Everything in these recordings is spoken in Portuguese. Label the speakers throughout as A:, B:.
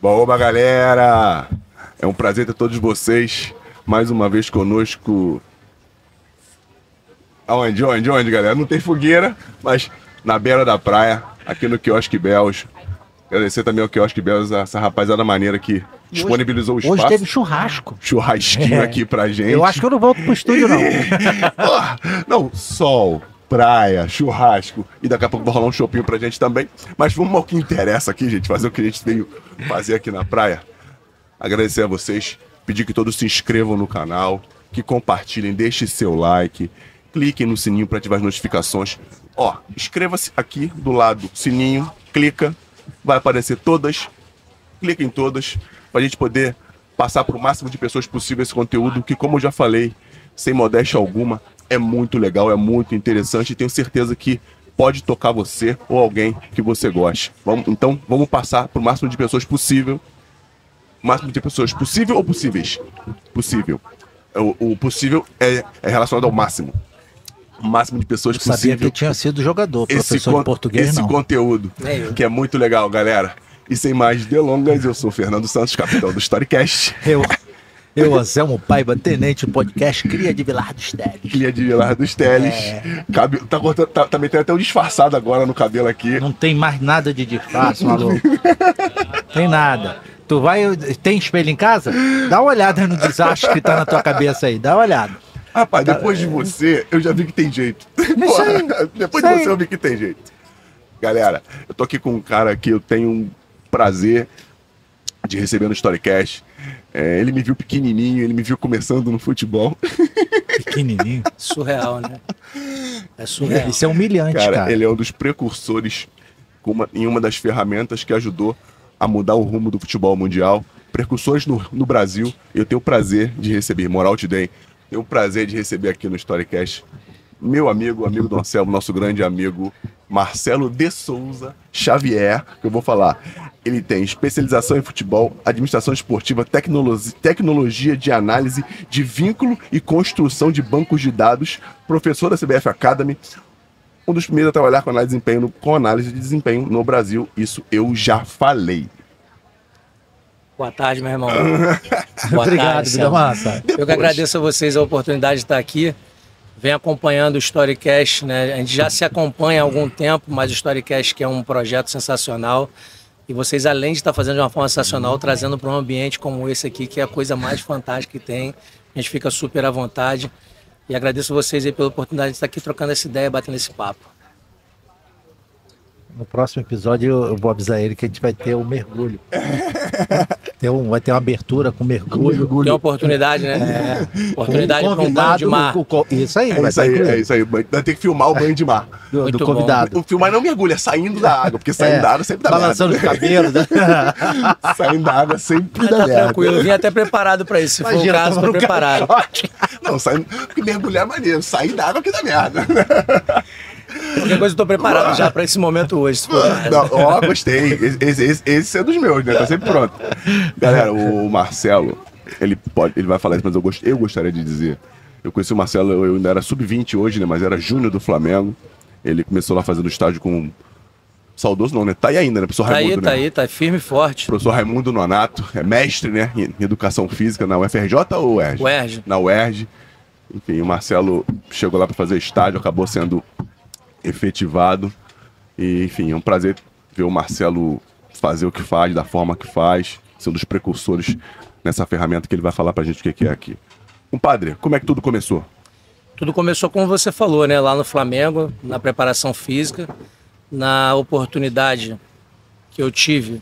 A: Boa, galera! É um prazer ter todos vocês mais uma vez conosco. Aonde, onde, onde, galera? Não tem fogueira, mas na beira da praia, aqui no Quiosque Belos. Agradecer também ao Quiosque Belos, essa rapaziada maneira que disponibilizou o espaço.
B: Hoje teve churrasco.
A: Churrasquinho aqui pra gente.
B: Eu acho que eu não volto pro estúdio, não.
A: Não, sol, praia, churrasco e daqui a pouco vai rolar um shopping pra gente também. Mas vamos ao que interessa aqui, gente, fazer o que a gente veio fazer aqui na praia. Agradecer a vocês, pedir que todos se inscrevam no canal, que compartilhem, deixem seu like, cliquem no sininho para ativar as notificações. Ó, inscreva-se aqui do lado, sininho, clica, vai aparecer todas, clica em todas, para a gente poder passar para o máximo de pessoas possível esse conteúdo, que como eu já falei, sem modéstia alguma, é muito legal, é muito interessante e tenho certeza que pode tocar você ou alguém que você goste. Vamos, então, vamos passar para o máximo de pessoas possível. O máximo de pessoas possível ou possíveis? Possível. O, o possível é, é relacionado ao máximo o máximo de pessoas
B: eu possível. Sabia que tinha sido jogador,
A: esse
B: professor de português
A: Esse
B: não.
A: conteúdo, é que é muito legal, galera. E sem mais delongas, eu sou Fernando Santos, capitão do Storycast.
B: Eu, eu Anselmo Paiva, tenente do podcast Cria de Vilar dos Teles.
A: Cria de Vilar dos Teles. É. Cabe, tá, cortando, tá, tá metendo até um disfarçado agora no cabelo aqui.
B: Não tem mais nada de disfarce, maluco. tem nada. Tu vai. Tem espelho em casa? Dá uma olhada no desastre que tá na tua cabeça aí. Dá uma olhada.
A: Rapaz, depois de você, eu já vi que tem jeito. Porra, depois de você, eu vi que tem jeito. Galera, eu tô aqui com um cara que eu tenho um prazer de receber no Storycast. É, ele me viu pequenininho, ele me viu começando no futebol.
B: Pequenininho?
C: Surreal, né?
B: É surreal. Isso é humilhante,
A: cara.
B: cara.
A: Ele é um dos precursores uma, em uma das ferramentas que ajudou a mudar o rumo do futebol mundial. Precursores no, no Brasil. Eu tenho o prazer de receber, Moral Today, tenho o prazer de receber aqui no Storycast meu amigo, amigo do Anselmo, nosso grande amigo Marcelo de Souza Xavier, que eu vou falar. Ele tem especialização em futebol, administração esportiva, tecnologia, tecnologia de análise de vínculo e construção de bancos de dados, professor da CBF Academy, um dos primeiros a trabalhar com análise de desempenho, com análise de desempenho no Brasil. Isso eu já falei.
C: Boa tarde, meu irmão.
B: Boa Obrigado, tarde, massa.
C: Eu que agradeço a vocês a oportunidade de estar aqui. Vem acompanhando o Storycast, né? A gente já se acompanha há algum tempo, mas o Storycast que é um projeto sensacional. E vocês, além de estar fazendo de uma forma sensacional, trazendo para um ambiente como esse aqui, que é a coisa mais fantástica que tem. A gente fica super à vontade. E agradeço vocês aí pela oportunidade de estar aqui trocando essa ideia, batendo esse papo.
B: No próximo episódio eu vou avisar ele que a gente vai ter o um mergulho. Tem um, vai ter uma abertura com mergulho.
C: Com Tem uma oportunidade, né? É. Oportunidade para um banho de mar.
B: isso aí,
A: é isso aí, é isso aí. Vai ter que filmar o banho de mar.
B: Do, do convidado.
A: O filmar não mergulha, é saindo da água, porque saindo é, da água sempre dá
B: Balançando
A: merda.
B: os cabelos. Né?
A: saindo da água sempre dá
C: tá
A: merda.
C: Tranquilo, eu vim até preparado para isso. Se Imagina, for o caso, tô preparado.
A: Não, saindo, porque mergulhar é maneiro. Sair da água que dá merda.
C: Qualquer coisa eu tô preparado já para esse momento hoje.
A: Não, ó, gostei. Esse, esse, esse, é dos meus, né? Tá sempre pronto. Galera, o Marcelo, ele, pode, ele vai falar isso, mas eu, gost, eu gostaria de dizer. Eu conheci o Marcelo, eu ainda era sub-20 hoje, né? Mas era júnior do Flamengo. Ele começou lá fazendo estágio com. Saudoso não, né? Tá aí ainda, né? Professor
C: tá
A: Raimundo.
C: Aí, tá
A: né?
C: aí, tá firme e forte.
A: Professor Raimundo Nonato, é mestre, né? Em educação física na UFRJ ou UERJ?
C: UERJ.
A: Na UERJ. Enfim, o Marcelo chegou lá para fazer estágio, acabou sendo efetivado. E, enfim, é um prazer ver o Marcelo fazer o que faz, da forma que faz, ser um dos precursores nessa ferramenta que ele vai falar pra gente o que é aqui. Compadre, como é que tudo começou?
C: Tudo começou como você falou, né? Lá no Flamengo, na preparação física, na oportunidade que eu tive.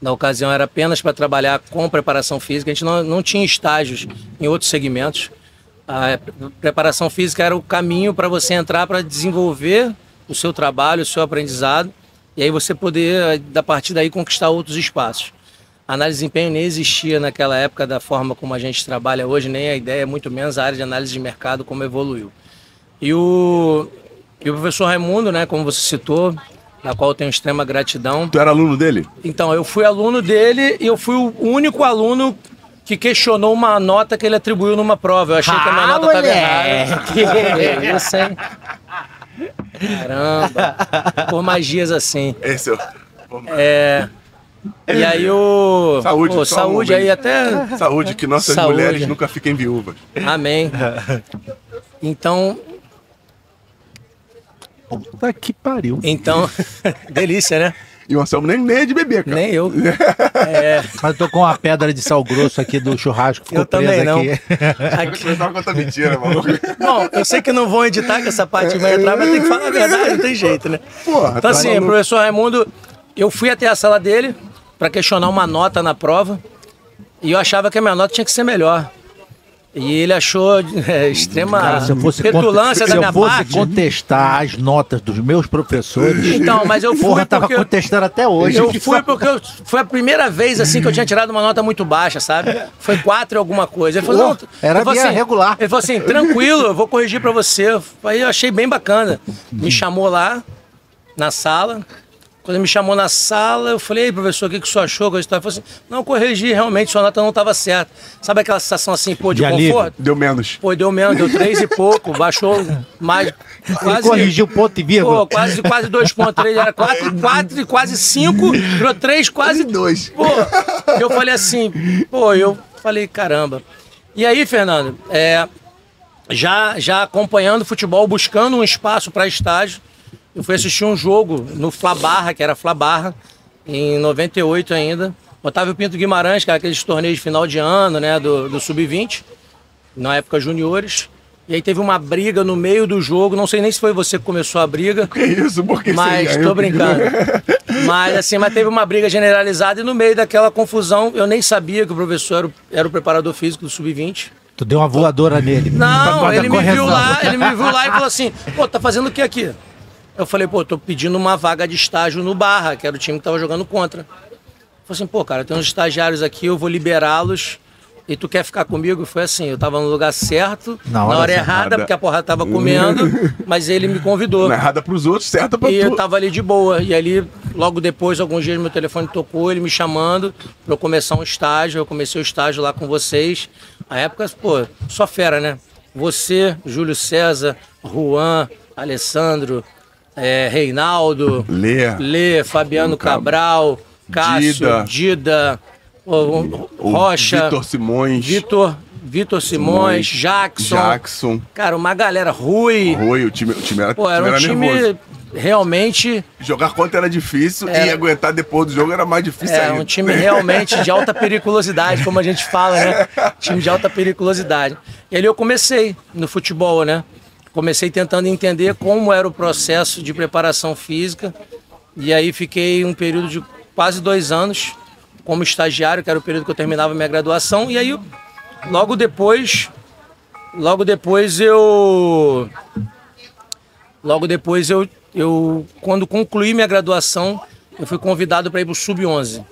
C: Na ocasião era apenas para trabalhar com preparação física, a gente não, não tinha estágios em outros segmentos. A preparação física era o caminho para você entrar para desenvolver o seu trabalho, o seu aprendizado, e aí você poder, da partir daí, conquistar outros espaços. A análise de desempenho nem existia naquela época da forma como a gente trabalha hoje, nem a ideia, muito menos a área de análise de mercado como evoluiu. E o, e o professor Raimundo, né, como você citou, na qual eu tenho extrema gratidão.
A: Tu era aluno dele?
C: Então, eu fui aluno dele e eu fui o único aluno que questionou uma nota que ele atribuiu numa prova. Eu achei ah, que a minha nota estava errada. Que isso, hein? Caramba. Por magias assim.
A: Esse é,
C: é E aí o.
A: Saúde,
C: Pô,
A: um
C: saúde aí até.
A: Saúde, que nossas
C: Saúde.
A: mulheres nunca fiquem viúvas.
C: Amém. Então,
B: Puta que pariu.
C: então. delícia, né?
A: E o Anselmo nem, nem é de beber, cara.
C: Nem eu. É,
B: Mas eu tô com uma pedra de sal grosso aqui do churrasco. Ficou
C: eu também não.
B: aqui.
C: Aqui-
A: Você tava contando mentira, maluco.
C: Bom, eu sei que não vão editar que essa parte vai entrar, mas tem que falar a verdade, não tem jeito, né?
A: Porra,
C: Então
A: tá
C: assim,
A: maluco.
C: professor Raimundo, eu fui até a sala dele para questionar uma nota na prova e eu achava que a minha nota tinha que ser melhor. E ele achou é, extrema
B: Cara, se eu fosse,
C: petulância da
B: se
C: minha
B: eu fosse
C: parte.
B: contestar as notas dos meus professores,
C: Então, mas eu fui
B: porra, tava
C: eu-
B: contestando até hoje.
C: Eu fui porque eu- foi a primeira vez assim que eu tinha tirado uma nota muito baixa, sabe? Foi quatro alguma coisa. Ele falou, não,
B: era
C: falou
B: minha regular.
C: Ele falou assim, tranquilo, eu vou corrigir pra você. Aí eu achei bem bacana. Me chamou lá na sala. Quando ele me chamou na sala, eu falei, ei, professor, o que, que o senhor achou? Ele falou assim, não, eu corrigi, realmente, sua nota não estava certa. Sabe aquela sensação assim, pô, de,
B: De alívio.
C: conforto?
A: Deu menos.
C: Pô, deu menos, deu três e pouco, baixou mais,
B: Ele
C: quase...
B: corrigiu ponto e vírgula.
C: Pô, quase, quase 2.3, era 4, 4 e quase 5, virou 3, quase
A: dois.
C: Pô, eu falei assim, pô, eu falei, caramba. E aí, Fernando, é, já, já acompanhando o futebol, buscando um espaço para estágio, eu fui assistir um jogo no Flabarra, que era Flabarra, em 98 ainda. Otávio Pinto Guimarães, que era aqueles torneios de final de ano, né, do, do Sub-20, na época juniores. E aí teve uma briga no meio do jogo, não sei nem se foi você que começou a briga.
A: Que isso? Por que
C: Mas
A: seria
C: tô brincando. Mas assim, mas teve uma briga generalizada e no meio daquela confusão, eu nem sabia que o professor era o, era o preparador físico do Sub-20.
B: Tu deu uma voadora nele.
C: Não, ele me
B: correção.
C: viu lá, ele me viu lá e falou assim: "Pô, tá fazendo o que aqui?" Eu falei: "Pô, tô pedindo uma vaga de estágio no Barra, que era o time que tava jogando contra." Falei assim: "Pô, cara, tem uns estagiários aqui, eu vou liberá-los." E tu quer ficar comigo? Foi assim, eu tava no lugar certo,
B: Na
C: na
B: hora
C: hora,
B: certa.
C: errada, porque a porrada tava comendo, mas ele me convidou.
A: É errada pros outros, certa pra
C: E eu
A: tu.
C: tava ali de boa. E ali, logo depois, alguns dias, meu telefone tocou, ele me chamando pra eu começar um estágio. Eu comecei o estágio lá com vocês. A época, pô, só fera, né? Você, Júlio César, Juan, Alessandro, é, Reinaldo,
A: Lê.
C: Lê, Fabiano
A: Cab-
C: Cabral, Cássio,
A: Dida.
C: Dida, o- o- Rocha,
A: Vitor Simões.
C: Vitor, Vitor Simões, Jackson.
A: Jackson.
C: Cara, uma galera, Rui.
A: Rui, o time, o time era,
C: Pô, era um
A: time nervoso.
C: realmente
A: Jogar contra era difícil e aguentar depois do jogo era mais difícil
C: É,
A: ainda.
C: um time realmente de alta periculosidade, como a gente fala, né? Time de alta periculosidade. E ali eu comecei no futebol, né? Comecei tentando entender como era o processo de preparação física. E aí fiquei um período de quase dois anos como estagiário, que era o período que eu terminava minha graduação. E aí, logo depois, logo depois eu Logo depois eu, eu quando concluí minha graduação, eu fui convidado para ir pro sub-11.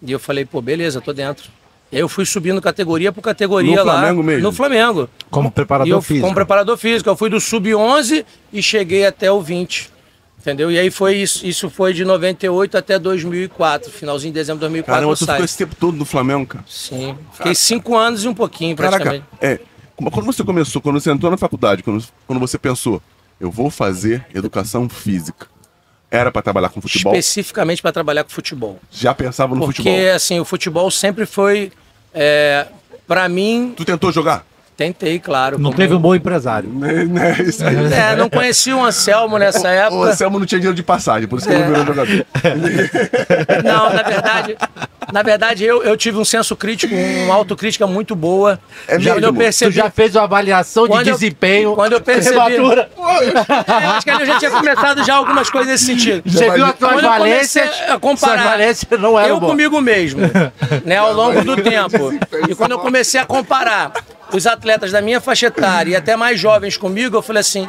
C: E eu falei, pô, beleza, tô dentro. Aí eu fui subindo categoria por categoria
A: No
C: lá.
A: Flamengo mesmo?
C: No Flamengo.
B: Como preparador
C: eu,
B: físico.
C: como preparador físico, eu fui do sub-11 e cheguei até o 20. Entendeu? E aí foi isso, isso foi de 98 até 2004, finalzinho de dezembro de 2004
A: Caramba, tu ficou esse tempo todo no Flamengo, cara.
C: Sim. Fiquei cinco anos e um pouquinho,
A: Caraca,
C: praticamente.
A: é. como- Quando você começou, quando você entrou na faculdade, quando, quando você pensou, eu vou fazer educação física, era pra trabalhar com futebol?
C: Especificamente para trabalhar com futebol.
A: Já pensava no
C: Porque,
A: futebol?
C: assim, o futebol sempre foi, é, para mim,
A: Tu tentou jogar?
C: Tentei, claro.
B: Não
C: como-
B: teve um bom empresário.
A: Né, né, isso aí.
C: É, não conheci o Anselmo nessa
A: O
C: época.
A: Anselmo não tinha dinheiro de passagem, por isso que ele
C: É.
A: não virou jogador.
C: Não, na verdade, na verdade eu, eu tive um senso crítico, uma autocrítica muito boa.
A: É
C: Já-
A: mesmo?
C: eu
B: Tu
C: percebi,
B: já fez uma avaliação
C: Quando
B: de
C: eu-
B: desempenho.
C: quando eu percebi-
B: prematura.
C: É, eu acho que ali eu já tinha começado já algumas coisas nesse sentido.
B: Você viu as tuas
C: Quando eu
B: valências?
C: comecei a comparar,
B: Suas valências não eram
C: eu
B: boas.
C: comigo mesmo, né, ao longo do tempo. E quando eu comecei a comparar os atletas da minha faixa etária e até mais jovens comigo, eu falei assim,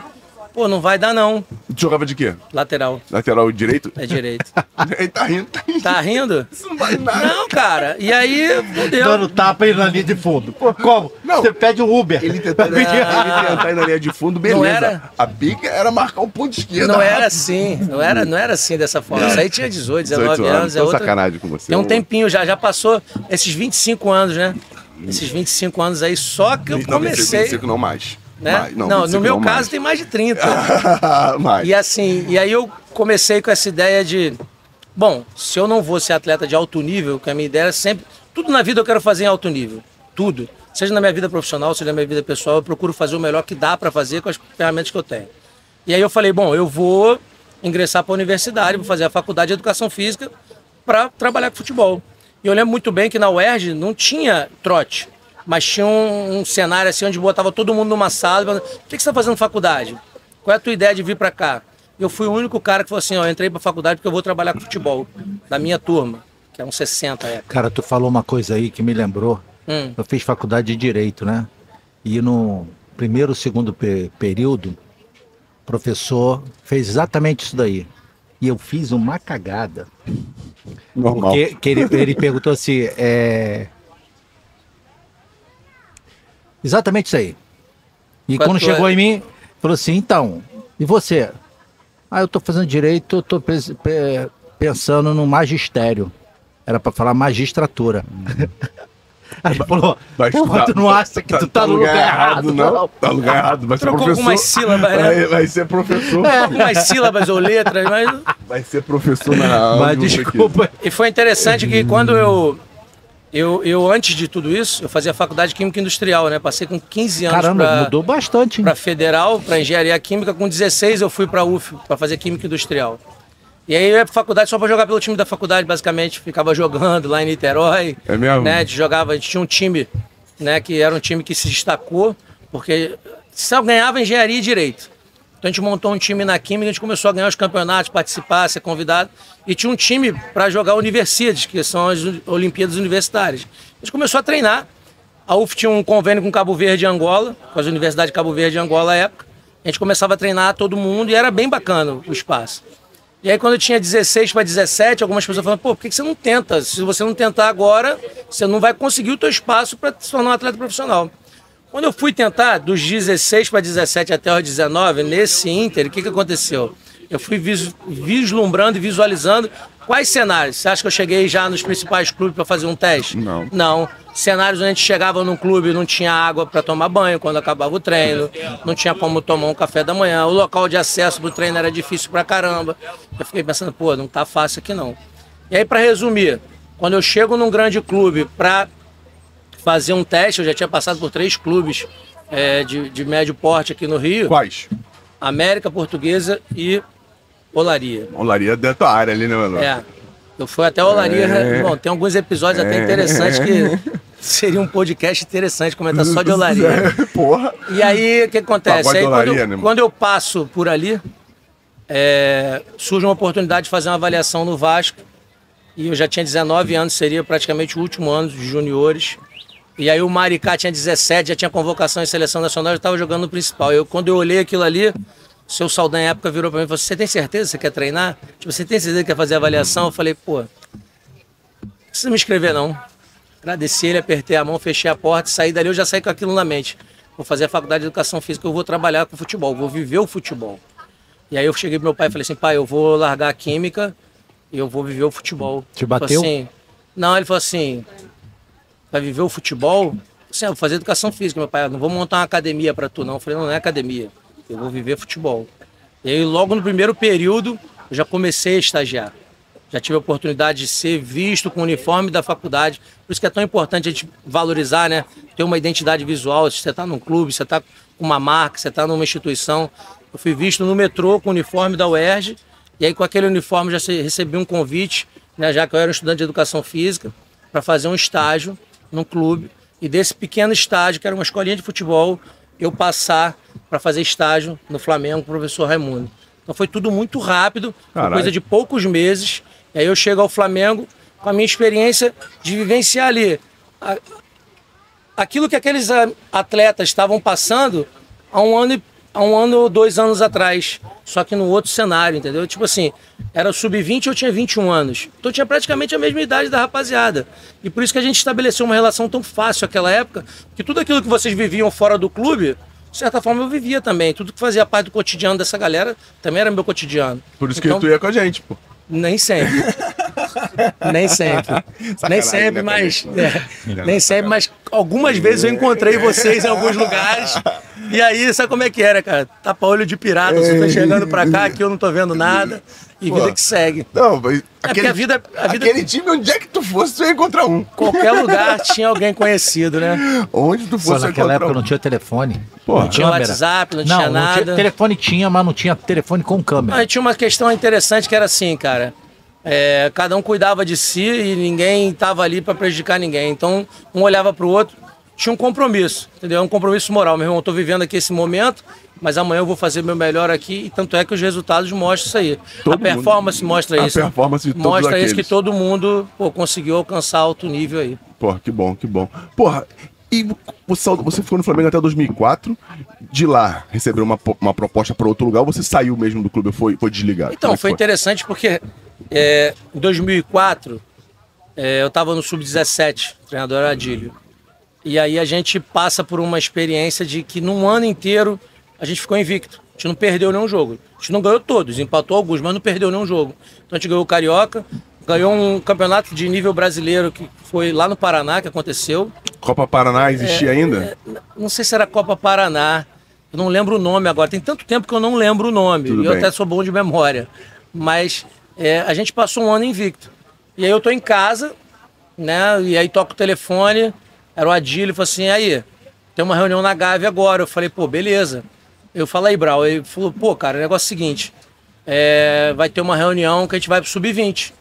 C: pô, não vai dar não,
A: Tu jogava de quê?
C: lateral,
A: Lateral direito?
C: é direito.
A: Ele tá rindo, tá rindo.
C: Tá rindo?
A: Isso não vai nada.
C: Não, cara. E aí, fudeu.
B: Dando tapa aí na linha de fundo. Pô, como?
A: Não.
B: Você pede um Uber.
A: Ele tentou, ele tentou ir na linha de fundo, beleza.
C: Não era?
A: A pica era marcar o ponto esquerdo.
C: Não era assim, não era, não era assim dessa forma. Isso aí tinha 18, 19
A: 18
C: anos.
A: anos,
C: é outra...
A: sacanagem com você.
C: Tem um tempinho já, já passou esses 25 anos, né? Esses 25 anos aí, só que eu
A: Não, 25,
C: comecei.
A: 25 não mais.
C: né?
A: Mais,
C: não,
A: 25
C: no meu
A: não
C: caso
A: mais.
C: tem mais de 30.
A: mais.
C: E assim, e aí eu comecei com essa ideia de, bom, se eu não vou ser atleta de alto nível, que a minha ideia é sempre. Tudo na vida eu quero fazer em alto nível. Tudo. Seja na minha vida profissional, seja na minha vida pessoal, eu procuro fazer o melhor que dá para fazer com as ferramentas que eu tenho. E aí eu falei, bom, eu vou ingressar para a universidade, vou fazer a faculdade de educação física para trabalhar com futebol. E eu lembro muito bem que na UERJ não tinha trote, mas tinha um, um cenário assim onde botava todo mundo numa sala e falando, o que, que você está fazendo faculdade? Qual é a tua ideia de vir para cá? Eu fui o único cara que falou assim, ó, eu entrei para faculdade porque eu vou trabalhar com futebol, da minha turma, que é uns 60 é.
B: Cara, tu falou uma coisa aí que me lembrou.
C: Hum.
B: Eu fiz faculdade de Direito, né? E no primeiro, segundo pe- período, o professor fez exatamente isso daí. E eu fiz uma cagada.
A: Normal.
B: Porque que ele, ele perguntou assim, é... Exatamente isso aí. E
C: Qual a
B: quando chegou em mim, falou assim, então, e você? Ah, eu tô fazendo direito, eu tô pe- pensando no magistério. Era para falar magistratura. Aí ele falou,
A: Vai
B: "Pô,
A: estudar-
B: tu não acha que tu tá, no lugar errado,
A: não? Tá no lugar errado. Vai ser
C: Trocou
A: professor.
C: algumas sílabas, né?
A: vai, vai ser professor.
C: Algumas sílabas ou letras, mas
A: Vai ser professor na.
B: Mas
A: onde você
B: desculpa.
C: E foi interessante que quando eu, eu, eu, antes de tudo isso, eu fazia faculdade de Química Industrial, né? Passei com 15 anos
B: Caramba,
C: pra-
B: mudou bastante. hein?
C: para Federal, para Engenharia Química. Com 16 eu fui para UF, para fazer Química Industrial. E aí eu ia pra faculdade só para jogar pelo time da faculdade, basicamente. Ficava jogando lá em Niterói.
A: É mesmo?
C: Né? A gente jogava, a gente tinha um time, né? Que era um time que se destacou, porque só ganhava Engenharia e Direito. Então a gente montou um time na Química, a gente começou a ganhar os campeonatos, participar, ser convidado. E tinha um time para jogar Universidades, que são as Olimpíadas Universitárias. A gente começou a treinar. A UF tinha um convênio com Cabo Verde e Angola, com as universidades de Cabo Verde e Angola à época. A gente começava a treinar todo mundo e era bem bacana o espaço. E aí, quando eu tinha 16 para 17, algumas pessoas falavam, pô, por que você não tenta? Se você não tentar agora, você não vai conseguir o teu espaço para se tornar um atleta profissional. Quando eu fui tentar, dos 16 para 17 até os 19, nesse Inter, o que, que aconteceu? Eu fui vis- vislumbrando e visualizando quais cenários. Você acha que eu cheguei já nos principais clubes para fazer um teste?
A: Não.
C: Não. Cenários onde a gente chegava num clube e não tinha água para tomar banho quando acabava o treino, não tinha como tomar um café da manhã, o local de acesso pro treino era difícil pra caramba. Eu fiquei pensando, pô, não tá fácil aqui não. E aí, para resumir, quando eu chego num grande clube para fazer um teste, eu já tinha passado por três clubes é, de, de médio porte aqui no Rio,
A: Quais?
C: América Portuguesa e Olaria.
A: Olaria da tua área ali, né, mano?
C: É. Eu fui até Olaria.
A: É.
C: Bom, tem alguns episódios até interessantes que seria um podcast interessante comentar só de Olaria.
A: Porra.
C: E aí, o que acontece? Aí,
A: de
C: quando,
A: olaria,
C: eu,
A: né,
C: quando eu passo por ali, é, surge uma oportunidade de fazer uma avaliação no Vasco. E eu já tinha 19 anos, seria praticamente o último ano de juniores. E aí o Maricá tinha 17, já tinha convocação em seleção nacional, já estava jogando no principal. Eu, quando eu olhei aquilo ali, o seu Saldanha, na época, virou para mim e falou: Você tem certeza que você quer treinar? Tipo, você tem certeza que quer fazer avaliação? Eu falei: Pô, não precisa me inscrever não. Agradeci ele, apertei a mão, fechei a porta, saí dali, eu já saí com aquilo na mente. Vou fazer a faculdade de educação física, eu vou trabalhar com futebol, vou viver o futebol. E aí eu cheguei pro meu pai e falei assim, pai, eu vou largar a química e eu vou viver o futebol.
B: Te bateu?
C: Assim, não, ele falou assim, vai viver o futebol? Assim, eu vou fazer educação física, meu pai, "Ah, não vou montar uma academia para tu não. Eu falei, não, não é academia, eu vou viver futebol. E aí logo no primeiro período, eu já comecei a estagiar. Já tive a oportunidade de ser visto com o uniforme da faculdade. Por isso que é tão importante a gente valorizar, né? Ter uma identidade visual. Se você está num clube, você está com uma marca, você está numa instituição. Eu fui visto no metrô com o uniforme da UERJ. E aí, com aquele uniforme, já recebi um convite, né, já que eu era um estudante de educação física, para fazer um estágio num clube. E desse pequeno estágio, que era uma escolinha de futebol, eu passar para fazer estágio no Flamengo com o professor Raimundo. Então foi tudo muito rápido, coisa de poucos meses. E aí eu chego ao Flamengo com a minha experiência de vivenciar ali aquilo que aqueles atletas estavam passando há um ano e há um ano ou dois anos atrás, só que no outro cenário, entendeu? Tipo assim, era sub-20 eu tinha 21 anos. Então eu tinha praticamente a mesma idade da rapaziada. E por isso que a gente estabeleceu uma relação tão fácil naquela época, que tudo aquilo que vocês viviam fora do clube, de certa forma eu vivia também. Tudo que fazia parte do cotidiano dessa galera também era meu cotidiano.
A: Por isso que
C: Então,
A: tu ia com a gente, pô.
C: nem sempre. nem sempre. nem sempre,
A: né,
C: mas. É, nem sempre, mas algumas vezes eu encontrei vocês em alguns lugares. E aí, sabe como é que era, cara? Tapa olho de pirata, você tá chegando pra cá, aqui eu não tô vendo nada. E
A: Pô.
C: vida que segue.
A: Não, mas
C: É porque a vida, a vida
A: aquele time, onde é que tu fosse, tu ia encontrar um.
C: qualquer lugar tinha alguém conhecido, né?
A: Onde tu fosse, ia
B: naquela época
A: um.
B: não tinha telefone.
A: Pô,
B: não
C: Tinha
B: câmera.
C: WhatsApp, não tinha
B: Não,
C: nada.
B: telefone tinha, mas não tinha telefone com câmera.
C: Aí tinha uma questão interessante que era assim, cara. É, cada um cuidava de si e ninguém estava ali para prejudicar ninguém. Então, um olhava para o outro, tinha um compromisso, entendeu? Um compromisso moral. Meu irmão, tô vivendo aqui esse momento, mas amanhã eu vou fazer meu melhor aqui. E tanto é que os resultados mostram isso aí.
A: Todo
C: a performance mostra
A: A
C: isso.
A: performance de todos
C: mostra isso que
A: aqueles.
C: todo mundo pô, conseguiu alcançar alto nível aí.
A: Porra, que bom, que bom. Porra, e você, você ficou no Flamengo até 2004. De lá, recebeu uma, uma proposta para outro lugar, você saiu mesmo do clube, foi, foi desligado?
C: Então,
A: é que
C: foi interessante porque é, em 2004 é, eu estava no Sub-17, treinador era Adílio. E aí a gente passa por uma experiência de que num ano inteiro a gente ficou invicto. A gente não perdeu nenhum jogo. A gente não ganhou todos, empatou alguns, mas não perdeu nenhum jogo. Então a gente ganhou o Carioca, ganhou um campeonato de nível brasileiro que foi lá no Paraná que aconteceu.
A: Copa Paraná existia ainda?
C: Não sei se era Copa Paraná. Eu não lembro o nome agora. Tem tanto tempo que eu não lembro o nome.
A: Tudo
C: e eu
A: bem.
C: até sou bom de memória. Mas é, a gente passou um ano invicto. E aí eu tô em casa, né? E aí toco o telefone. Era o Adílio, falou assim: aí, tem uma reunião na Gávea agora. Eu falei, pô, beleza. Eu falei, Brau. Ele falou, pô, cara, o negócio é o seguinte: é, vai ter uma reunião que a gente vai pro Sub-20.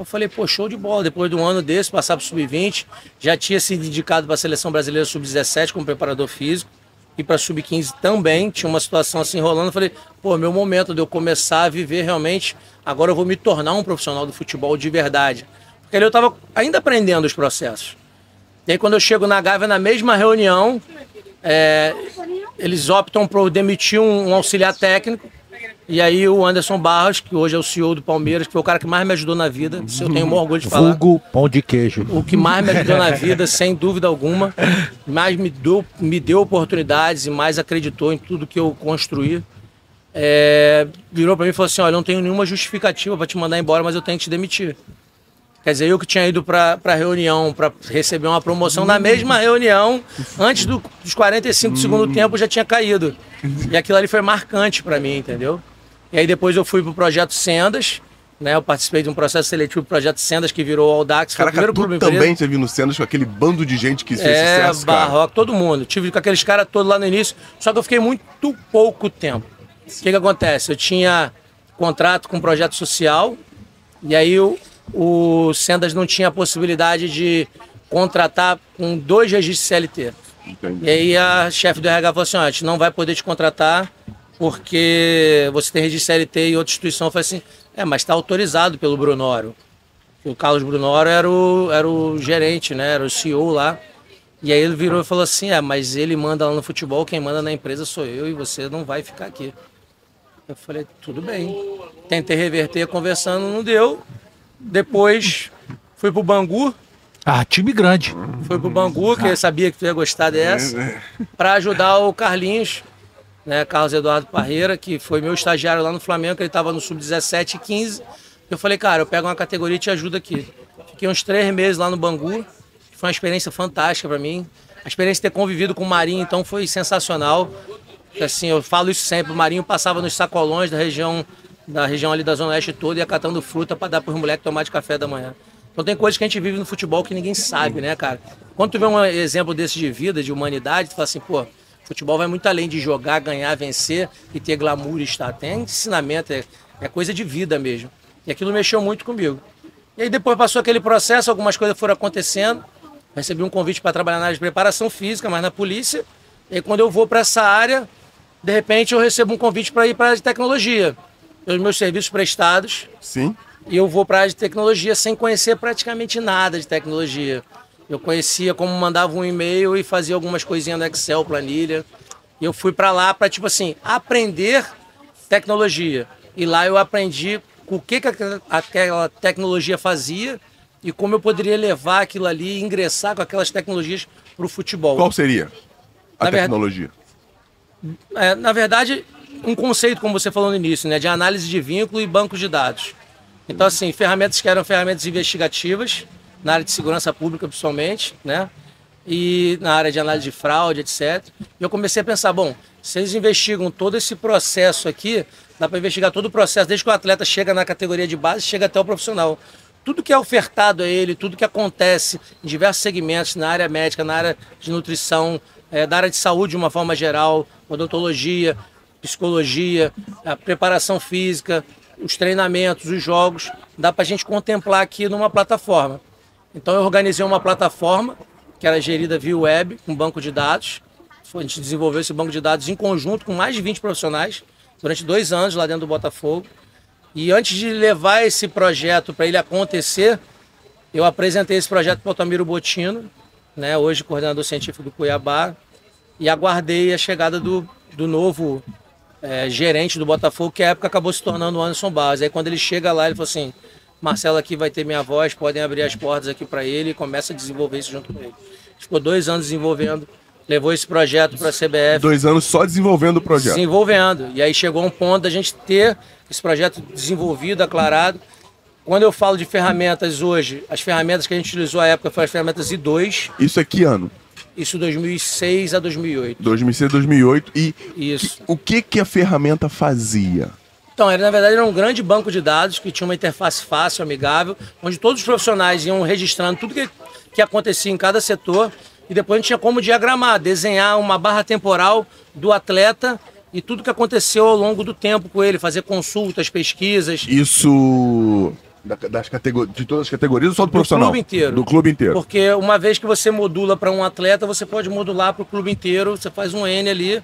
C: Eu falei, pô, show de bola. Depois de um ano desse, passar pro Sub-20, já tinha sido indicado para a seleção brasileira Sub-17 como preparador físico e para Sub-15 também. Tinha uma situação assim rolando. Eu falei, pô, meu momento de eu começar a viver realmente. Agora eu vou me tornar um profissional do futebol de verdade. Porque ali eu estava ainda aprendendo os processos. E aí, quando eu chego na Gávea, na mesma reunião, é, eles optam por demitir um, um auxiliar técnico. E aí o Anderson Barros, que hoje é o CEO do Palmeiras, que foi o cara que mais me ajudou na vida, isso eu tenho um orgulho de falar.
B: Vulgo pão de queijo.
C: O que mais me ajudou na vida, sem dúvida alguma, mais me deu, me deu oportunidades e mais acreditou em tudo que eu construí. É, virou para mim e falou assim: Olha, eu não tenho nenhuma justificativa para te mandar embora, mas eu tenho que te demitir. Quer dizer, eu que tinha ido para a reunião para receber uma promoção, na mesma reunião, antes do- dos 45 do segundo tempo, já tinha caído. E aquilo ali foi marcante para mim, entendeu? E aí depois eu fui pro projeto Sendas, né? Eu participei de um processo seletivo do projeto Sendas que virou o Audax, foi o
A: Caraca,
C: primeiro
A: tu também viu no Cenas com aquele bando de gente que fez
C: É,
A: sucesso, cara.
C: Barroca, todo mundo. Tive com aqueles caras todos lá no início, só que eu fiquei muito pouco tempo. O que, que acontece? Eu tinha contrato com um projeto social, e aí o, o Sendas não tinha a possibilidade de contratar com dois registros CLT.
A: Entendi.
C: E aí a chefe do RH falou assim, ó, a gente não vai poder te contratar porque você tem registro CLT e outra instituição. Falei assim, é, mas está autorizado pelo Brunoro. O Carlos Brunoro era o, era o gerente, né? Era o CEO lá. E aí ele virou e falou assim, é, mas ele manda lá no futebol, quem manda na empresa sou eu e você não vai ficar aqui. Eu falei, tudo bem. Tentei reverter conversando, não deu. Depois fui pro Bangu,
B: Ah, time grande.
C: Fui pro Bangu, que eu sabia que tu ia gostar dessa, para ajudar o Carlinhos, né, Carlos Eduardo Parreira, que foi meu estagiário lá no Flamengo, que ele estava no Sub-17 e 15. Eu falei, cara, eu pego uma categoria e te ajudo aqui. Fiquei uns três meses lá no Bangu, foi uma experiência fantástica para mim. A experiência de ter convivido com o Marinho, então, foi sensacional. Assim, eu falo isso sempre, o Marinho passava nos sacolões da região, da região ali da Zona Oeste toda, ia catando fruta para dar para os moleques tomar de café da manhã. Então tem coisas que a gente vive no futebol que ninguém sabe, né, cara? Quando tu vê um exemplo desse de vida, de humanidade, tu fala assim, pô, futebol vai muito além de jogar, ganhar, vencer e ter glamour e estar. Tem ensinamento, é, é coisa de vida mesmo. E aquilo mexeu muito comigo. E aí depois passou aquele processo, algumas coisas foram acontecendo. Recebi um convite para trabalhar na área de preparação física, mas na polícia. E aí, quando eu vou para essa área, de repente eu recebo um convite para ir para a área de tecnologia. Os meus serviços prestados,
A: Sim.
C: e eu vou para a área de tecnologia sem conhecer praticamente nada de tecnologia. Eu conhecia como mandava um e-mail e fazia algumas coisinhas no Excel, planilha. E eu fui para lá para, tipo assim, aprender tecnologia. E lá eu aprendi o que, que aquela- tecnologia fazia e como eu poderia levar aquilo ali e ingressar com aquelas tecnologias para o futebol.
A: Qual seria a
C: Na verdade-
A: tecnologia?
C: É, na verdade, um conceito, como você falou no início, né, de análise de vínculo e bancos de dados. Então, assim, ferramentas que eram ferramentas investigativas, na área de segurança pública, principalmente, né? e na área de análise de fraude, etc. E eu comecei a pensar, bom, se eles investigam todo esse processo aqui, dá para investigar todo o processo, desde que o atleta chega na categoria de base, chega até o profissional. Tudo que é ofertado a ele, tudo que acontece em diversos segmentos, na área médica, na área de nutrição, é, da área de saúde de uma forma geral, odontologia, psicologia, a preparação física, os treinamentos, os jogos, dá para a gente contemplar aqui numa plataforma. Então eu organizei uma plataforma que era gerida via web, com um banco de dados. A gente desenvolveu esse banco de dados em conjunto com mais de 20 profissionais durante dois anos lá dentro do Botafogo. E antes de levar esse projeto para ele acontecer, eu apresentei esse projeto para o Altamiro Botino, né, hoje coordenador científico do Cuiabá, e aguardei a chegada do, do novo é, gerente do Botafogo, que à época acabou se tornando o Anderson Barros. Aí quando ele chega lá, ele falou assim: Marcelo aqui vai ter minha voz, podem abrir as portas aqui para ele e começa a desenvolver isso junto com ele. Ficou dois anos desenvolvendo, levou esse projeto para a CBF.
A: Dois anos só desenvolvendo o projeto.
C: Desenvolvendo. E aí chegou um ponto da gente ter esse projeto desenvolvido, aclarado. Quando eu falo de ferramentas hoje, as ferramentas que a gente utilizou à época foram as ferramentas I2.
A: Isso é que ano?
C: Isso 2006 a 2008.
A: 2006 a 2008. E
C: Isso.
A: Que, o que, que a ferramenta fazia?
C: Então, era, na verdade, era um grande banco de dados que tinha uma interface fácil, amigável, onde todos os profissionais iam registrando tudo que, que acontecia em cada setor e depois a gente tinha como diagramar, desenhar uma barra temporal do atleta e tudo que aconteceu ao longo do tempo com ele, fazer consultas, pesquisas.
A: Isso das categorias, de todas as categorias ou só do, do profissional?
C: Do clube inteiro.
A: Do clube inteiro.
C: Porque uma vez que você modula para um atleta, você pode modular para o clube inteiro, você faz um N ali.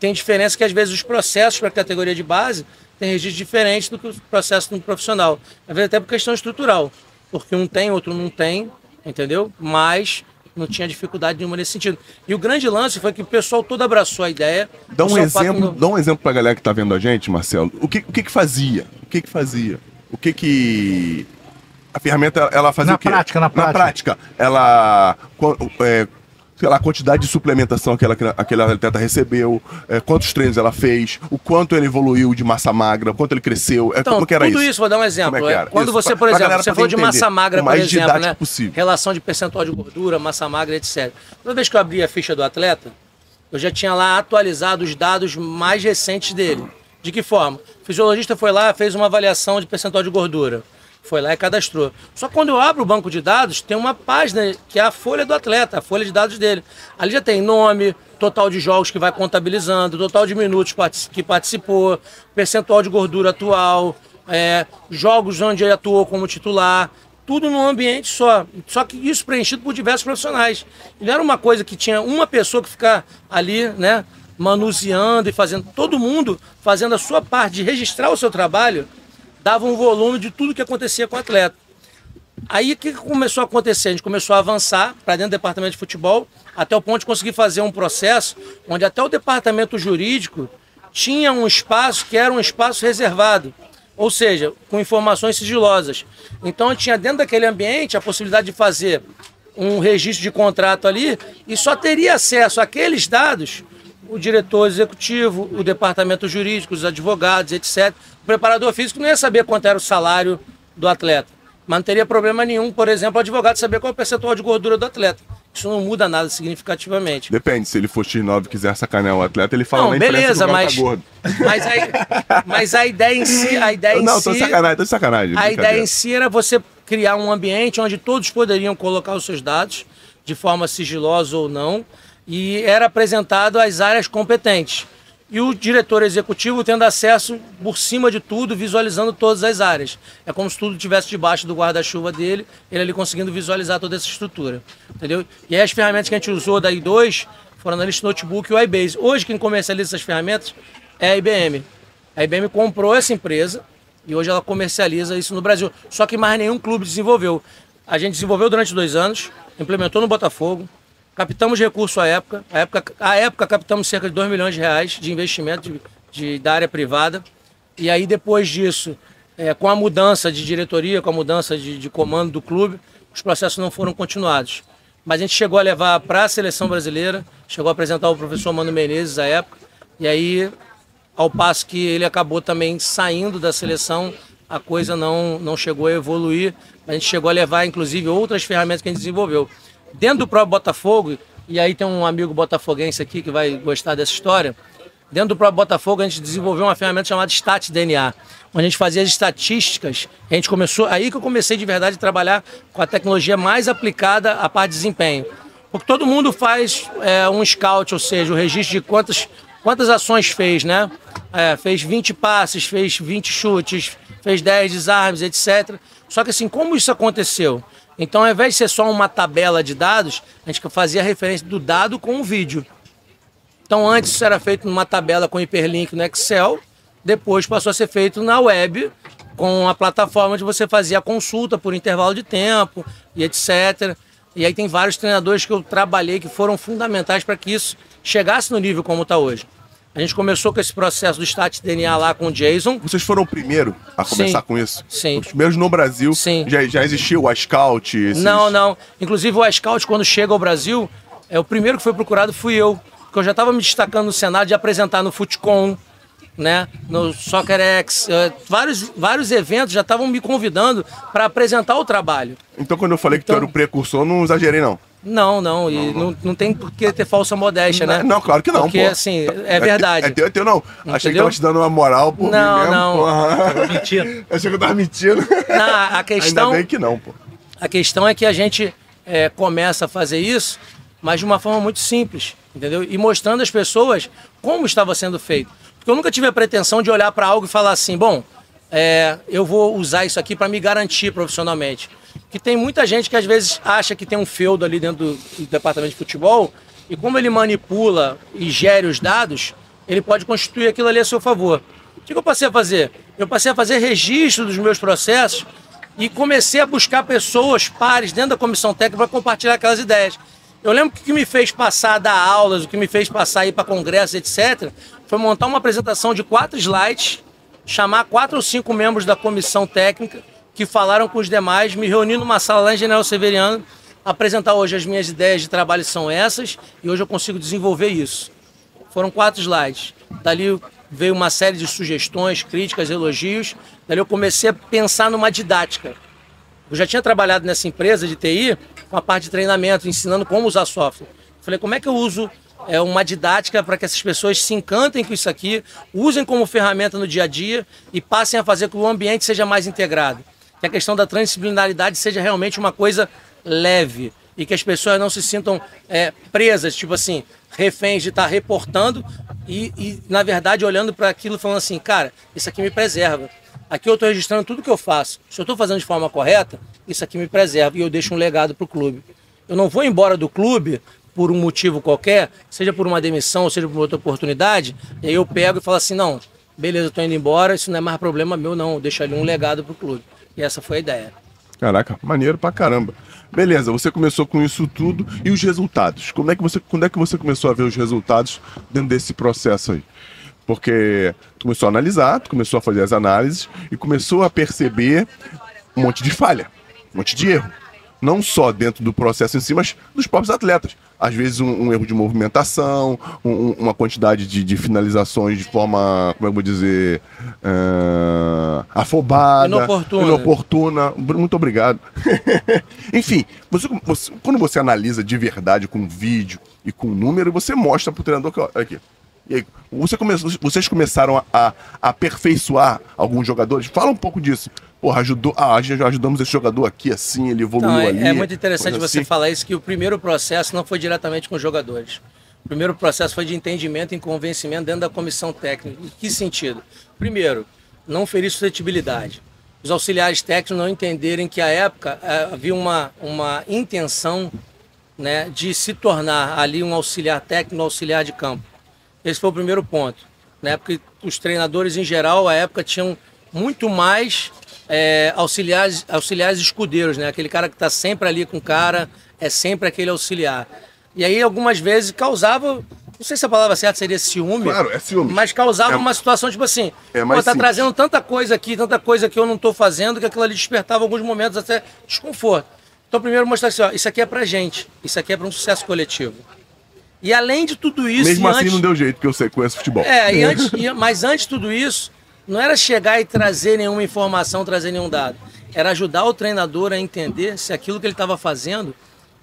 C: Tem diferença que às vezes os processos para a categoria de base têm registros diferentes do que os processos do profissional. Às vezes até por questão estrutural. Porque um tem, outro não tem, entendeu? Mas não tinha dificuldade nenhuma nesse sentido. E o grande lance foi que o pessoal todo abraçou a ideia.
A: Dá um exemplo, dá um exemplo para a galera que está vendo a gente, Marcelo. O que, o que, que fazia? O que, que fazia? o que que a ferramenta ela fazia
B: na
A: o quê?
B: prática, na prática.
A: Na prática, ela é, sei lá, a quantidade de suplementação que ela, aquele atleta recebeu, é, quantos treinos ela fez, o quanto ele evoluiu de massa magra, o quanto ele cresceu, é,
C: então,
A: como que era
C: tudo
A: isso?
C: isso, vou dar um exemplo.
A: É
C: quando
A: isso,
C: você,
A: pra,
C: por exemplo, você falou de massa magra, por exemplo, né?
A: Possível.
C: Relação de percentual de gordura, massa magra, etc. Toda vez que eu abri a ficha do atleta, eu já tinha lá atualizado os dados mais recentes dele. De que forma? O fisiologista foi lá, fez uma avaliação de percentual de gordura. Foi lá e cadastrou. Só que quando eu abro o banco de dados, tem uma página que é a folha do atleta, a folha de dados dele. Ali já tem nome, total de jogos que vai contabilizando, total de minutos que participou, percentual de gordura atual, é, jogos onde ele atuou como titular, tudo num ambiente só. Só que isso preenchido por diversos profissionais. Não era uma coisa que tinha uma pessoa que ficar ali, né, manuseando e fazendo, todo mundo fazendo a sua parte de registrar o seu trabalho, dava um volume de tudo que acontecia com o atleta. Aí o que começou a acontecer? A gente começou a avançar para dentro do departamento de futebol, até o ponto de conseguir fazer um processo onde até o departamento jurídico tinha um espaço que era um espaço reservado, ou seja, com informações sigilosas. Então tinha dentro daquele ambiente a possibilidade de fazer um registro de contrato ali e só teria acesso àqueles dados o diretor executivo, o departamento jurídico, os advogados, etc. O preparador físico não ia saber quanto era o salário do atleta. Mas não teria problema nenhum, por exemplo, o advogado saber qual é o percentual de gordura do atleta. Isso não muda nada significativamente.
A: Depende, se ele for X9 e quiser sacanear o atleta, ele fala
C: não,
A: na
C: beleza,
A: tá
C: mas,
A: gordo.
C: Mas, a, mas a ideia em si. A ideia
A: não,
C: em
A: tô
C: si,
A: sacanagem, tô sacanagem.
C: A ideia em si era você criar um ambiente onde todos poderiam colocar os seus dados, de forma sigilosa ou não, e era apresentado às áreas competentes. E o diretor executivo tendo acesso por cima de tudo, visualizando todas as áreas. É como se tudo estivesse debaixo do guarda-chuva dele, ele ali conseguindo visualizar toda essa estrutura. Entendeu? E aí as ferramentas que a gente usou da I2 foram a Analyst Notebook e o iBase. Hoje quem comercializa essas ferramentas é a IBM. A IBM comprou essa empresa e hoje ela comercializa isso no Brasil. Só que mais nenhum clube desenvolveu. A gente desenvolveu durante dois anos, implementou no Botafogo, Captamos recurso à época. À época, à época captamos cerca de 2 milhões de reais de investimento de, de da área privada. E aí, depois disso, é, com a mudança de diretoria, com a mudança de, de comando do clube, os processos não foram continuados. Mas a gente chegou a levar para a seleção brasileira, chegou a apresentar o professor Mano Menezes à época. E aí, ao passo que ele acabou também saindo da seleção, a coisa não, não chegou a evoluir. A gente chegou a levar, inclusive, outras ferramentas que a gente desenvolveu. Dentro do próprio Botafogo, e aí tem um amigo botafoguense aqui que vai gostar dessa história. Dentro do próprio Botafogo, a gente desenvolveu uma ferramenta chamada Stat DNA, onde a gente fazia as estatísticas. A gente começou, aí que eu comecei de verdade a trabalhar com a tecnologia mais aplicada à parte de desempenho. Porque todo mundo faz é, um scout, ou seja, o registro de quantas, quantas ações fez, né? É, fez 20 passes, fez 20 chutes, fez 10 desarmes, etc. Só que assim, como isso aconteceu? Então, ao invés de ser só uma tabela de dados, a gente fazia referência do dado com o vídeo. Então, antes isso era feito numa tabela com hiperlink no Excel, depois passou a ser feito na web, com a plataforma onde você fazia a consulta por intervalo de tempo e etc. E aí tem vários treinadores que eu trabalhei que foram fundamentais para que isso chegasse no nível como está hoje. A gente começou com esse processo do Stat DNA lá com o Jason.
A: Vocês foram o primeiro a começar
C: Sim.
A: com isso?
C: Sim.
A: Os primeiros no Brasil.
C: Sim.
A: Já, já existiu o iScout? esses-
C: Não, não. Inclusive o Scout, quando chega ao Brasil, é o primeiro que foi procurado fui eu. Porque eu já estava me destacando no Senado de apresentar no Futecom, né? No Soccer X. eh, vários, vários eventos já estavam me convidando para apresentar o trabalho.
A: Então, quando eu falei que tu
C: Então-
A: era o precursor, não exagerei, não.
C: Não, não, e não, não tem por que ter falsa modéstia, né?
A: Não, claro que não,
C: Porque,
A: pô.
C: assim, é verdade.
A: É teu, é teu, não. Achei que
C: Entendeu?
A: tava te dando uma moral por
C: Não,
A: mim
C: não.
A: porra.
B: Mentira.
A: Achei que eu tava mentindo.
C: Não, a questão-
A: Ainda bem que não, pô.
C: A questão é que a gente é, começa a fazer isso, mas de uma forma muito simples, entendeu? E mostrando às pessoas como estava sendo feito. Porque eu nunca tive a pretensão de olhar para algo e falar assim, bom, é, eu vou usar isso aqui para me garantir profissionalmente. Que tem muita gente que às vezes acha que tem um feudo ali dentro do, departamento de futebol e como ele manipula e gere os dados, ele pode constituir aquilo ali a seu favor. O que que eu passei a fazer? Eu passei a fazer registro dos meus processos e comecei a buscar pessoas pares dentro da comissão técnica para compartilhar aquelas ideias. Eu lembro que o que me fez passar a dar aulas, o que me fez passar a ir para congressos, etc., foi montar uma apresentação de quatro slides, chamar quatro ou cinco membros da comissão técnica que falaram com os demais, me reunir numa sala lá em General Severiano, apresentar hoje as minhas ideias de trabalho são essas e hoje eu consigo desenvolver isso. Foram quatro slides. Dali veio uma série de sugestões, críticas, elogios. Dali eu comecei a pensar numa didática. Eu já tinha trabalhado nessa empresa de TI com a parte de treinamento, ensinando como usar software. Falei, como é que eu uso é, uma didática para que essas pessoas se encantem com isso aqui, usem como ferramenta no dia a dia e passem a fazer com que o ambiente seja mais integrado. Que a questão da transdisciplinaridade seja realmente uma coisa leve e que as pessoas não se sintam é, presas, tipo assim, reféns de estar reportando e, e, na verdade, olhando para aquilo falando assim, cara, isso aqui me preserva. Aqui eu estou registrando tudo que eu faço. Se eu estou fazendo de forma correta, isso aqui me preserva e eu deixo um legado para o clube. Eu não vou embora do clube por um motivo qualquer, seja por uma demissão, seja por outra oportunidade, e aí eu pego e falo assim, não, beleza, eu indo embora, isso não é mais problema meu não, eu deixo ali um legado pro clube. E essa foi a ideia.
A: Caraca, maneiro pra caramba. Beleza, você começou com isso tudo e os resultados. Como é que você, quando é que você começou a ver os resultados dentro desse processo aí? Porque tu começou a analisar, tu começou a fazer as análises e começou a perceber um monte de falha, um monte de erro. Não só dentro do processo em si, mas dos próprios atletas. Às vezes um, um erro de movimentação, um- um- uma quantidade de, de finalizações de forma, como é eu vou dizer, ah, afobada,
C: Inoportuna.
A: inoportuna. Muito obrigado. Enfim, você, você- quando você analisa de verdade com vídeo e com número, você mostra pro treinador que, ó, aqui. E aí, você começou, vocês começaram a, a aperfeiçoar alguns jogadores? Fala um pouco disso. Porra, ajudou, ah, já ajudamos esse jogador aqui assim, ele evoluiu
C: Não, é,
A: ali.
C: é muito interessante você
A: assim.
C: falar isso, que o primeiro processo não foi diretamente com os jogadores. O primeiro processo foi de entendimento e convencimento dentro da comissão técnica. Em que sentido? Primeiro, não ferir suscetibilidade. Os auxiliares técnicos não entenderem que à época eh, havia uma, uma intenção né, de se tornar ali um auxiliar técnico, um auxiliar de campo. Esse foi o primeiro ponto. Né? Porque os treinadores, em geral, à época tinham muito mais é, auxiliares, auxiliares escudeiros, né? Aquele cara que está sempre ali com o cara, é sempre aquele auxiliar. E aí, algumas vezes, causava, não sei se a palavra certa seria ciúme,
A: Claro, é ciúme.
C: mas causava
A: É-
C: uma situação tipo assim,
A: É
C: pô, tá
A: simples.
C: trazendo tanta coisa aqui, tanta coisa que eu não estou fazendo, que aquilo ali despertava alguns momentos até desconforto. Então, primeiro mostrar assim, ó, isso aqui é pra gente, isso aqui é para um sucesso coletivo. E além de tudo isso,
A: Mesmo assim
C: antes-
A: não deu jeito, porque eu sei, conheço futebol.
C: é, e antes, mas antes de tudo isso, não era chegar e trazer nenhuma informação, trazer nenhum dado. Era ajudar o treinador a entender se aquilo que ele estava fazendo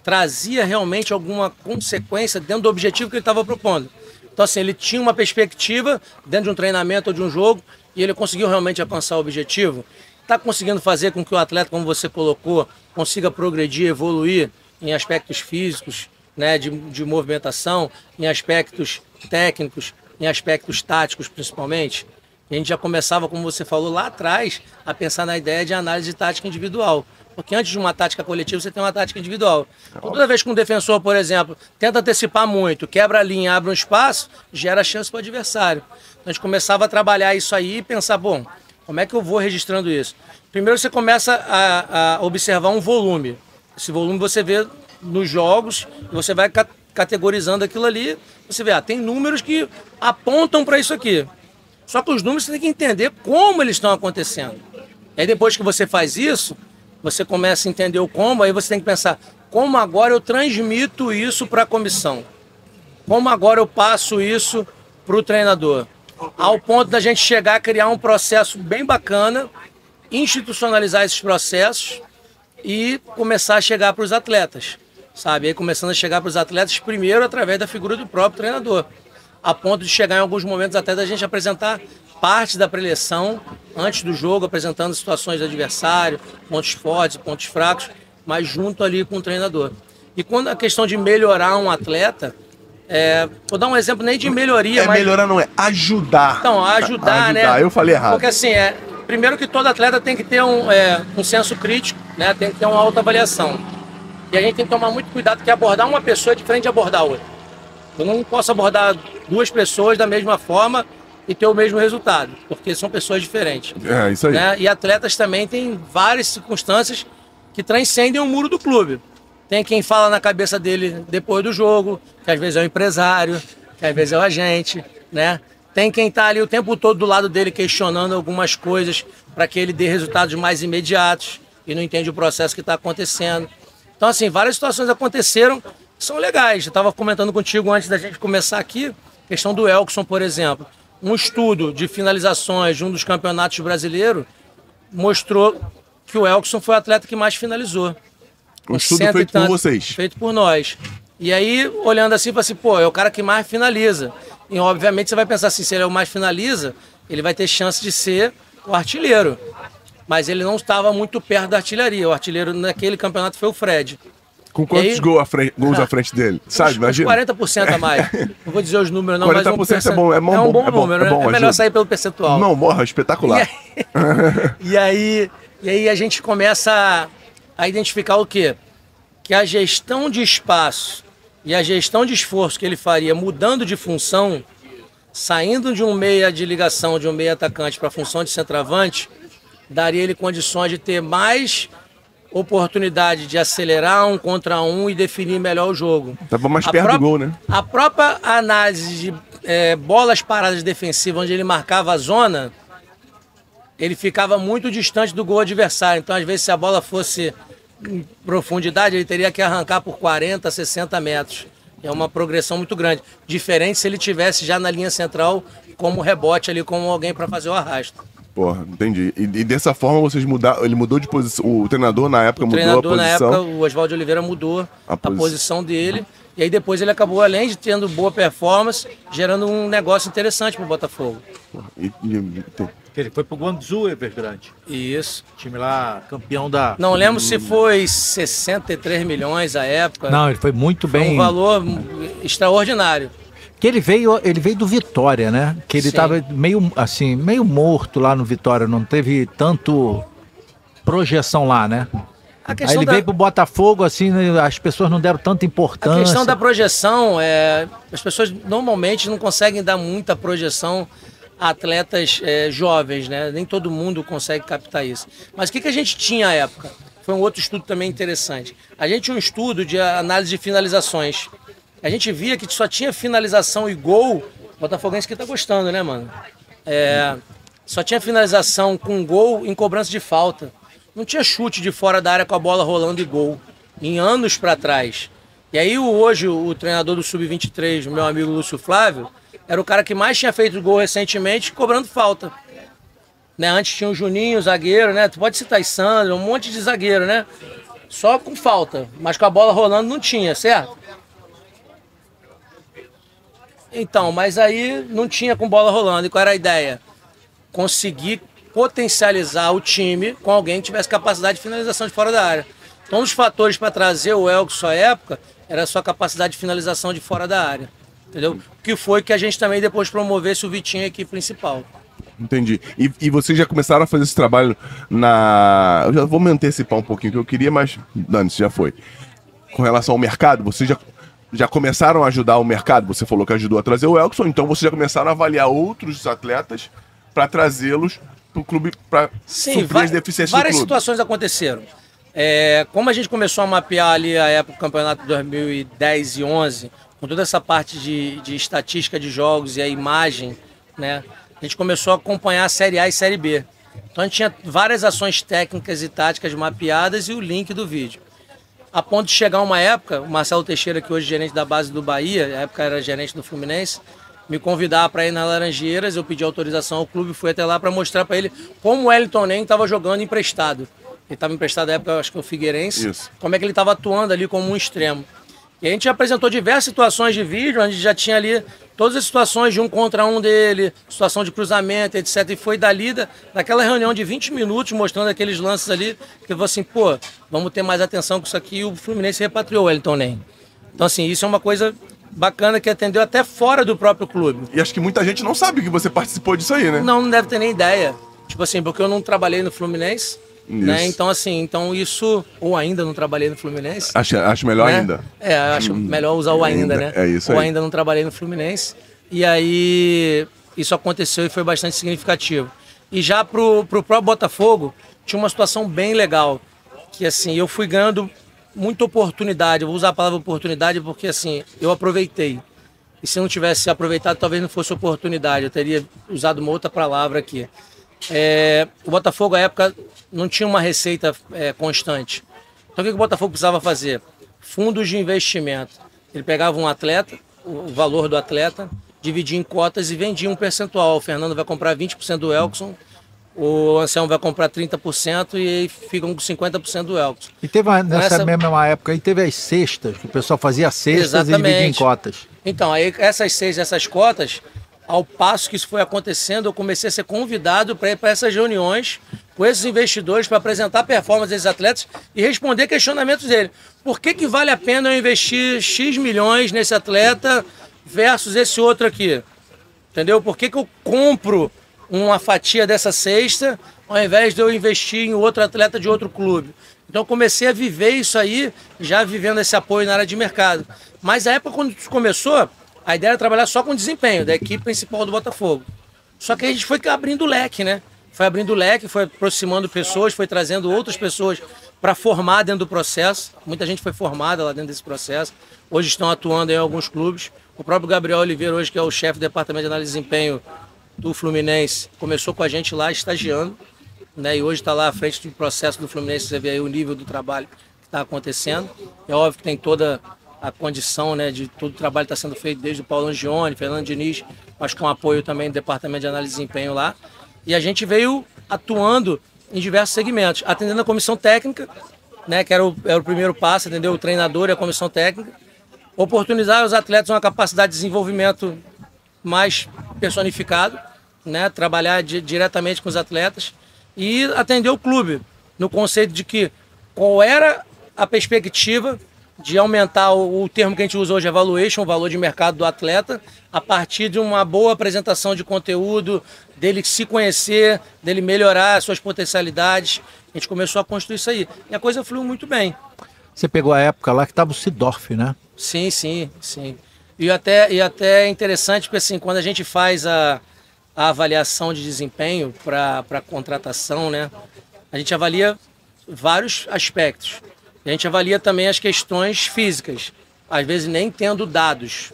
C: trazia realmente alguma consequência dentro do objetivo que ele estava propondo. Então, assim, ele tinha uma perspectiva dentro de um treinamento ou de um jogo e ele conseguiu realmente alcançar o objetivo. Está conseguindo fazer com que o atleta, como você colocou, consiga progredir, evoluir em aspectos físicos, né, de, de movimentação, em aspectos técnicos, em aspectos táticos principalmente. A gente já começava, como você falou lá atrás, a pensar na ideia de análise de tática individual. Porque antes de uma tática coletiva, você tem uma tática individual. Então, toda vez que um defensor, por exemplo, tenta antecipar muito, quebra a linha, abre um espaço, gera chance para o adversário. Então, a gente começava a trabalhar isso aí e pensar, bom, como é que eu vou registrando isso? Primeiro você começa a, a observar um volume. Esse volume você vê nos jogos, você vai categorizando aquilo ali, você vê, ah, tem números que apontam para isso aqui. Só que os números você tem que entender como eles estão acontecendo. E aí depois que você faz isso, você começa a entender o como, aí você tem que pensar, como agora eu transmito isso para a comissão? Como agora eu passo isso para o treinador? Ao ponto da gente chegar a criar um processo bem bacana, institucionalizar esses processos e começar a chegar para os atletas, sabe? Aí começando a chegar para os atletas primeiro através da figura do próprio treinador, a ponto de chegar em alguns momentos até da gente apresentar parte da preleção antes do jogo, apresentando situações do adversário, pontos fortes, pontos fracos, mas junto ali com o treinador. E quando a questão de melhorar um atleta, é, vou dar um exemplo nem de melhoria,
A: é
C: mas...
A: melhorar não é ajudar.
C: Então, ajudar, né?
A: ajudar. Eu falei errado.
C: Porque assim, é, primeiro que todo atleta tem que ter um, é, um senso crítico, né? Tem que ter uma autoavaliação. E a gente tem que tomar muito cuidado que abordar uma pessoa é diferente de abordar outra. Eu não posso abordar duas pessoas da mesma forma e ter o mesmo resultado, porque são pessoas diferentes.
A: É, isso aí.
C: Né? E atletas também têm várias circunstâncias que transcendem o muro do clube. Tem quem fala na cabeça dele depois do jogo, que às vezes é o empresário, que às vezes é o agente, né? Tem quem está ali o tempo todo do lado dele questionando algumas coisas para que ele dê resultados mais imediatos e não entende o processo que está acontecendo. Então, assim, várias situações aconteceram que são legais. Eu estava comentando contigo antes da gente começar aqui, questão do Elkson, por exemplo um estudo de finalizações de um dos campeonatos brasileiros mostrou que o Elkson foi o atleta que mais finalizou.
A: Um estudo feito por vocês.
C: Feito por nós. E aí, olhando assim, assim, pô, é o cara que mais finaliza. E obviamente você vai pensar assim, se ele é o mais finaliza, ele vai ter chance de ser o artilheiro. Mas ele não estava muito perto da artilharia. O artilheiro naquele campeonato foi o Fred.
A: Com quantos aí, gols, à frente, gols à frente dele? Sabe, imagina.
C: Uns 40% a mais. Não vou dizer os números, não,
A: 40%
C: mas
A: um é bom, é, bom,
C: é um bom,
A: é bom
C: número,
A: é,
C: bom,
A: né?
C: é melhor sair pelo percentual.
A: Não, morra, espetacular.
C: E aí, e aí, e aí a gente começa a, a identificar o quê? Que a gestão de espaço e a gestão de esforço que ele faria mudando de função, saindo de um meia de ligação, de um meia atacante para a função de centroavante, daria ele condições de ter mais oportunidade de acelerar um contra um e definir melhor o jogo.
A: Tava mais a perto do gol, né?
C: A própria análise de é, bolas paradas defensivas, onde ele marcava a zona, ele ficava muito distante do gol adversário. Então, às vezes, se a bola fosse em profundidade, ele teria que arrancar por 40, 60 metros. É uma progressão muito grande. Diferente se ele tivesse já na linha central como rebote ali, como alguém para fazer o arrasto.
A: Porra, entendi. E, e, dessa forma vocês mudaram, ele mudou de posição, o treinador na época
C: o
A: mudou
C: treinador,
A: a posição.
C: na época, o Oswaldo Oliveira mudou a, a posição dele. E aí depois ele acabou, além de tendo boa performance, gerando um negócio interessante pro Botafogo.
B: E, e, ele foi pro Guangzhou Evergrande.
C: Isso.
B: Time lá, campeão da...
C: Não lembro se foi 63 milhões a época.
B: Não, ele foi muito
C: foi
B: bem...
C: um valor extraordinário.
B: Que ele veio, ele veio do Vitória, né? Que ele estava meio assim, meio morto lá no Vitória, não teve tanto projeção lá, né? Aí ele da... veio pro Botafogo, assim, né, as pessoas não deram tanta importância.
C: A questão da projeção, é, as pessoas normalmente não conseguem dar muita projeção a atletas é, jovens, né? Nem todo mundo consegue captar isso. Mas o que, que a gente tinha à época? Foi um outro estudo também interessante. A gente tinha um estudo de análise de finalizações a gente via que só tinha finalização e gol. O Botafoguense que tá gostando, né, mano? É, só tinha finalização com gol em cobrança de falta. Não tinha chute de fora da área com a bola rolando e gol. Em anos para trás. E aí hoje o treinador do Sub-23, meu amigo Lúcio Flávio, era o cara que mais tinha feito gol recentemente cobrando falta. Né? Antes tinha o Juninho, o zagueiro, né? Tu pode citar Sandro, um monte de zagueiro, né? só com falta, mas com a bola rolando não tinha, certo? Então, mas aí não tinha com bola rolando. E qual era a ideia? Conseguir potencializar o time com alguém que tivesse capacidade de finalização de fora da área. Então, um dos fatores para trazer o Elkson à época era a sua capacidade de finalização de fora da área. Entendeu? Que foi que a gente também depois promovesse o Vitinho aqui principal.
A: Entendi. E, e vocês já começaram a fazer esse trabalho na. Eu já vou me antecipar um pouquinho que eu queria, mas. Dani, já foi. Com relação ao mercado, vocês já, já começaram a ajudar o mercado? Você falou que ajudou a trazer o Elkson, então vocês já começaram a avaliar outros atletas para trazê-los para o clube para suprir as deficiências
C: Várias situações aconteceram. É, como a gente começou a mapear ali a época do campeonato de 2010 e 11, com toda essa parte de, de estatística de jogos e a imagem, né? A gente começou a acompanhar a Série A e Série B. Então a gente tinha várias ações técnicas e táticas mapeadas e o link do vídeo. A ponto de chegar uma época, o Marcelo Teixeira, que hoje é gerente da base do Bahia, na época era gerente do Fluminense, me convidar para ir nas Laranjeiras, eu pedi autorização ao clube, fui até lá para mostrar para ele como o Wellington Nem estava jogando emprestado. Ele estava emprestado na época, acho que o Figueirense.
A: Isso.
C: Como é que ele estava atuando ali como um extremo. E a gente apresentou diversas situações de vídeo, onde já tinha ali todas as situações de um contra um dele, situação de cruzamento, etc. E foi dali, da, daquela reunião de 20 minutos, mostrando aqueles lances ali, que eu falei assim, pô, vamos ter mais atenção com isso aqui. E o Fluminense repatriou o Wellington Nem. Então, assim, isso é uma coisa bacana que atendeu até fora do próprio clube.
A: E acho que muita gente não sabe que você participou disso aí, né?
C: Não, não deve ter nem ideia. Tipo assim, porque eu não trabalhei no Fluminense. Né? Então, assim, então isso. Ou ainda não trabalhei no Fluminense.
A: Acho, acho melhor
C: né?
A: ainda.
C: É, acho melhor usar o ainda,
A: Ainda,
C: né?
A: é isso
C: Ou
A: aí.
C: ainda não trabalhei no Fluminense. E aí isso aconteceu e foi bastante significativo. E já pro, pro próprio Botafogo, tinha uma situação bem legal. Que assim, eu fui ganhando muita oportunidade. Eu vou usar a palavra oportunidade porque assim, eu aproveitei. E se eu não tivesse aproveitado, talvez não fosse oportunidade. Eu teria usado uma outra palavra aqui. É, o Botafogo, à época, não tinha uma receita é, constante. Então, o que, que o Botafogo precisava fazer? Fundos de investimento. Ele pegava um atleta, o valor do atleta, dividia em cotas e vendia um percentual. O Fernando vai comprar 20% do Elkson, o Anselmo vai comprar 30% e ficam com 50% do Elkson.
B: E teve uma- nessa
C: Essa-
B: mesma época aí, teve as cestas, que o pessoal fazia cestas e
C: Exatamente.
B: dividia em cotas.
C: Então, aí essas seis, essas cotas, ao passo que isso foi acontecendo, eu comecei a ser convidado para ir para essas reuniões com esses investidores para apresentar a performance desses atletas e responder questionamentos dele. Por que, que vale a pena eu investir X milhões nesse atleta versus esse outro aqui? Entendeu? Por que, que eu compro uma fatia dessa cesta ao invés de eu investir em outro atleta de outro clube? Então comecei a viver isso aí, já vivendo esse apoio na área de mercado. Mas a época quando isso começou, a ideia era trabalhar só com desempenho da equipe principal do Botafogo. Só que a gente foi abrindo o leque, né? Foi abrindo o leque, foi aproximando pessoas, foi trazendo outras pessoas para formar dentro do processo. Muita gente foi formada lá dentro desse processo. Hoje estão atuando em alguns clubes. O próprio Gabriel Oliveira, hoje que é o chefe do departamento de análise de desempenho do Fluminense, começou com a gente lá estagiando, né? E hoje está lá à frente do processo do Fluminense. Você vê aí o nível do trabalho que está acontecendo. É óbvio que tem toda a condição, né, de todo o trabalho que está sendo feito desde o Paulo Angione, Fernando Diniz, mas com apoio também do departamento de análise de desempenho lá. E a gente veio atuando em diversos segmentos, atendendo a comissão técnica, né, que era o, era o primeiro passo, entendeu? O treinador e a comissão técnica. Oportunizar os atletas uma capacidade de desenvolvimento mais personificado, né? trabalhar di- diretamente com os atletas e atender o clube no conceito de que qual era a perspectiva de aumentar o, o termo que a gente usa hoje, evaluation, o valor de mercado do atleta, a partir de uma boa apresentação de conteúdo, dele se conhecer, dele melhorar as suas potencialidades. A gente começou a construir isso aí. E a coisa fluiu muito bem.
B: Você pegou a época lá que tava o Sidorf, né?
C: Sim, sim, sim. E até, e até é interessante, porque assim, quando a gente faz a, a avaliação de desempenho para a contratação, né, a gente avalia vários aspectos. A gente avalia também as questões físicas, às vezes nem tendo dados.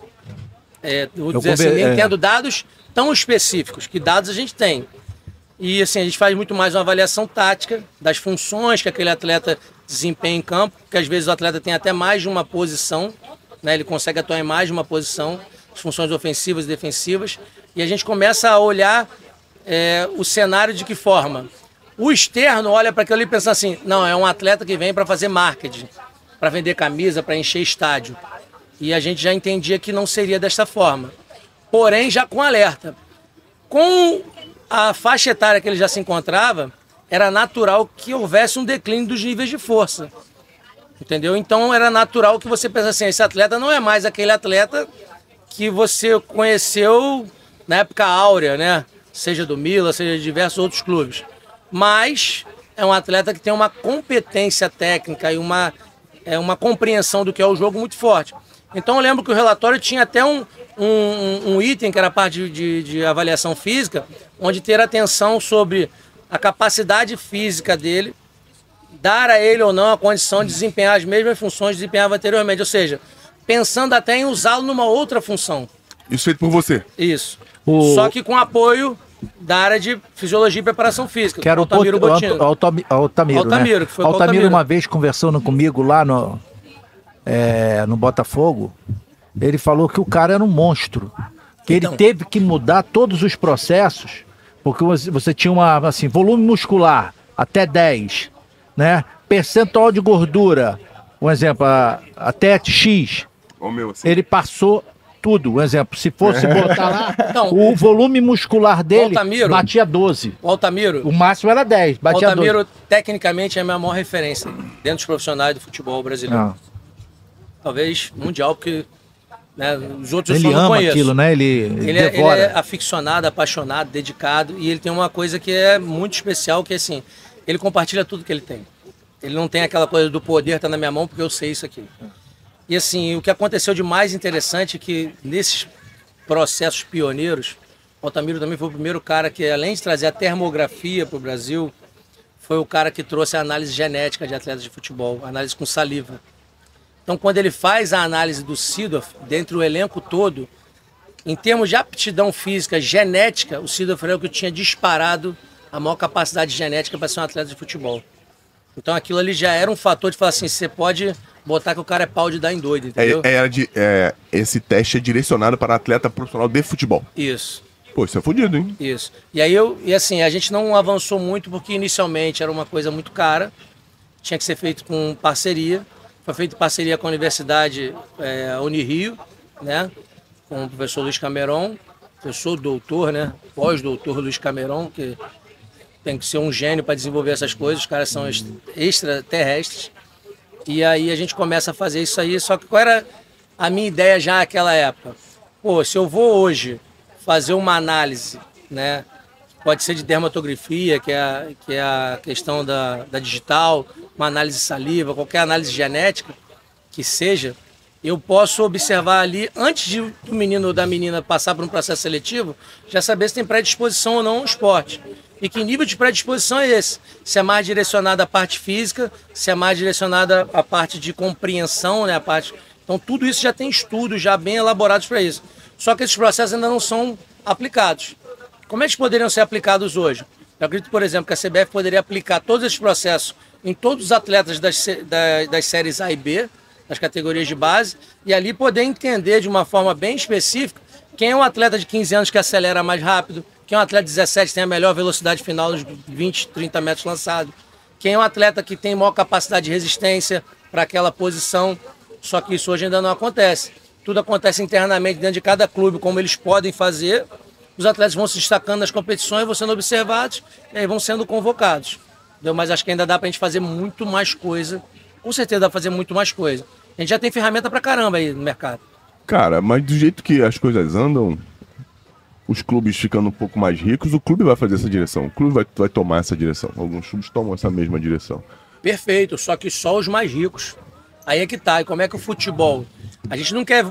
C: É, vou dizer assim, nem
B: é.
C: tendo dados tão específicos, que dados a gente tem. E assim, a gente faz muito mais uma avaliação tática das funções que aquele atleta desempenha em campo, porque às vezes o atleta tem até mais de uma posição, né? ele consegue atuar em mais de uma posição, as funções ofensivas e defensivas, e a gente começa a olhar é, o cenário de que forma? O externo olha para aquilo ali e pensa assim: não, é um atleta que vem para fazer marketing, para vender camisa, para encher estádio. E a gente já entendia que não seria desta forma. Porém, já com alerta. Com a faixa etária que ele já se encontrava, era natural que houvesse um declínio dos níveis de força. Entendeu? Então era natural que você pensasse assim: esse atleta não é mais aquele atleta que você conheceu na época áurea, né? Seja do Mila, seja de diversos outros clubes. Mas é um atleta que tem uma competência técnica e uma, é, uma compreensão do que é o jogo muito forte. Então eu lembro que o relatório tinha até um, um, um item que era parte de, de, de avaliação física, onde ter atenção sobre a capacidade física dele, dar a ele ou não a condição de desempenhar as mesmas funções que desempenhava anteriormente. Ou seja, pensando até em usá-lo numa outra função.
A: Isso feito por você.
C: Isso. O... Só que com apoio da área de fisiologia e preparação física.
B: Que era o Altamiro Botino. Altamiro, Altamiro, Altamiro, né? que foi Altamiro, Altamiro uma vez conversando comigo lá no, é, no Botafogo, ele falou que o cara era um monstro. Que então. ele teve que mudar todos os processos, porque você tinha uma, assim, volume muscular até 10, né? Percentual de gordura, um exemplo, até X. Assim. Ele passou tudo. Um exemplo, se fosse botar lá, então, o volume muscular dele Altamiro, batia 12.
C: O Altamiro.
B: O máximo era 10, batia
C: o Altamiro, 12. tecnicamente, é a minha maior referência dentro dos profissionais do futebol brasileiro. Não. Talvez mundial, porque né, os outros
B: ele
C: eu
B: ama aquilo, né? Ele,
C: ele, é, ele é aficionado, apaixonado, dedicado e ele tem uma coisa que é muito especial, que é assim, ele compartilha tudo que ele tem. Ele não tem aquela coisa do poder estar tá na minha mão porque eu sei isso aqui. E assim, o que aconteceu de mais interessante é que nesses processos pioneiros, Altamiro também foi o primeiro cara que, além de trazer a termografia para o Brasil, foi o cara que trouxe a análise genética de atletas de futebol, análise com saliva. Então, quando ele faz a análise do Sidoff, dentro do elenco todo, em termos de aptidão física, genética, o Sidoff era o que tinha disparado a maior capacidade genética para ser um atleta de futebol. Então aquilo ali já era um fator de falar assim, você pode botar que o cara é pau de dar em doido, entendeu?
A: É, é, de, é, esse teste é direcionado para atleta profissional de futebol.
C: Isso.
A: Pô, isso é fodido, hein?
C: Isso. E aí eu, e assim, a gente não avançou muito porque inicialmente era uma coisa muito cara, tinha que ser feito com parceria. Foi feito parceria com a Universidade é, Unirio, né? Com o professor Luiz Cameron, professor doutor, né? Pós-doutor Luiz Cameron, que tem que ser um gênio para desenvolver essas coisas, os caras são extraterrestres. E aí a gente começa a fazer isso aí, só que qual era a minha ideia já naquela época? Pô, se eu vou hoje fazer uma análise, né? Pode ser de dermatografia, que é a, que é a questão da, da digital, uma análise saliva, qualquer análise genética que seja, eu posso observar ali, antes de, do menino ou da menina passar por um processo seletivo, já saber se tem predisposição ou não ao esporte. E que nível de predisposição é esse? Se é mais direcionado à parte física, se é mais direcionado à parte de compreensão, né? A parte... Então tudo isso já tem estudos já bem elaborados para isso. Só que esses processos ainda não são aplicados. Como que poderiam ser aplicados hoje? Eu acredito, por exemplo, que a CBF poderia aplicar todos esses processos em todos os atletas das, das, das séries A e B, das categorias de base, e ali poder entender de uma forma bem específica quem é um atleta de 15 anos que acelera mais rápido, quem é um atleta de 17 tem a melhor velocidade final nos 20, 30 metros lançado. Quem é um atleta que tem maior capacidade de resistência para aquela posição. Só que isso hoje ainda não acontece. Tudo acontece internamente dentro de cada clube, como eles podem fazer. Os atletas vão se destacando nas competições, vão sendo observados e aí vão sendo convocados. Entendeu? Mas acho que ainda dá para a gente fazer muito mais coisa. Com certeza dá para fazer muito mais coisa. A gente já tem ferramenta para caramba aí no mercado.
A: Cara, mas do jeito que as coisas andam, os clubes ficando um pouco mais ricos, o clube vai fazer essa direção. O clube vai, vai tomar essa direção. Alguns clubes tomam essa mesma direção.
C: Perfeito, só que só os mais ricos. Aí é que tá. E como é que o futebol? A gente não quer.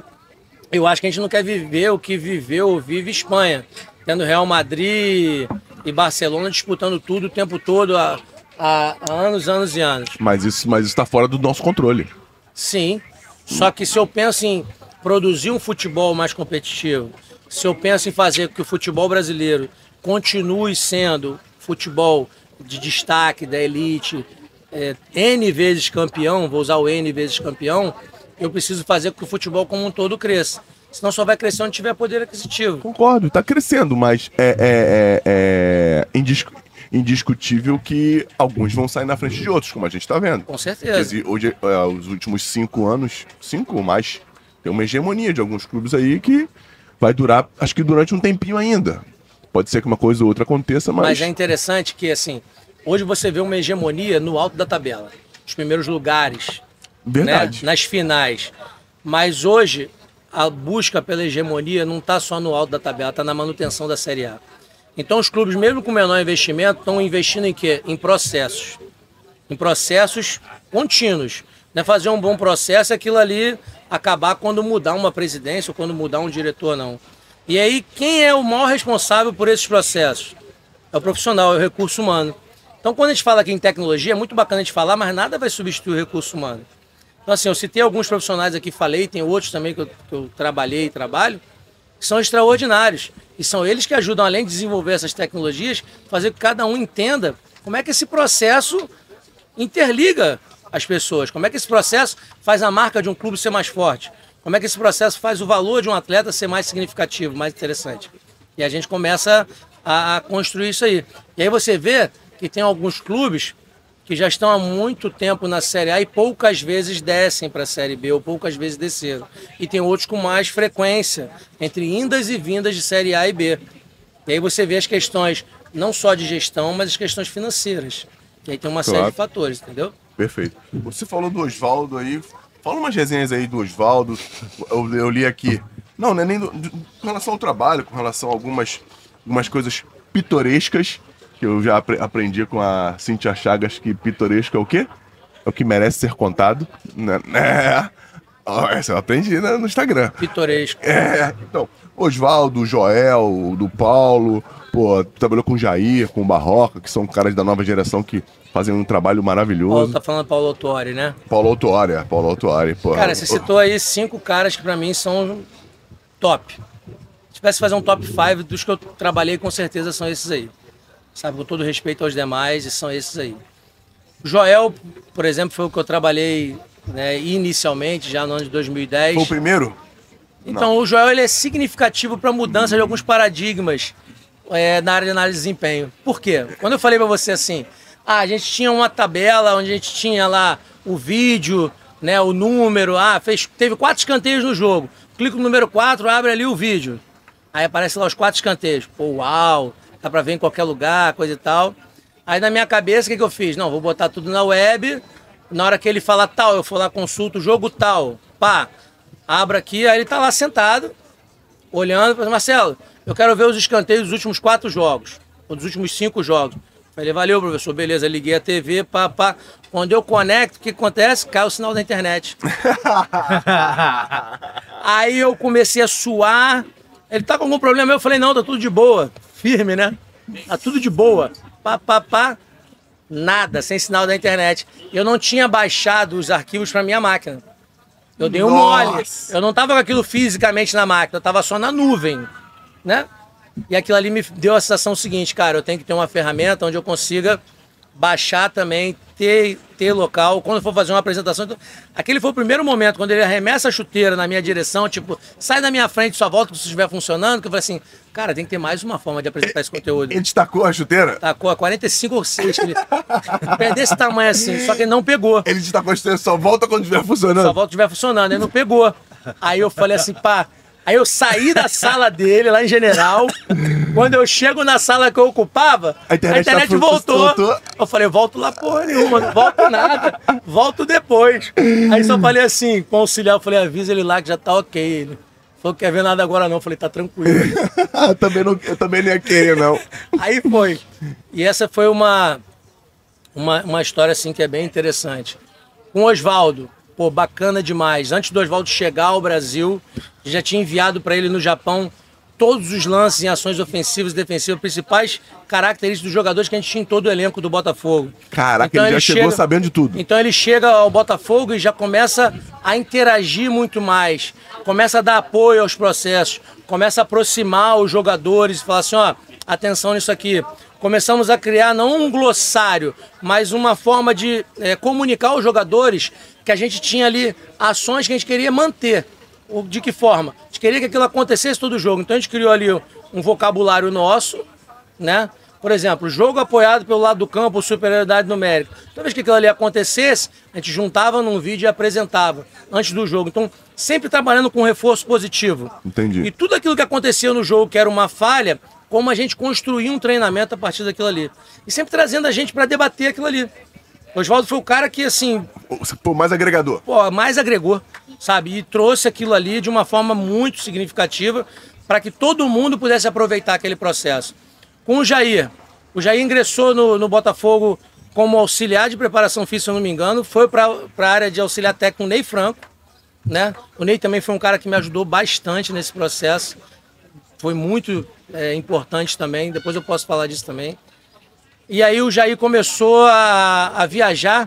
C: Eu acho que a gente não quer viver o que viveu ou vive Espanha. Tendo Real Madrid e Barcelona disputando tudo o tempo todo há, há anos, anos e anos.
A: Mas isso mas está fora do nosso controle.
C: Sim. Só que se eu penso em produzir um futebol mais competitivo, se eu penso em fazer com que o futebol brasileiro continue sendo futebol de destaque da elite, é, N vezes campeão, vou usar o N vezes campeão, eu preciso fazer com que o futebol como um todo cresça. Senão só vai crescer onde tiver poder aquisitivo.
A: Concordo, está crescendo, mas é, é, é, é indiscutível que alguns vão sair na frente de outros, como a gente está vendo.
C: Com certeza.
A: Porque hoje, é, os últimos cinco anos, cinco ou mais, tem uma hegemonia de alguns clubes aí que vai durar, acho que durante um tempinho ainda. Pode ser que uma coisa ou outra aconteça, mas.
C: Mas é interessante que, assim, hoje você vê uma hegemonia no alto da tabela. Os primeiros lugares.
A: Verdade.
C: Né? Nas finais. Mas hoje, a busca pela hegemonia não está só no alto da tabela, está na manutenção da Série A. Então, os clubes, mesmo com menor investimento, estão investindo em quê? Em processos. Em processos contínuos. Não é fazer um bom processo aquilo ali acabar quando mudar uma presidência ou quando mudar um diretor, não. E aí, quem é o maior responsável por esses processos? É o profissional, é o recurso humano. Então, quando a gente fala aqui em tecnologia, é muito bacana a gente falar, mas nada vai substituir o recurso humano. Então, assim, eu citei alguns profissionais aqui, falei, tem outros também que eu, que eu trabalhei e trabalho, que são extraordinários. E são eles que ajudam, além de desenvolver essas tecnologias, fazer com que cada um entenda como é que esse processo interliga as pessoas, como é que esse processo faz a marca de um clube ser mais forte, como é que esse processo faz o valor de um atleta ser mais significativo, mais interessante. E a gente começa a, a construir isso aí. E aí você vê que tem alguns clubes que já estão há muito tempo na Série A e poucas vezes descem para a Série B ou poucas vezes desceram. E tem outros com mais frequência, entre indas e vindas de Série A e B. E aí você vê as questões não só de gestão, mas as questões financeiras. E aí tem uma claro. série de fatores, entendeu?
A: Perfeito. Você falou do Oswaldo aí, Fala umas resenhas aí do Oswaldo. Eu, eu, li aqui. Não, não é nem do, do, com relação ao trabalho, com relação a algumas, algumas coisas pitorescas que eu já aprendi com a Cintia Chagas que pitoresco é o quê? É o que merece ser contado. Né? É. Oh, essa eu aprendi no Instagram.
C: Pitoresco.
A: É. Então, Oswaldo, Joel, do Paulo, pô, trabalhou com o Jair, com o Barroca, que são caras da nova geração que fazem um trabalho maravilhoso. Paulo
C: tá falando Paulo Autuori, né?
A: Paulo Autuori, é, Paulo Autuori. Pô.
C: Cara, você citou aí cinco caras que para mim são top. Se tivesse fazer um top 5 dos que eu trabalhei, com certeza são esses aí. Sabe, com todo respeito aos demais, e são esses aí. O Joel, por exemplo, foi o que eu trabalhei né, inicialmente, já no ano de 2010.
A: Foi o primeiro?
C: Então, Não. o Joel ele é significativo para a mudança de alguns paradigmas é, na área de análise de desempenho. Por quê? Quando eu falei para você assim, ah, a gente tinha uma tabela onde a gente tinha lá o vídeo, né, o número, ah, fez, teve quatro escanteios no jogo. Clica no número 4, abre ali o vídeo. Aí aparece lá os quatro escanteios. Pô, uau, dá pra ver em qualquer lugar, coisa e tal. Aí na minha cabeça, o que, que eu fiz? Não, vou botar tudo na web. Na hora que ele falar tal, eu for lá, consulto o jogo tal. Pá, abro aqui, aí ele tá lá sentado, olhando. Marcelo, eu quero ver os escanteios dos últimos quatro jogos, ou dos últimos cinco jogos. Falei, valeu, professor, beleza, liguei a TV, pá, pá. Quando eu conecto, o que acontece? Cai o sinal da internet. Aí eu comecei a suar. Ele tá com algum problema? Eu falei, não, tá tudo de boa. Firme, né? Tá tudo de boa. Pá, pá, pá. Nada, sem sinal da internet. Eu não tinha baixado os arquivos para minha máquina. Eu dei um Nossa. mole. Eu não tava com aquilo fisicamente na máquina, eu tava só na nuvem, né? E aquilo ali me deu a sensação seguinte, cara, eu tenho que ter uma ferramenta onde eu consiga baixar também, ter, ter local. Quando eu for fazer uma apresentação. Então, aquele foi o primeiro momento, quando ele arremessa a chuteira na minha direção, tipo, sai da minha frente, só volta se estiver funcionando, que eu falei assim, cara, tem que ter mais uma forma de apresentar esse conteúdo.
A: Ele destacou a chuteira?
C: Tacou a 45 ou 6. Ele... Pé desse tamanho assim, só que ele não pegou.
A: Ele destacou a chuteira, só volta quando estiver funcionando.
C: Só volta quando estiver funcionando, ele não pegou. Aí eu falei assim, pá, Aí eu saí da sala dele, lá em General. Quando eu chego na sala que eu ocupava, a internet, a internet tá voltou. voltou. Eu falei, volto lá porra nenhuma, não volto nada. Volto depois. Aí só falei assim, com o auxiliar, eu falei, avisa ele lá que já tá ok. Ele falou, quer ver nada agora não. Eu falei, tá tranquilo.
A: também não, eu também não ia querer, não.
C: Aí foi. E essa foi uma, uma, uma história assim que é bem interessante. Com o Oswaldo, pô, bacana demais. Antes do Oswaldo chegar ao Brasil, já tinha enviado para ele no Japão todos os lances em ações ofensivas e defensivas, principais características dos jogadores que a gente tinha em todo o elenco do Botafogo.
A: Caraca, então, ele já ele chegou chega, sabendo de tudo.
C: Então ele chega ao Botafogo e já começa a interagir muito mais, começa a dar apoio aos processos, começa a aproximar os jogadores e falar assim, ó, atenção nisso aqui. Começamos a criar não um glossário, mas uma forma de é, comunicar aos jogadores que a gente tinha ali ações que a gente queria manter. De que forma? A gente queria que aquilo acontecesse todo jogo. Então a gente criou ali um vocabulário nosso, né? Por exemplo, jogo apoiado pelo lado do campo, superioridade numérica. Toda vez que aquilo ali acontecesse, a gente juntava num vídeo e apresentava antes do jogo. Então, sempre trabalhando com reforço positivo.
A: Entendi.
C: E tudo aquilo que acontecia no jogo que era uma falha, como a gente construía um treinamento a partir daquilo ali. E sempre trazendo a gente para debater aquilo ali. O Oswaldo foi o cara que, assim,
A: Pô, mais agregador.
C: pô, mais agregou, sabe? E trouxe aquilo ali de uma forma muito significativa para que todo mundo pudesse aproveitar aquele processo. Com o Jair, o Jair ingressou no, no Botafogo como auxiliar de preparação física, se eu não me engano, foi para a área de auxiliar técnico Ney Franco, né? O Ney também foi um cara que me ajudou bastante nesse processo, foi muito é, importante também, depois eu posso falar disso também. E aí o Jair começou a, a viajar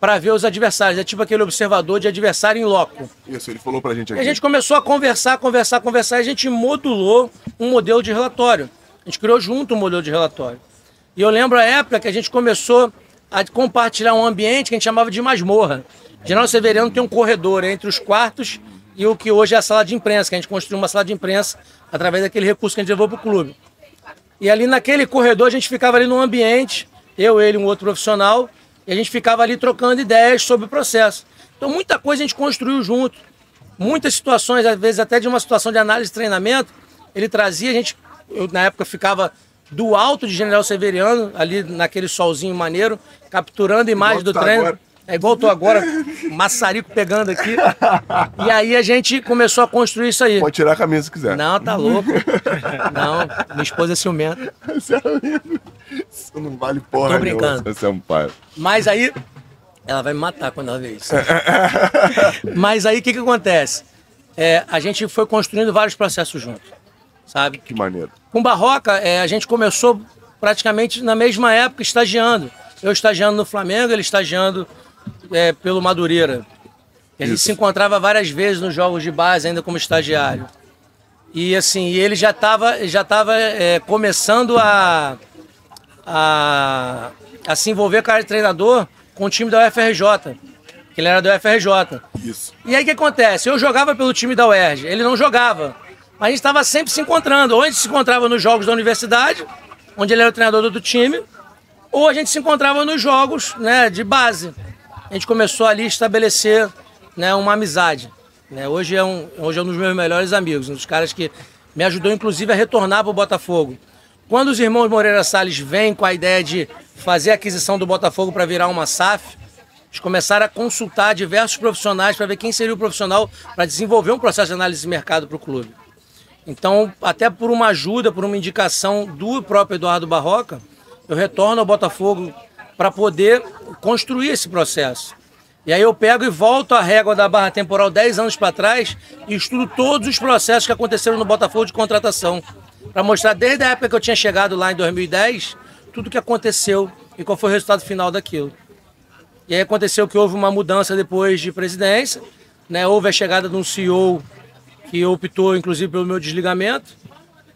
C: para ver os adversários, é tipo aquele observador de adversário em loco.
A: Isso, ele falou pra gente
C: E
A: aqui.
C: a gente começou a conversar, conversar, conversar, e a gente modulou um modelo de relatório. A gente criou junto um modelo de relatório. E eu lembro a época que a gente começou a compartilhar um ambiente que a gente chamava de masmorra. General Severiano tem um corredor entre os quartos e o que hoje é a sala de imprensa, que a gente construiu uma sala de imprensa através daquele recurso que a gente levou para o clube. E ali naquele corredor a gente ficava ali num ambiente, eu, ele, um outro profissional, e a gente ficava ali trocando ideias sobre o processo. Então muita coisa a gente construiu junto. Muitas situações, às vezes até de uma situação de análise de treinamento, ele trazia, a gente, eu na época ficava do alto de General Severiano, ali naquele solzinho maneiro, capturando imagens
A: Igual
C: do treino.
A: agora.
C: É igual eu tô agora, maçarico pegando aqui. E aí a gente começou a construir isso aí.
A: Pode tirar a camisa se quiser.
C: Não, tá louco. Não, minha esposa é ciumenta.
A: Você é. Isso não vale porra
C: Tô brincando.
A: nenhuma. Você é um pai.
C: Mas aí. Ela vai me matar quando ela ver isso. Mas aí o que, que acontece? É, a gente foi construindo vários processos juntos, sabe?
A: Que maneiro.
C: Com Barroca, é, a gente começou praticamente na mesma época, estagiando. Eu estagiando no Flamengo, ele estagiando é, pelo Madureira. E a gente
A: Isso.
C: se encontrava várias vezes nos jogos de base, ainda como estagiário. E assim, ele já estava já tava, é, começando a, a, a se envolver com a área de treinador com o time da UFRJ. Que ele era do UFRJ.
A: Isso.
C: E aí o que acontece? Eu jogava pelo time da UERJ, ele não jogava. Mas a gente estava sempre se encontrando. Ou a gente se encontrava nos jogos da universidade, onde ele era o treinador do time, ou a gente se encontrava nos jogos né, de base. A gente começou ali a estabelecer né, uma amizade. né? Hoje, é um, hoje é um dos meus melhores amigos, um dos caras que me ajudou inclusive a retornar para o Botafogo. Quando os irmãos Moreira Salles vêm com a ideia de fazer a aquisição do Botafogo para virar uma SAF, eles começaram a consultar diversos profissionais para ver quem seria o profissional para desenvolver um processo de análise de mercado para o clube. Então, até por uma ajuda, por uma indicação do próprio Eduardo Barroca, eu retorno ao Botafogo para poder construir esse processo. E aí eu pego e volto a régua da barra temporal 10 anos para trás e estudo todos os processos que aconteceram no Botafogo de contratação. Para mostrar desde a época que eu tinha chegado lá em 2010, tudo o que aconteceu e qual foi o resultado final daquilo. E aí aconteceu que houve uma mudança depois de presidência, né? houve a chegada de um CEO que optou inclusive pelo meu desligamento.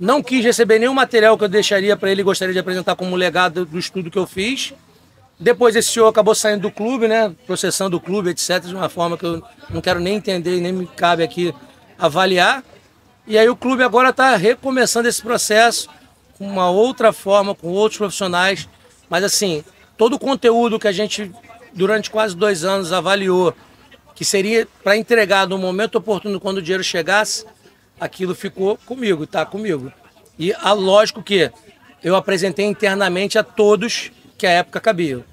C: Não quis receber nenhum material que eu deixaria para ele gostaria de apresentar como legado do estudo que eu fiz. Depois esse senhor acabou saindo do clube, né? Processando o clube, etc., de uma forma que eu não quero nem entender nem me cabe aqui avaliar. E aí o clube agora está recomeçando esse processo com uma outra forma, com outros profissionais. Mas assim, todo o conteúdo que a gente, durante quase dois anos, avaliou que seria para entregar no momento oportuno, quando o dinheiro chegasse, aquilo ficou comigo, está comigo. E ah, lógico que eu apresentei internamente a todos que a época cabia.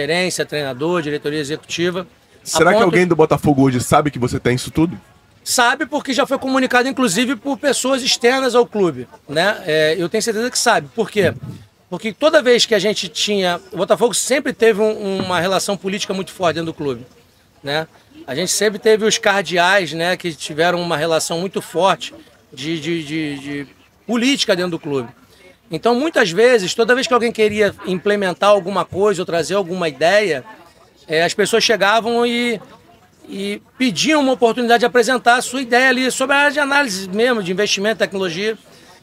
C: Gerência, treinador, diretoria executiva.
A: Será que alguém do Botafogo hoje sabe que você tem isso tudo?
C: Sabe porque já foi comunicado, inclusive, por pessoas externas ao clube. Né? É, eu tenho certeza que sabe. Por quê? Porque toda vez que a gente tinha. O Botafogo sempre teve um- uma relação política muito forte dentro do clube. Né? A gente sempre teve os cardeais né, que tiveram uma relação muito forte de, de, de- de política dentro do clube. Então, muitas vezes, toda vez que alguém queria implementar alguma coisa ou trazer alguma ideia, é, as pessoas chegavam e, e pediam uma oportunidade de apresentar a sua ideia ali sobre a área de análise mesmo, de investimento, tecnologia.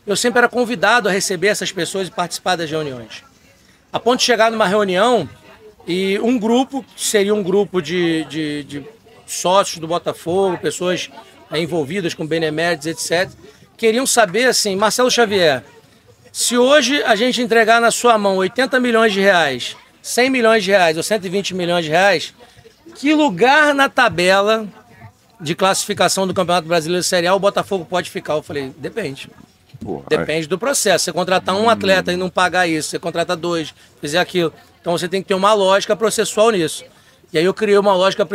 C: Eu sempre era convidado a receber essas pessoas e participar das reuniões. A ponto de chegar numa reunião e um grupo, que seria um grupo de, de, de sócios do Botafogo, pessoas eh, envolvidas com beneméritos, etc., queriam saber assim, Marcelo Xavier, Se hoje a gente entregar na sua mão 80 milhões de reais, 100 milhões de reais ou 120 milhões de reais, que lugar na tabela de classificação do Campeonato Brasileiro Série A o Botafogo pode ficar? Eu falei, depende.
A: Porra,
C: Depende do processo. Você contratar um atleta e não pagar isso, você contrata dois, fizer aquilo. Então você tem que ter uma lógica processual nisso. E aí eu criei uma lógica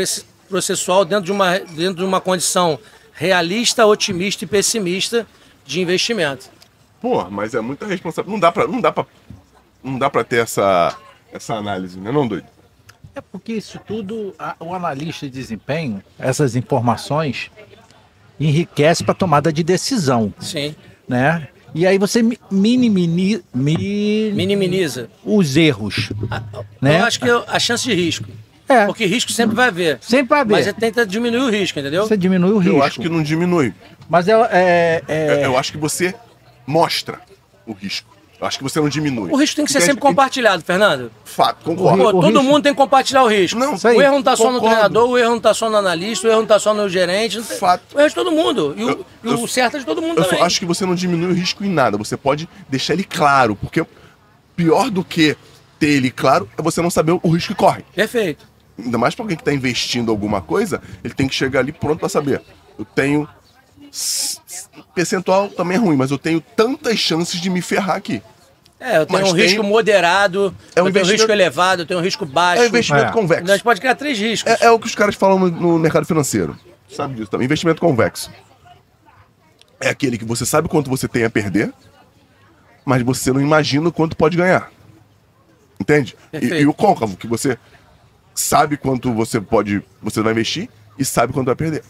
C: processual dentro de uma, dentro de uma condição realista, otimista e pessimista de investimento.
A: Porra, mas é muita responsabilidade. Não dá pra, não dá pra, não dá pra ter essa, essa análise, né, não, doido?
B: É porque isso tudo, a- o analista de desempenho, essas informações, enriquece para tomada de decisão,
C: Sim.
B: né? E aí você mi- minimini, mi-
C: Minimiza.
B: os erros, né?
C: Eu acho que eu- a chance de risco.
B: É.
C: Porque risco sempre vai haver.
B: Sempre vai haver.
C: Mas você tenta diminuir o risco, entendeu?
B: Você diminui o risco.
A: Eu acho que não diminui.
B: Mas é, é- é-
A: Eu, eu acho que você mostra o risco. Eu acho que você não diminui.
C: O risco tem que ser sempre compartilhado, Fernando.
A: Fato, concordo.
C: Pô,
B: o
C: todo
B: risco-
C: mundo tem que compartilhar o risco.
A: Não,
B: Isso aí.
C: o erro não tá só no treinador, o erro não tá só no analista, o erro não tá só no gerente. não tem-
A: Fato.
C: O erro é de todo mundo. E o,
A: Eu-
C: o
A: eu-
C: certo é de todo mundo
A: Eu
C: também.
A: só acho que você não diminui o risco em nada. Você pode deixar ele claro. Porque pior do que ter ele claro é você não saber o risco que corre.
C: Perfeito.
A: Ainda mais pra alguém que tá investindo alguma coisa, ele tem que chegar ali pronto pra saber. Eu tenho. Percentual também é ruim, mas eu tenho tantas chances de me ferrar aqui.
C: É, eu tenho
A: Mas
C: um
A: tem-
C: risco moderado,
A: É um
C: eu tenho um
A: investimento-
C: risco elevado, eu tenho um risco baixo.
A: É um investimento
B: É.
A: convexo.
C: Nós pode criar três riscos.
A: É, é o que os caras falam no, no mercado financeiro. Sabe disso também. Investimento convexo. É aquele que você sabe quanto você tem a perder, mas você não imagina o quanto pode ganhar. Entende? E, e o côncavo, que você sabe quanto você pode. Você vai investir e sabe quanto vai perder.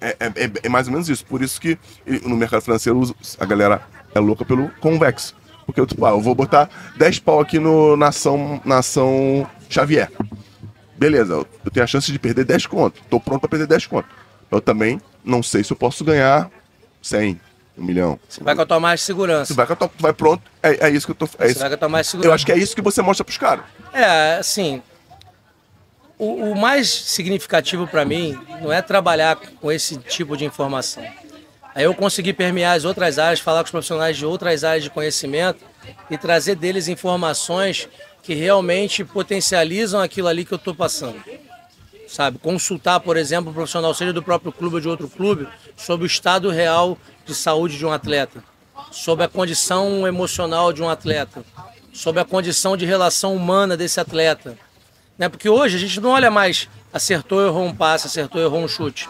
A: É, é- é- é mais ou menos isso. Por isso que no mercado financeiro a galera é louca pelo convexo. Porque eu, tipo, ah, eu vou botar 10 pau aqui no, na, ação, na ação Xavier. Beleza, eu tenho a chance de perder 10 conto. Tô pronto pra perder 10 conto. Eu também não sei se eu posso ganhar 100, 1 milhão.
C: Você vai com a tua mais segurança.
A: Tu vai, com a tua- tu vai pronto, é, é isso que eu tô. É
C: Você
A: isso.
C: vai com a tua mais segurança.
A: Eu acho que é isso que você mostra pros caras.
C: É, assim, o, o mais significativo para mim não é trabalhar com esse tipo de informação. Aí eu consegui permear as outras áreas, falar com os profissionais de outras áreas de conhecimento e trazer deles informações que realmente potencializam aquilo ali que eu estou passando. Sabe, consultar, por exemplo, um profissional, seja do próprio clube ou de outro clube, sobre o estado real de saúde de um atleta, sobre a condição emocional de um atleta, sobre a condição de relação humana desse atleta. Né? Porque hoje a gente não olha mais acertou, errou um passe, acertou, errou um chute.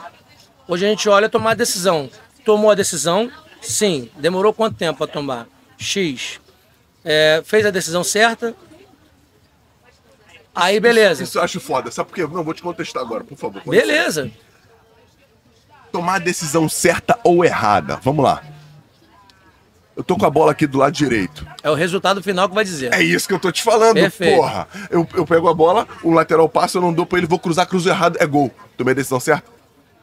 C: Hoje a gente olha tomar a decisão. Tomou a decisão? Sim. Demorou quanto tempo para tomar? X. É, fez a decisão certa? Aí beleza.
A: Isso eu acho foda. Sabe por quê? Não, vou te contestar agora, por favor.
C: Beleza.
A: Tomar a decisão certa ou errada. Vamos lá. Eu tô com a bola aqui do lado direito.
C: É o resultado final que vai dizer.
A: É isso que eu tô te falando,
C: Perfeito.
A: porra. Eu, eu pego a bola, o lateral passa, eu não dou pra ele, vou cruzar, cruzo errado, é gol. Tomei a decisão certa?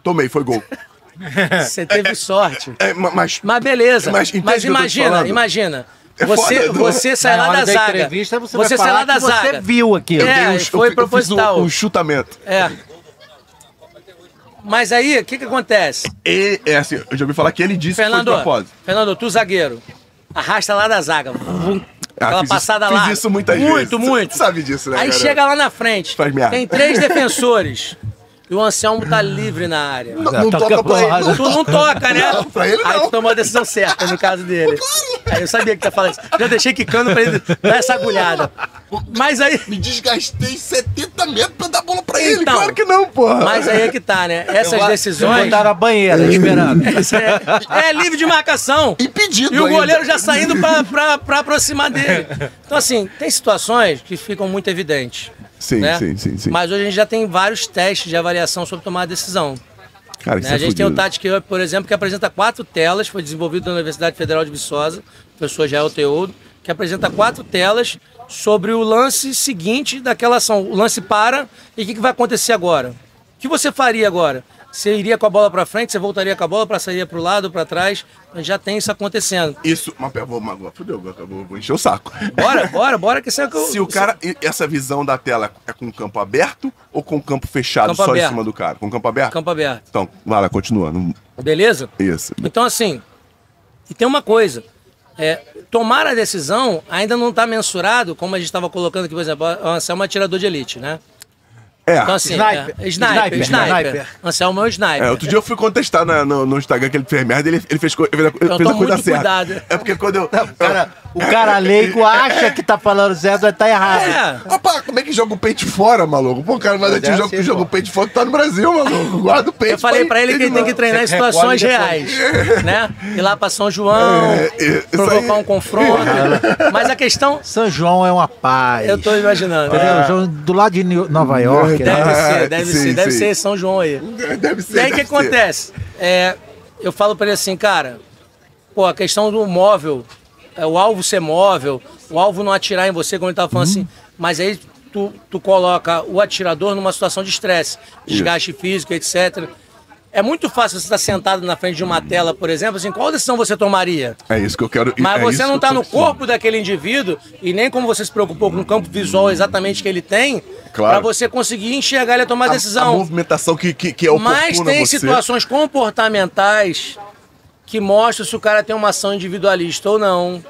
A: Tomei, foi gol.
C: Você teve sorte.
A: É, ma- mas.
C: Mas beleza.
A: Mas
C: Mas,
A: eu
C: imagina, imagina.
A: É
C: Você,
A: foda, não-
C: você sai lá da
B: da
C: zaga.
B: você vai
C: sai
B: falar
C: lá da
B: que você
C: zaga.
B: viu aquilo.
C: É,
A: eu- eu-
C: foi
A: eu fiz
C: proposital.
A: o, o chutamento.
C: É. Mas aí, o que que acontece?
A: E, é assim, eu já ouvi falar que ele disse
C: Fernando,
A: que foi de propósito.
C: Fernando, tu zagueiro, arrasta lá da zaga. Vum,
A: Ah,
C: aquela
A: fiz isso-
C: passada
A: fiz
C: lá.
A: isso muitas
C: muito,
A: vezes.
C: Muito, muito.
A: sabe disso, né,
C: Aí
A: cara?
C: chega lá na frente.
A: Faz merda.
C: Tem três defensores. E o Anselmo tá livre na área.
A: Não, não
B: Toca
A: toca pra ele. Não
C: Tu não toca, né?
A: Não, pra ele
C: Aí
A: não.
C: tu tomou a decisão certa, no caso dele. Aí eu sabia que tu ia falar isso. Já deixei quicando pra ele dar essa agulhada. Mas aí.
A: Me desgastei 70 metros pra dar bola pra ele.
C: Então,
A: claro que não, porra.
C: Mas aí é que tá, né? Essas decisões.
B: Botaram a banheira esperando.
C: Isso é, é livre de marcação.
A: Impedido
C: E o
A: ainda.
C: goleiro já saindo pra, pra, pra aproximar dele. Então, assim, tem situações que ficam muito evidentes.
A: Sim,
C: né?
A: sim, sim, sim.
C: Mas hoje a gente já tem vários testes de avaliação sobre tomar a decisão.
A: Cara,
C: né?
A: isso é
C: A gente tem o. Tati Up, por exemplo, que apresenta quatro telas, foi desenvolvido na Universidade Federal de Viçosa, professor Jael Teodo, que apresenta quatro telas sobre o lance seguinte daquela ação. O lance para e o que, que vai acontecer agora? O que você faria agora? Você iria com a bola para frente, você voltaria com a bola, passaria para o lado, para trás? Já tem isso acontecendo.
A: Isso, mas vou, mas, fudeu, eu vou, vou encher o saco.
C: Bora, bora, bora, que isso é que eu...
A: Se o cara. Essa visão da tela é com o campo aberto ou com o campo fechado
C: Campo
A: só
C: aberto.
A: em cima do cara? Com o campo aberto?
C: Campo aberto.
A: Então, vai lá, continua.
C: Beleza?
A: Isso.
C: Então, assim, e tem uma coisa. é, tomar a decisão ainda não está mensurado, como a gente estava colocando aqui, por exemplo, o Anselmo é um atirador de elite, né?
A: É.
C: Então, assim,
B: Sniper.
C: é, sniper,
B: Sniper.
C: sniper.
B: Sniper.
C: Anselmo é um sniper.
A: É, outro dia eu fui contestar na- no, no Instagram que ele fez merda ele, ele fez, ele fez a, ele fez a coisa
C: muito
A: certa.
C: cuidado.
A: É porque quando eu.
B: Cara, o cara leigo acha que tá falando certo, tá errado.
C: É.
A: Rapaz, como é que joga o peito fora, maluco? Pô, o cara vai
B: Mas é assim,
A: que joga
B: pô.
A: o peito fora que tá no Brasil, maluco. Guarda o peito.
C: Eu falei pra ele que ele tem que treinar em situações reais, né? Ir lá pra São João,
A: É, é,
C: provocar um confronto. Mas a questão,
B: São João é uma paz.
C: eu tô imaginando.
B: Do lado de Nova York.
C: Deve
B: né?
C: ser,
A: Ah,
C: deve
A: sim,
C: ser, deve
A: sim.
C: ser São João aí.
A: Deve ser.
C: E aí o que
A: ser.
C: acontece? É, eu falo pra ele assim, cara, pô, a questão do móvel, é, o alvo ser móvel, o alvo não atirar em você, como ele tava falando
A: Uhum.
C: assim, mas aí tu, tu coloca o atirador numa situação de estresse, desgaste físico, etc. É muito fácil você estar sentado na frente de uma tela, por exemplo, assim, qual decisão você tomaria?
A: É isso que eu quero.
C: Mas
A: é
C: você não está no corpo daquele indivíduo e nem como você se preocupou com o campo visual exatamente que ele tem,
A: Claro.
C: para você conseguir enxergar ele e tomar
A: A-
C: decisão.
A: A, movimentação que, que, que é oportuna
C: Mas tem
A: você.
C: situações comportamentais que mostram se o cara tem uma ação individualista ou não.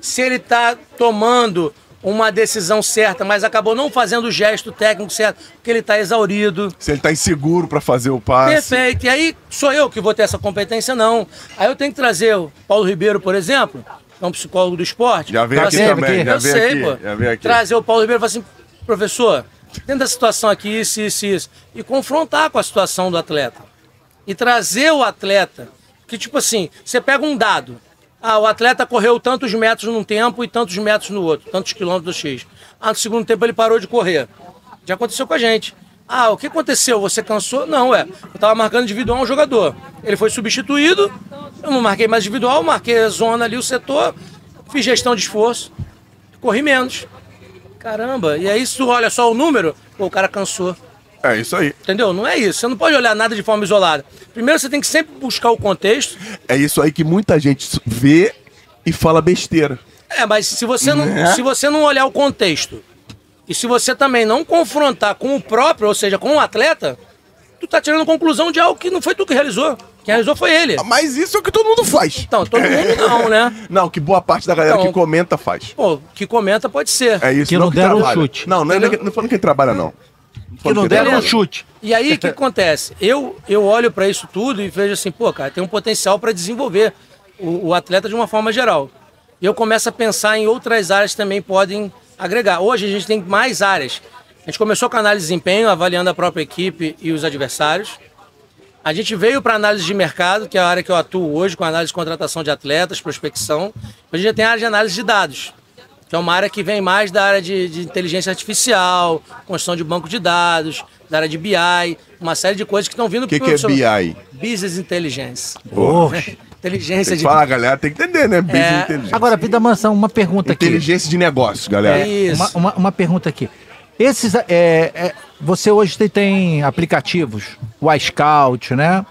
C: Se ele está tomando uma decisão certa, mas acabou não fazendo o gesto técnico certo, porque ele está exaurido.
A: Se ele tá inseguro pra fazer o passe.
C: Perfeito. E aí, sou eu que vou ter essa competência, não. Aí eu tenho que trazer o Paulo Ribeiro, por exemplo, que é um psicólogo do esporte.
A: Já veio
C: Fala
A: aqui
C: assim,
A: também, já
C: eu sei,
A: aqui,
C: pô.
A: já aqui.
C: Trazer o Paulo Ribeiro e falar assim, professor, dentro da situação aqui, isso, isso, isso. E confrontar com a situação do atleta. E trazer o atleta, que tipo assim, você pega um dado. Ah, o atleta correu tantos metros num tempo e tantos metros no outro, tantos quilômetros do X. Ah, no segundo tempo ele parou de correr. Já aconteceu com a gente. Ah, o que aconteceu? Você cansou? Não, é. Eu tava marcando individual um jogador. Ele foi substituído, eu não marquei mais individual, marquei a zona ali, o setor, fiz gestão de esforço, corri menos. Caramba, e aí se tu olha só o número, pô, o cara cansou.
A: É isso aí.
C: Entendeu? Não é isso. Você não pode olhar nada de forma isolada. Primeiro você tem que sempre buscar o contexto.
A: É isso aí que muita gente vê e fala besteira.
C: É, mas se você não,
A: Né?
C: se você não olhar o contexto e se você também não confrontar com o próprio, ou seja, com o atleta, tu tá tirando conclusão de algo que não foi tu que realizou. Quem realizou foi ele.
A: Mas isso é o que todo mundo faz.
C: Então, todo mundo não, né?
A: Não, que boa parte da galera
C: Então-
A: que comenta faz.
C: Pô, que comenta pode ser.
A: É isso.
B: Que não deram um
A: trabalha.
B: chute.
A: Não, não é que- não falando quem trabalha, não.
B: Que não deram um chute.
C: E aí o que acontece? Eu, eu olho para isso tudo e vejo assim, pô, cara, tem um potencial para desenvolver o, o atleta de uma forma geral. E eu começo a pensar em outras áreas que também podem agregar. Hoje a gente tem mais áreas. A gente começou com análise de desempenho, avaliando a própria equipe e os adversários. A gente veio para análise de mercado, que é a área que eu atuo hoje, com análise de contratação de atletas, prospecção. A gente já tem a área de análise de dados, que é uma área que vem mais da área de, de inteligência artificial, construção de banco de dados, da área de BI, uma série de coisas que estão vindo
A: O que, que é BI?
C: Business Intelligence. Inteligência
A: Tem que
C: de.
A: falar, galera, tem que entender, né? Business
C: É.
A: inteligência.
B: Agora, Vida Mansão, uma pergunta aqui.
A: Inteligência de negócios, galera.
C: É isso.
B: Uma, uma, uma pergunta aqui. Esses, é, é, você hoje tem, tem aplicativos, o iScout, né?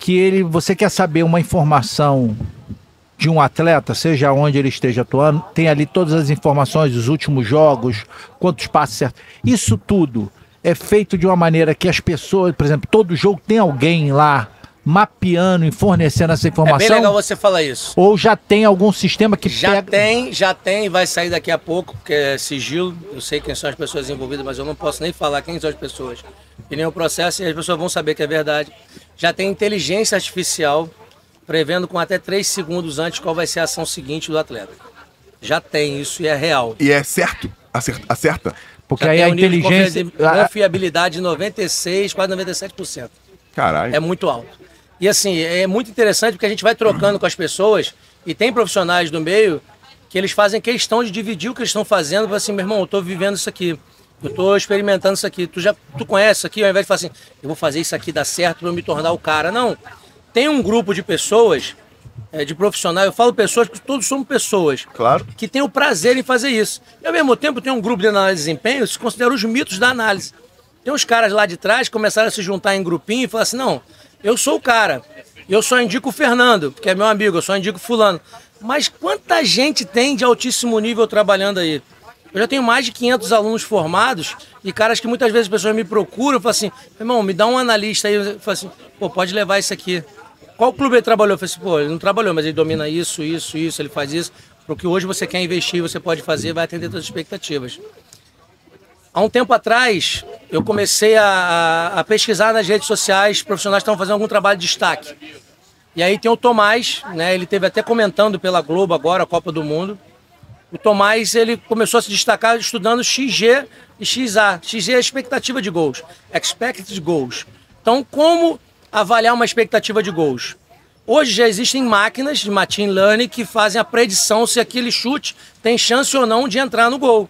B: Que ele, você quer saber uma informação de um atleta, seja onde ele esteja atuando, tem ali todas as informações dos últimos jogos, quantos passos certos. Isso tudo é feito de uma maneira que as pessoas, por exemplo, todo jogo tem alguém lá mapeando e fornecendo essa
C: É
B: informação.
C: bem legal você falar isso.
B: Ou já tem algum sistema que
C: Já
B: pega.
C: tem, já tem, vai sair daqui a pouco, porque é sigilo. Eu sei quem são as pessoas envolvidas, mas eu não posso nem falar quem são as pessoas. E nem o processo, e as pessoas vão saber que é verdade. Já tem inteligência artificial prevendo com até 3 segundos antes qual vai ser a ação seguinte do atleta. Já tem isso e é real.
A: E é certo? Acerta? acerta?
B: Porque
C: Já
B: aí
C: tem
B: a
C: um nível de
B: inteligência.
C: confi- Confiabilidade de 96, quase 97%.
A: Caralho.
C: É muito alto. E assim, é muito interessante porque a gente vai trocando com as pessoas e tem profissionais do meio que eles fazem questão de dividir o que eles estão fazendo. Falar assim, meu irmão, eu tô vivendo isso aqui. Eu tô experimentando isso aqui. Tu já tu conhece isso aqui? Ao invés de falar assim, eu vou fazer isso aqui dar certo para eu me tornar o cara. Não. Tem um grupo de pessoas, é, de profissionais, eu falo pessoas porque todos somos pessoas
A: Claro.
C: que tem o prazer em fazer isso. E ao mesmo tempo tem um grupo de análise de desempenho que se considera os mitos da análise. Tem uns caras lá de trás que começaram a se juntar em grupinho e falar assim, não, eu sou o cara, eu só indico o Fernando, porque é meu amigo, eu só indico fulano. Mas quanta gente tem de altíssimo nível trabalhando aí? Eu já tenho mais de 500 alunos formados e caras que muitas vezes as pessoas me procuram e falam assim, irmão, me dá um analista aí. Eu falo assim, pô, pode levar isso aqui. Qual clube ele trabalhou? Eu falei assim, pô, ele não trabalhou, mas ele domina isso, isso, isso, ele faz isso. Porque hoje você quer investir, você pode fazer, vai atender todas as expectativas. Há um tempo atrás, eu comecei a, a pesquisar nas redes sociais profissionais que estão fazendo algum trabalho de destaque. E aí tem o Tomás, né? Ele teve até comentando pela Globo agora a Copa do Mundo. O Tomás ele começou a se destacar estudando XG e XA. XG é expectativa de gols, expected goals. Então, como avaliar uma expectativa de gols? Hoje já existem máquinas de machine learning que fazem a predição se aquele chute tem chance ou não de entrar no gol.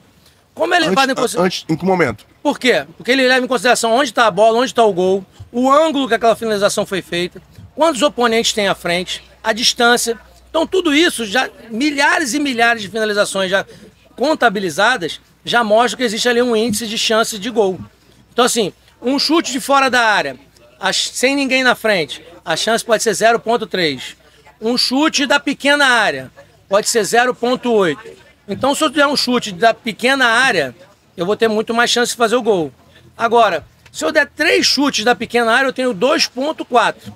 C: Como ele
A: antes, em consideração? Antes, em que momento?
C: Por quê? Porque ele leva em consideração onde está a bola, onde está o gol, o ângulo que aquela finalização foi feita, quantos oponentes tem à frente, a distância. Então tudo isso, já milhares e milhares de finalizações já contabilizadas, já mostra que existe ali um índice de chance de gol. Então assim, um chute de fora da área, sem ninguém na frente, a chance pode ser 0.3. Um chute da pequena área pode ser 0.8. Então, se eu der um chute da pequena área, eu vou ter muito mais chance de fazer o gol. Agora, se eu der três chutes da pequena área, eu tenho 2,4.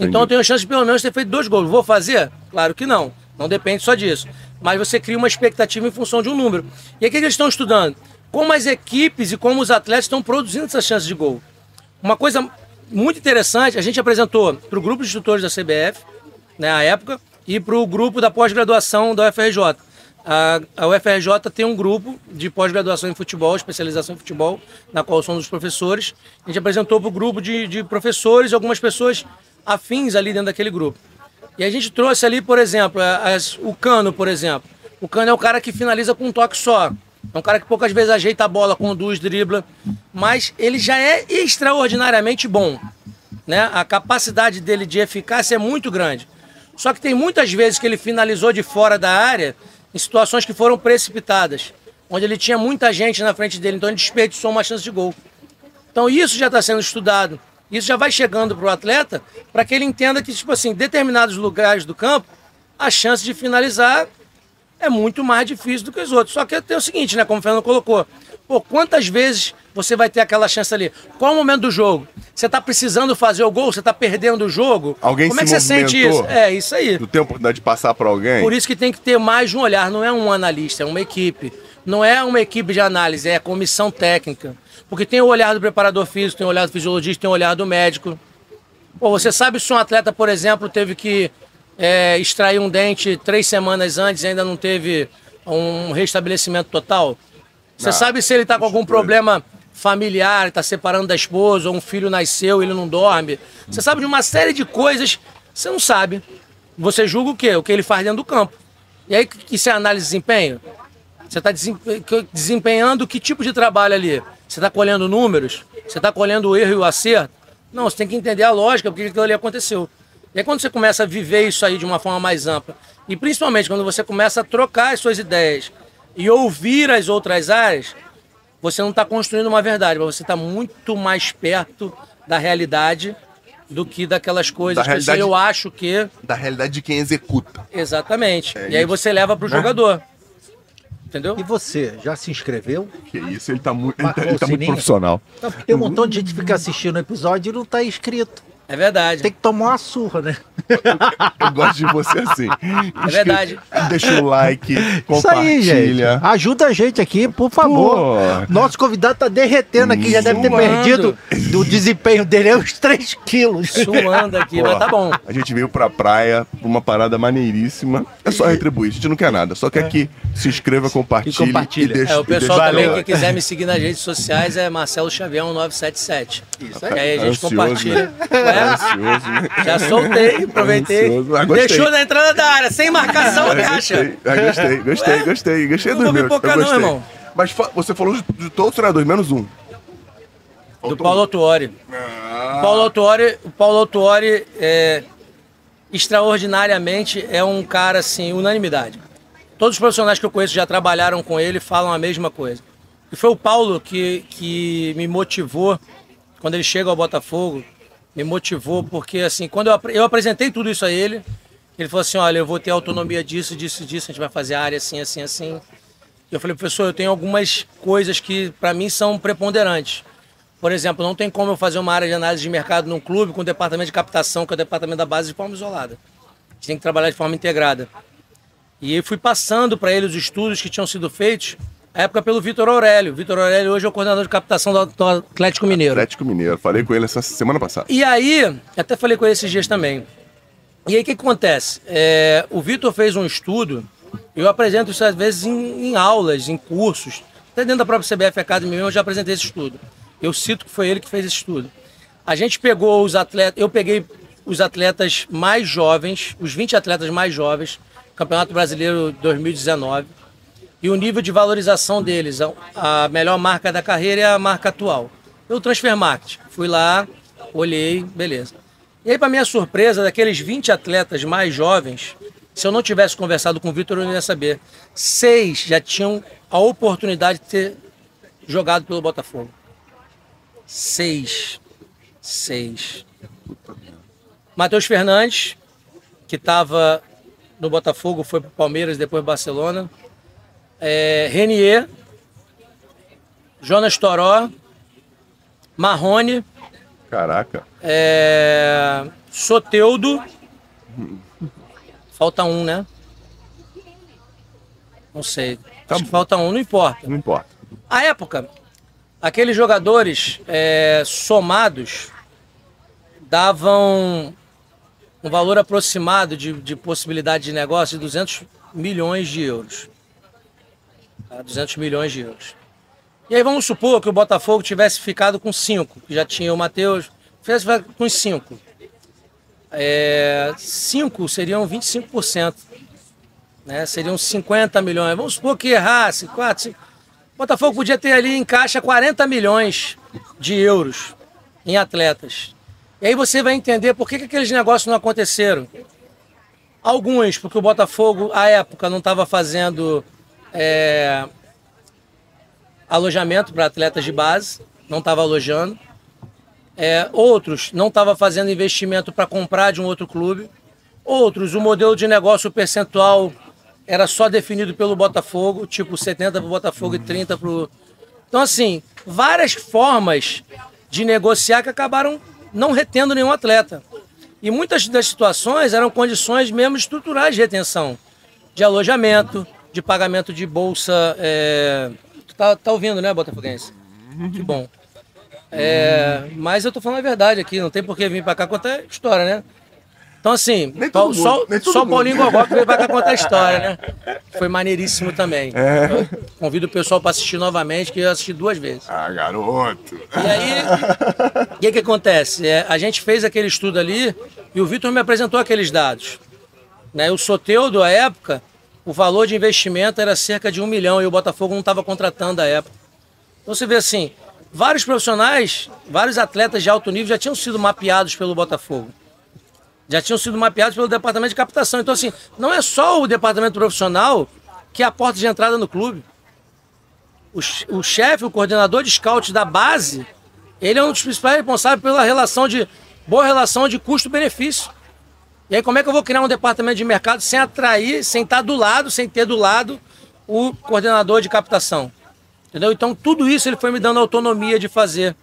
C: Então eu tenho chance de pelo menos ter feito dois gols. Vou fazer? Claro que não. Não depende só disso. Mas você cria uma expectativa em função de um número. E que eles estão estudando? Como as equipes e como os atletas estão produzindo essas chances de gol. Uma coisa muito interessante, a gente apresentou para o grupo de instrutores da CBF, né, época, e para o grupo da pós-graduação da UFRJ. A, a UFRJ tem um grupo de pós-graduação em futebol, especialização em futebol, na qual são dos professores. A gente apresentou para o grupo de, de professores e algumas pessoas afins ali dentro daquele grupo. E a gente trouxe ali, por exemplo, as, o Cano, por exemplo. O Cano é o cara que finaliza com um toque só. É um cara que poucas vezes ajeita a bola, conduz, dribla, mas ele já é extraordinariamente bom. Né? A capacidade dele de eficácia é muito grande. Só que tem muitas vezes que ele finalizou de fora da área em situações que foram precipitadas, onde ele tinha muita gente na frente dele, então ele desperdiçou uma chance de gol. Então isso já está sendo estudado. Isso já vai chegando para o atleta para que ele entenda que, tipo assim, determinados lugares do campo, a chance de finalizar é muito mais difícil do que os outros. Só que tem o seguinte, né? Como o Fernando colocou. Pô, quantas vezes você vai ter aquela chance ali? Qual o momento do jogo? Você está precisando fazer o gol? Você está perdendo o jogo?
A: Alguém
C: Como é
A: que
C: você sente isso? É, isso aí.
A: Tu tem a oportunidade de passar para alguém?
C: Por isso que tem que ter mais de um olhar. Não é um analista, é uma equipe. Não é uma equipe de análise, é a comissão técnica. Porque tem o olhar do preparador físico, tem o olhar do fisiologista, tem o olhar do médico. Pô, você sabe se um atleta, por exemplo, teve que é, extrair um dente três semanas antes e ainda não teve um restabelecimento total? Você não, sabe se ele está com algum problema familiar, está separando da esposa, ou um filho nasceu e ele não dorme? Você sabe de uma série de coisas, você não sabe. Você julga o quê? O que ele faz dentro do campo. E aí, isso é análise de desempenho? Você está desempenhando que tipo de trabalho ali? Você está colhendo números? Você está colhendo o erro e o acerto? Não, você tem que entender a lógica, porque aquilo ali aconteceu. E aí quando você começa a viver isso aí de uma forma mais ampla, e principalmente quando você começa a trocar as suas ideias e ouvir as outras áreas, você não está construindo uma verdade, mas você está muito mais perto da realidade do que daquelas coisas da que assim, eu acho que.
A: Da realidade de quem executa.
C: Exatamente. É e aí você leva para o jogador. Entendeu?
B: E você, já se inscreveu?
A: Que isso, ele está muito, ele tá, ele tá muito profissional.
B: Não, tem um montão de gente que fica assistindo o episódio e não está inscrito.
C: É verdade.
B: Tem que tomar uma surra, né?
A: Eu gosto de você assim.
C: É verdade.
A: Deixa o like, compartilha.
B: Aí, Ajuda a gente aqui, por favor. Pô. Nosso convidado tá derretendo aqui, já deve ter perdido do desempenho dele é uns 3 quilos.
C: Suando aqui, Pô, mas tá bom.
A: A gente veio pra praia, uma parada maneiríssima. É só retribuir, a gente não quer nada. Só quer que se inscreva, compartilhe.
B: E compartilha.
C: E deixa, é, o pessoal também que quiser me seguir nas redes sociais é Marcelo Xavier 1977. Isso aí. E aí a gente Ansioso, compartilha. Né? Ansioso. Já soltei, aproveitei. Ah, Deixou na entrada da área, sem marcação, ah, caixa.
A: Gostei, ah, gostei, gostei, Ué? gostei, gostei do meu.
C: Não não, irmão.
A: Mas você falou de todos os treinadores, menos um.
C: Do Paulo Autuori. Ah. Paulo Autuori, o Paulo Autuori é, extraordinariamente é um cara assim, unanimidade. Todos os profissionais que eu conheço já trabalharam com ele falam a mesma coisa. E foi o Paulo que, que me motivou quando ele chega ao Botafogo me motivou, porque assim, quando eu, eu apresentei tudo isso a ele, ele falou assim, olha, eu vou ter autonomia disso, disso, disso, a gente vai fazer área assim, assim, assim. Eu falei, professor, eu tenho algumas coisas que para mim são preponderantes. Por exemplo, não tem como eu fazer uma área de análise de mercado num clube com o departamento de captação, que é o departamento da base, de forma isolada. A gente tem que trabalhar de forma integrada. E eu fui passando para ele os estudos que tinham sido feitos, época pelo Vitor Aurélio. Vitor Aurélio hoje é o coordenador de captação do, Atlético Mineiro.
A: Atlético Mineiro. Falei com ele essa semana passada.
C: E aí, até falei com ele esses dias também. E aí o que, que acontece? É, o Vitor fez um estudo, eu apresento isso às vezes em, em aulas, em cursos, até dentro da própria CBF Academy eu já apresentei esse estudo. Eu cito que foi ele que fez esse estudo. A gente pegou os atletas, eu peguei os atletas mais jovens, os 20 atletas mais jovens, Campeonato Brasileiro 2019, e o nível de valorização deles, a, melhor marca da carreira é a marca atual. Eu Transfer Market, fui lá, olhei, beleza. E aí, para minha surpresa, daqueles 20 atletas mais jovens, se eu não tivesse conversado com o Vitor, eu não ia saber. Seis já tinham a oportunidade de ter jogado pelo Botafogo. Seis. Seis. Matheus Fernandes, que estava no Botafogo, foi para o Palmeiras, depois Barcelona. É, Renier, Jonas Toró, Marrone.
A: Caraca.
C: É, Soteudo. Falta um, né? Não sei.
A: Tá
C: Acho que falta um, não importa.
A: Não importa.
C: A época, aqueles jogadores é, somados davam um valor aproximado de, de, possibilidade de negócio de 200 milhões de euros. Tá? 200 milhões de euros. E aí vamos supor que o Botafogo tivesse ficado com 5, que já tinha o Matheus, ficado com 5. 5 é, seriam 25%. Né? Seriam 50 milhões. Vamos supor que errasse, 4, 5. Botafogo podia ter ali em caixa 40 milhões de euros em atletas. E aí você vai entender por que, que aqueles negócios não aconteceram. Alguns, porque o Botafogo, à época, não estava fazendo é, alojamento para atletas de base, não estava alojando. É, outros não estava fazendo investimento para comprar de um outro clube. Outros, o modelo de negócio percentual era só definido pelo Botafogo, tipo 70 para o Botafogo e 30 para o. Então, assim, várias formas de negociar que acabaram não retendo nenhum atleta. E muitas das situações eram condições mesmo estruturais de retenção, de alojamento, de pagamento de bolsa. É... Tu tá, tá ouvindo, né, Botafoguense? Que bom. É, mas eu tô falando a verdade aqui, não tem por que vir para cá contar história, né? Então, assim, mundo, só, só o Paulinho Gogó que veio pra cá contar a história, né? Foi maneiríssimo também. É. convido o pessoal para assistir novamente, que eu assisti duas vezes.
A: Ah, garoto!
C: E aí, o que, que acontece? É, a gente fez aquele estudo ali e o Vitor me apresentou aqueles dados. Né? O Soteudo, à época, o valor de investimento era cerca de um milhão e o Botafogo não estava contratando à época. Então você vê assim, vários profissionais, vários atletas de alto nível já tinham sido mapeados pelo Botafogo. Já tinham sido mapeados pelo departamento de captação. Então, assim, não é só o departamento profissional que é a porta de entrada no clube. O, o chefe, o coordenador de scout da base, ele é um dos principais responsáveis pela relação de boa relação de custo-benefício. E aí, como é que eu vou criar um departamento de mercado sem atrair, sem estar do lado, sem ter do lado o coordenador de captação? Entendeu? Então, tudo isso ele foi me dando autonomia de fazer.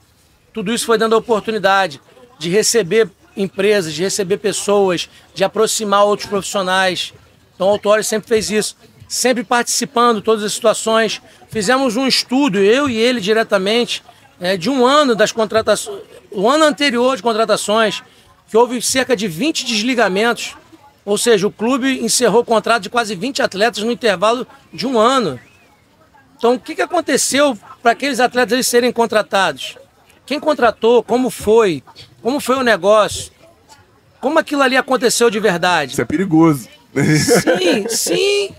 C: Tudo isso foi dando oportunidade de receber empresas, de receber pessoas, de aproximar outros profissionais. Então, o Autório sempre fez isso. Sempre participando todas as situações. Fizemos um estudo, eu e ele diretamente, é, de um ano das contratações, o ano anterior de contratações, que houve cerca de 20 desligamentos. Ou seja, o clube encerrou o contrato de quase 20 atletas no intervalo de um ano. Então, o que, que aconteceu para aqueles atletas eles serem contratados? Quem contratou? Como foi? Como foi o negócio? Como aquilo ali aconteceu de verdade?
A: Isso é perigoso.
C: Sim, sim.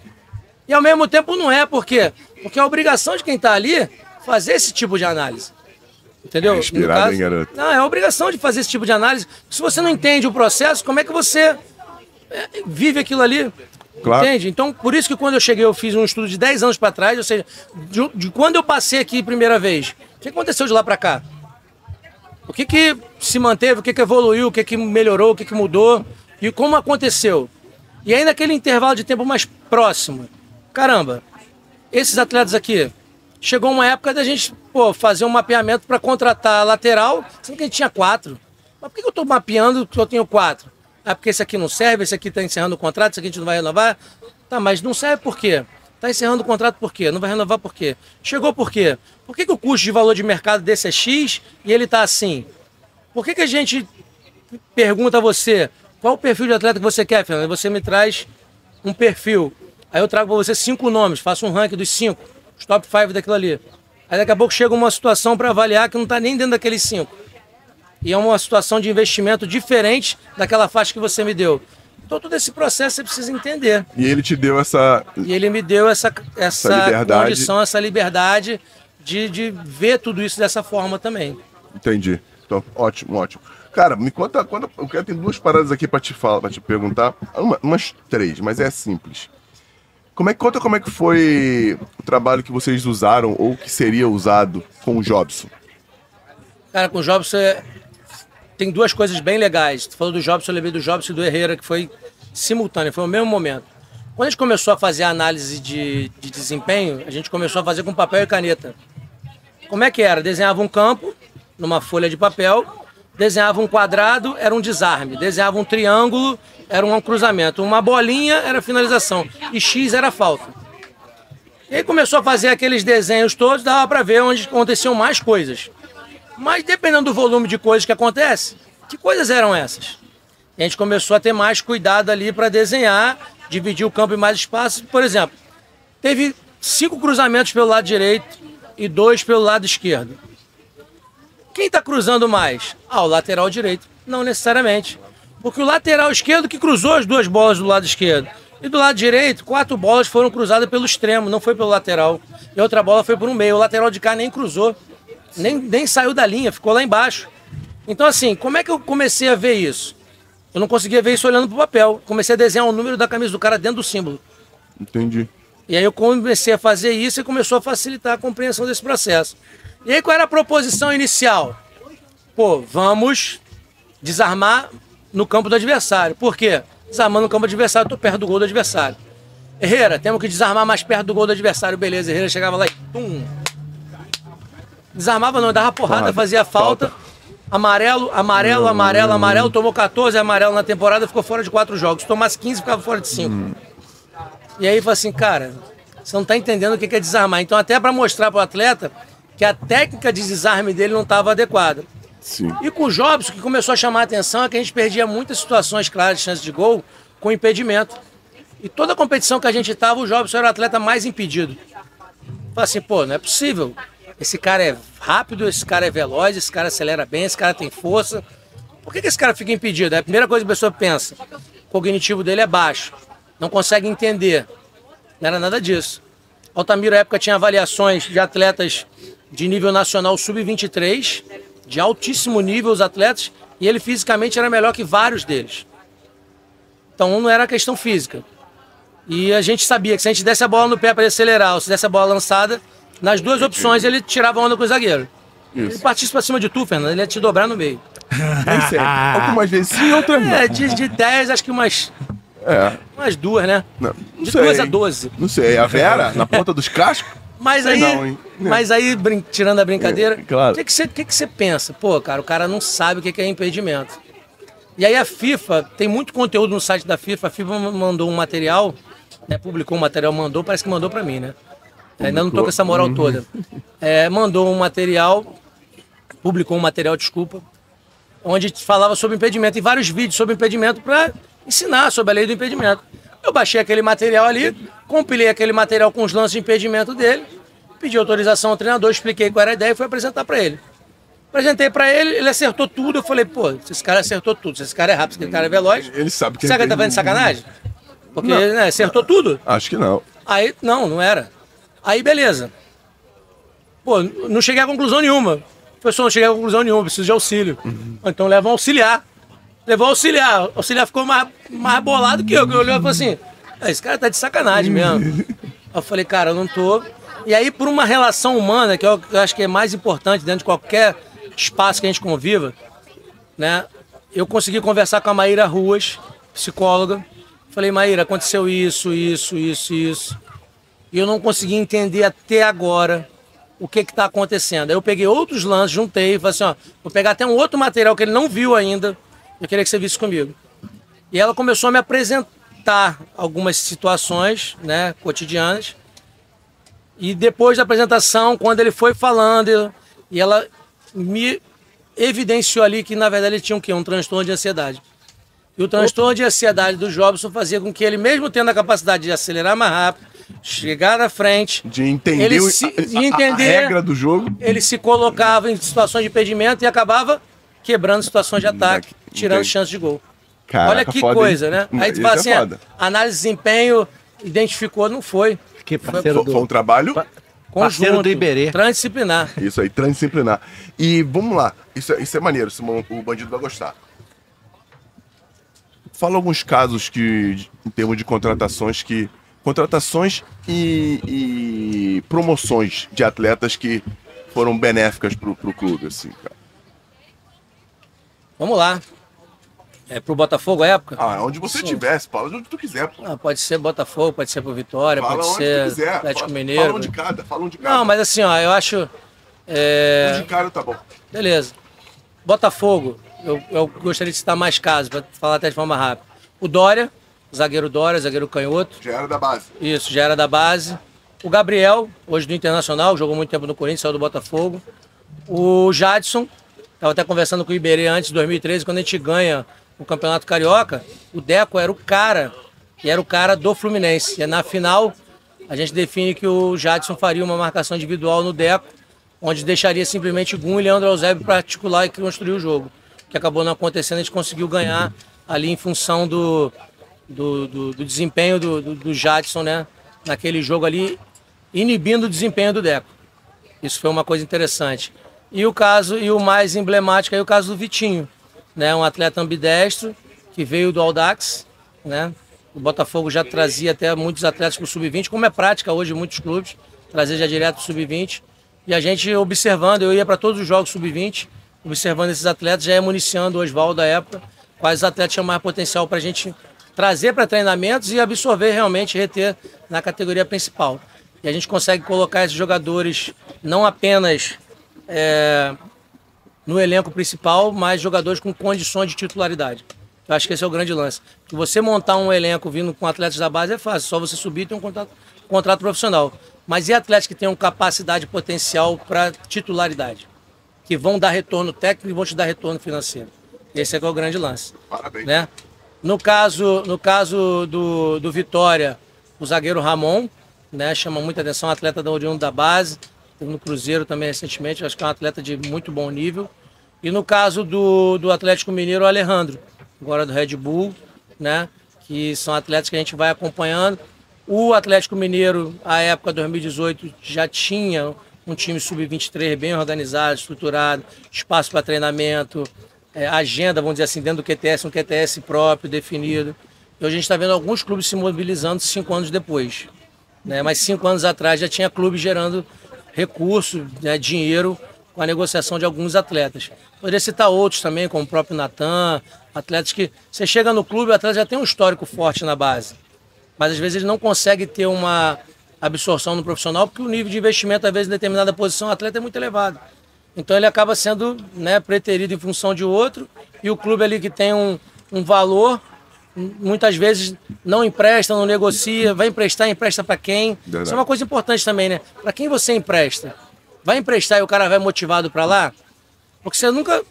C: E ao mesmo tempo não é, por quê? Porque é a obrigação de quem está ali fazer esse tipo de análise. Entendeu?
A: Inspirado, caso, hein, garoto?
C: Não, é a obrigação de fazer esse tipo de análise. Se você não entende o processo, como é que você é, vive aquilo ali? Claro. Entende? Então, por isso que quando eu cheguei, eu fiz um estudo de 10 anos para trás, ou seja, de, de, quando eu passei aqui primeira vez, o que aconteceu de lá para cá? O que, que se manteve, o que, que evoluiu, o que, que melhorou, o que, que mudou e como aconteceu? E aí, naquele intervalo de tempo mais próximo, caramba, esses atletas aqui, chegou uma época da gente pô, fazer um mapeamento para contratar lateral, sendo que a gente tinha quatro. Mas por que eu estou mapeando que eu tenho quatro? Ah, porque esse aqui não serve, esse aqui está encerrando o contrato, esse aqui a gente não vai renovar. Tá, mas não serve por quê? Está encerrando o contrato por quê? Não vai renovar por quê? Chegou por quê? Por que, que o custo de valor de mercado desse é X e ele está assim? Por que, que a gente pergunta a você qual o perfil de atleta que você quer, Fernando? Você me traz um perfil. Aí eu trago para você cinco nomes, faço um ranking dos cinco, os top five daquilo ali. Aí daqui a pouco chega uma situação para avaliar que não está nem dentro daqueles cinco. E é uma situação de investimento diferente daquela faixa que você me deu. Então todo esse processo você precisa entender.
A: E ele te deu essa.
C: E ele me deu essa, essa, essa liberdade. condição, essa liberdade de, de ver tudo isso dessa forma também.
A: Entendi. Então, ótimo, ótimo. Cara, me conta, quando eu quero ter duas paradas aqui para te falar, para te perguntar, uma, umas três, mas é simples. Como é, conta como é que foi o trabalho que vocês usaram ou que seria usado com o Jobson.
C: Cara, com o Jobson é... tem duas coisas bem legais. Tu falou do Jobson, eu lembrei do Jobson e do Herrera, que foi simultâneo, foi no mesmo momento. Quando a gente começou a fazer a análise de, de desempenho, a gente começou a fazer com papel e caneta. Como é que era? Desenhava um campo numa folha de papel desenhava um quadrado, era um desarme. Desenhava um triângulo, era um cruzamento. Uma bolinha era finalização. E X era falta. E aí começou a fazer aqueles desenhos todos, dava para ver onde aconteciam mais coisas. Mas dependendo do volume de coisas que acontece, que coisas eram essas? E a gente começou a ter mais cuidado ali para desenhar, dividir o campo em mais espaços. Por exemplo, teve cinco cruzamentos pelo lado direito e dois pelo lado esquerdo. Quem está cruzando mais? Ah, o lateral direito. Não necessariamente. Porque o lateral esquerdo que cruzou as duas bolas do lado esquerdo. E do lado direito, quatro bolas foram cruzadas pelo extremo, não foi pelo lateral. E outra bola foi por um meio. O lateral de cá nem cruzou. Nem, nem saiu da linha, ficou lá embaixo. Então, assim, como é que eu comecei a ver isso? Eu não conseguia ver isso olhando para o papel. Comecei a desenhar o número da camisa do cara dentro do símbolo.
A: Entendi.
C: E aí eu comecei a fazer isso e começou a facilitar a compreensão desse processo. E aí qual era a proposição inicial? Pô, vamos desarmar no campo do adversário. Por quê? Desarmando no campo do adversário, eu tô perto do gol do adversário. Herrera, temos que desarmar mais perto do gol do adversário. Beleza, Herrera chegava lá e tum. Desarmava não, dava porrada, porrada fazia falta. falta. Amarelo, amarelo, amarelo, amarelo. Tomou 14 amarelo na temporada, ficou fora de quatro jogos. Se tomasse 15, ficava fora de 5. Hum. E aí, falou assim, cara, você não tá entendendo o que é desarmar. Então, até para mostrar pro atleta que a técnica de desarme dele não estava adequada.
A: Sim.
C: E com o Jobson, que começou a chamar a atenção, é que a gente perdia muitas situações claras de chance de gol com impedimento. E toda a competição que a gente estava, o Jobson era o atleta mais impedido. Falei assim, pô, não é possível. Esse cara é rápido, esse cara é veloz, esse cara acelera bem, esse cara tem força. Por que, que esse cara fica impedido? É a primeira coisa que a pessoa pensa. O cognitivo dele é baixo, não consegue entender. Não era nada disso. Altamiro, na época, tinha avaliações de atletas de nível nacional sub-23, de altíssimo nível os atletas, e ele fisicamente era melhor que vários deles. Então não era questão física. E a gente sabia que se a gente desse a bola no pé para ele acelerar, ou se desse a bola lançada, nas duas opções ele tirava a onda com o zagueiro. Isso. Ele partisse para cima de tu, Fernando, ele ia te dobrar no meio.
A: Nem Algumas vezes sim, outras não.
C: É, de, de 10, acho que umas
A: é.
C: Umas duas, né?
A: Não, não
C: de
A: sei.
C: duas a 12.
A: Não sei. A Vera, na ponta dos cascos?
C: Mas
A: Sei
C: aí,
A: não,
C: mas aí tirando a brincadeira,
A: É, claro.
C: o que, que, você, o que, que você pensa? Pô, cara, o cara não sabe o que, que é impedimento. E aí a FIFA, tem muito conteúdo no site da FIFA, a FIFA mandou um material, né, publicou um material, mandou, parece que mandou pra mim, né? Ainda não tô com essa moral toda. É, mandou um material, publicou um material, desculpa, onde falava sobre impedimento e vários vídeos sobre impedimento para ensinar sobre a lei do impedimento. Eu baixei aquele material ali, compilei aquele material com os lances de impedimento dele, pedi autorização ao treinador, expliquei qual era a ideia e fui apresentar para ele. Apresentei para ele, ele acertou tudo. Eu falei, pô, esse cara acertou tudo. Se esse cara é rápido, se esse cara é veloz.
A: Ele sabe que
C: Será que ele tá fazendo sacanagem? Porque
A: Não.
C: ele né, acertou tudo.
A: Acho que não.
C: Aí, não, não era. Aí, beleza. Pô, não cheguei a conclusão nenhuma. Professor, não cheguei a conclusão nenhuma, preciso de auxílio. Então leva um auxiliar. Levou o auxiliar. O auxiliar ficou mais, mais bolado que eu. que olhou e falou assim: "Ah, esse cara tá de sacanagem mesmo. eu falei, cara, eu não tô. E aí, por uma relação humana, que eu eu acho que é mais importante dentro de qualquer espaço que a gente conviva, né? Eu consegui conversar com a Maíra Ruas, psicóloga. Falei, Maíra, aconteceu isso, isso, isso, isso. E eu não consegui entender até agora o que está acontecendo. Aí eu peguei outros lances, juntei falei assim, ó, vou pegar até um outro material que ele não viu ainda, eu queria que você visse comigo. E ela começou a me apresentar algumas situações, né, cotidianas. E depois da apresentação, quando ele foi falando, e ela me evidenciou ali que, na verdade, ele tinha um quê? Um transtorno de ansiedade. E o transtorno de ansiedade do Jobson fazia com que ele, mesmo tendo a capacidade de acelerar mais rápido, chegar na frente,
A: De entender,
C: ele se,
A: a,
C: de
A: a- a
C: entender,
A: regra do jogo.
C: ele se colocava em situações de impedimento e acabava quebrando situações de ataque, tirando
A: Entendi.
C: chances de gol.
A: Caraca,
C: Olha que
A: foda, hein?
C: coisa, né? Aí tu
A: Isso
C: fala
A: é
C: assim,
A: foda.
C: análise de desempenho, identificou, não foi.
B: Que parceiro
A: Foi, foi um
B: do.
A: trabalho.
B: Pa- Parceiro
C: Conjunto,
B: do Iberê.
C: Transdisciplinar.
A: Isso aí, transdisciplinar. E vamos lá, isso, é- isso é maneiro, Simão, o bandido vai gostar. Fala alguns casos que, em termos de contratações, que. Contratações e, e promoções de atletas que foram benéficas pro, pro clube, assim, cara.
C: Vamos lá. É pro Botafogo a época?
A: Ah, onde você
C: Sim.
A: tivesse, fala de onde tu quiser, pô.
C: Ah, pode ser Botafogo, pode ser pro Vitória,
A: Fala
C: pode ser
A: quiser.
C: Atlético
A: fala,
C: Mineiro.
A: Fala um de cada, fala um de cada.
C: Não, mas assim, ó, eu acho.
A: Um
C: é,
A: de cada tá bom.
C: Beleza. Botafogo, eu, eu gostaria de citar mais casos, para falar até de forma rápida. O Dória, zagueiro Dória, zagueiro canhoto.
A: Já era da base.
C: Isso, já era da base. O Gabriel, hoje do Internacional, jogou muito tempo no Corinthians, saiu do Botafogo. O Jadson, estava até conversando com o Iberê antes, de 2013, quando a gente ganha o Campeonato Carioca, o Deco era o cara, e era o cara do Fluminense. E na final, a gente define que o Jadson faria uma marcação individual no Deco, onde deixaria simplesmente Gum e Leandro Eusébio para articular e construir o jogo. Que acabou não acontecendo, a gente conseguiu ganhar ali em função do, do, do- do desempenho do, do, do Jadson, né? Naquele jogo ali, inibindo o desempenho do Deco. Isso foi uma coisa interessante. E o caso, e o mais emblemático é o caso do Vitinho, né? Um atleta ambidestro que veio do Audax, né? O Botafogo já trazia até muitos atletas para o sub-20, como é prática hoje em muitos clubes, trazer já direto para o sub-20. E a gente observando, eu ia para todos os jogos sub-20, observando esses atletas, já ia municiando o Oswaldo da época, quais atletas tinham mais potencial para a gente trazer para treinamentos e absorver realmente, reter na categoria principal. E a gente consegue colocar esses jogadores não apenas é, no elenco principal, mas jogadores com condições de titularidade. Eu acho que esse é o grande lance. Que você montar um elenco vindo com atletas da base é fácil, só você subir e ter um contrato, contrato profissional. Mas e atletas que tenham capacidade e potencial para titularidade? Que vão dar retorno técnico e vão te dar retorno financeiro. Esse é que é o grande lance
A: Parabéns.
C: né? No caso, no caso do, do Vitória, o zagueiro Ramon, né, chama muita atenção, atleta da oriundo da base, no Cruzeiro também recentemente, acho que é um atleta de muito bom nível. E no caso do, do Atlético Mineiro, o Alejandro, agora do Red Bull, né, que são atletas que a gente vai acompanhando. O Atlético Mineiro, à época 2018, já tinha um time sub-23 bem organizado, estruturado, espaço para treinamento, é, agenda, vamos dizer assim, dentro do QTS, um QTS próprio, definido. E hoje a gente está vendo alguns clubes se mobilizando cinco anos depois. Né? Mas cinco anos atrás já tinha clube gerando recurso, né, dinheiro com a negociação de alguns atletas. Poderia citar outros também, como o próprio Natan, atletas que você chega no clube, o atleta já tem um histórico forte na base. Mas às vezes ele não consegue ter uma absorção no profissional porque o nível de investimento, às vezes, em determinada posição, o atleta é muito elevado. Então ele acaba sendo né, preterido em função de outro, e o clube ali que tem um, um valor, muitas vezes não empresta, não negocia, vai emprestar, empresta para quem.
A: Verdade.
C: Isso é uma coisa importante também, né? Para quem você empresta? Vai emprestar e o cara vai motivado para lá? Porque você nunca.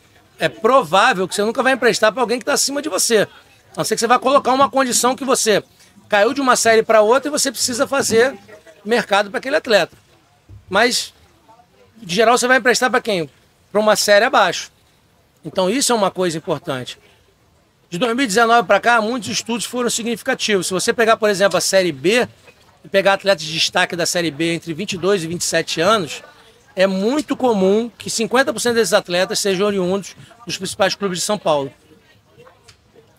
C: É provável que você nunca vai emprestar para alguém que está acima de você. A não ser que você vai colocar uma condição que você caiu de uma série para outra e você precisa fazer mercado para aquele atleta. Mas, de geral, você vai emprestar para quem? Para uma série abaixo. Então, isso é uma coisa importante. De 2019 para cá, muitos estudos foram significativos. Se você pegar, por exemplo, a Série B, e pegar atletas de destaque da Série B entre 22 e 27 anos, é muito comum que 50% desses atletas sejam oriundos dos principais clubes de São Paulo.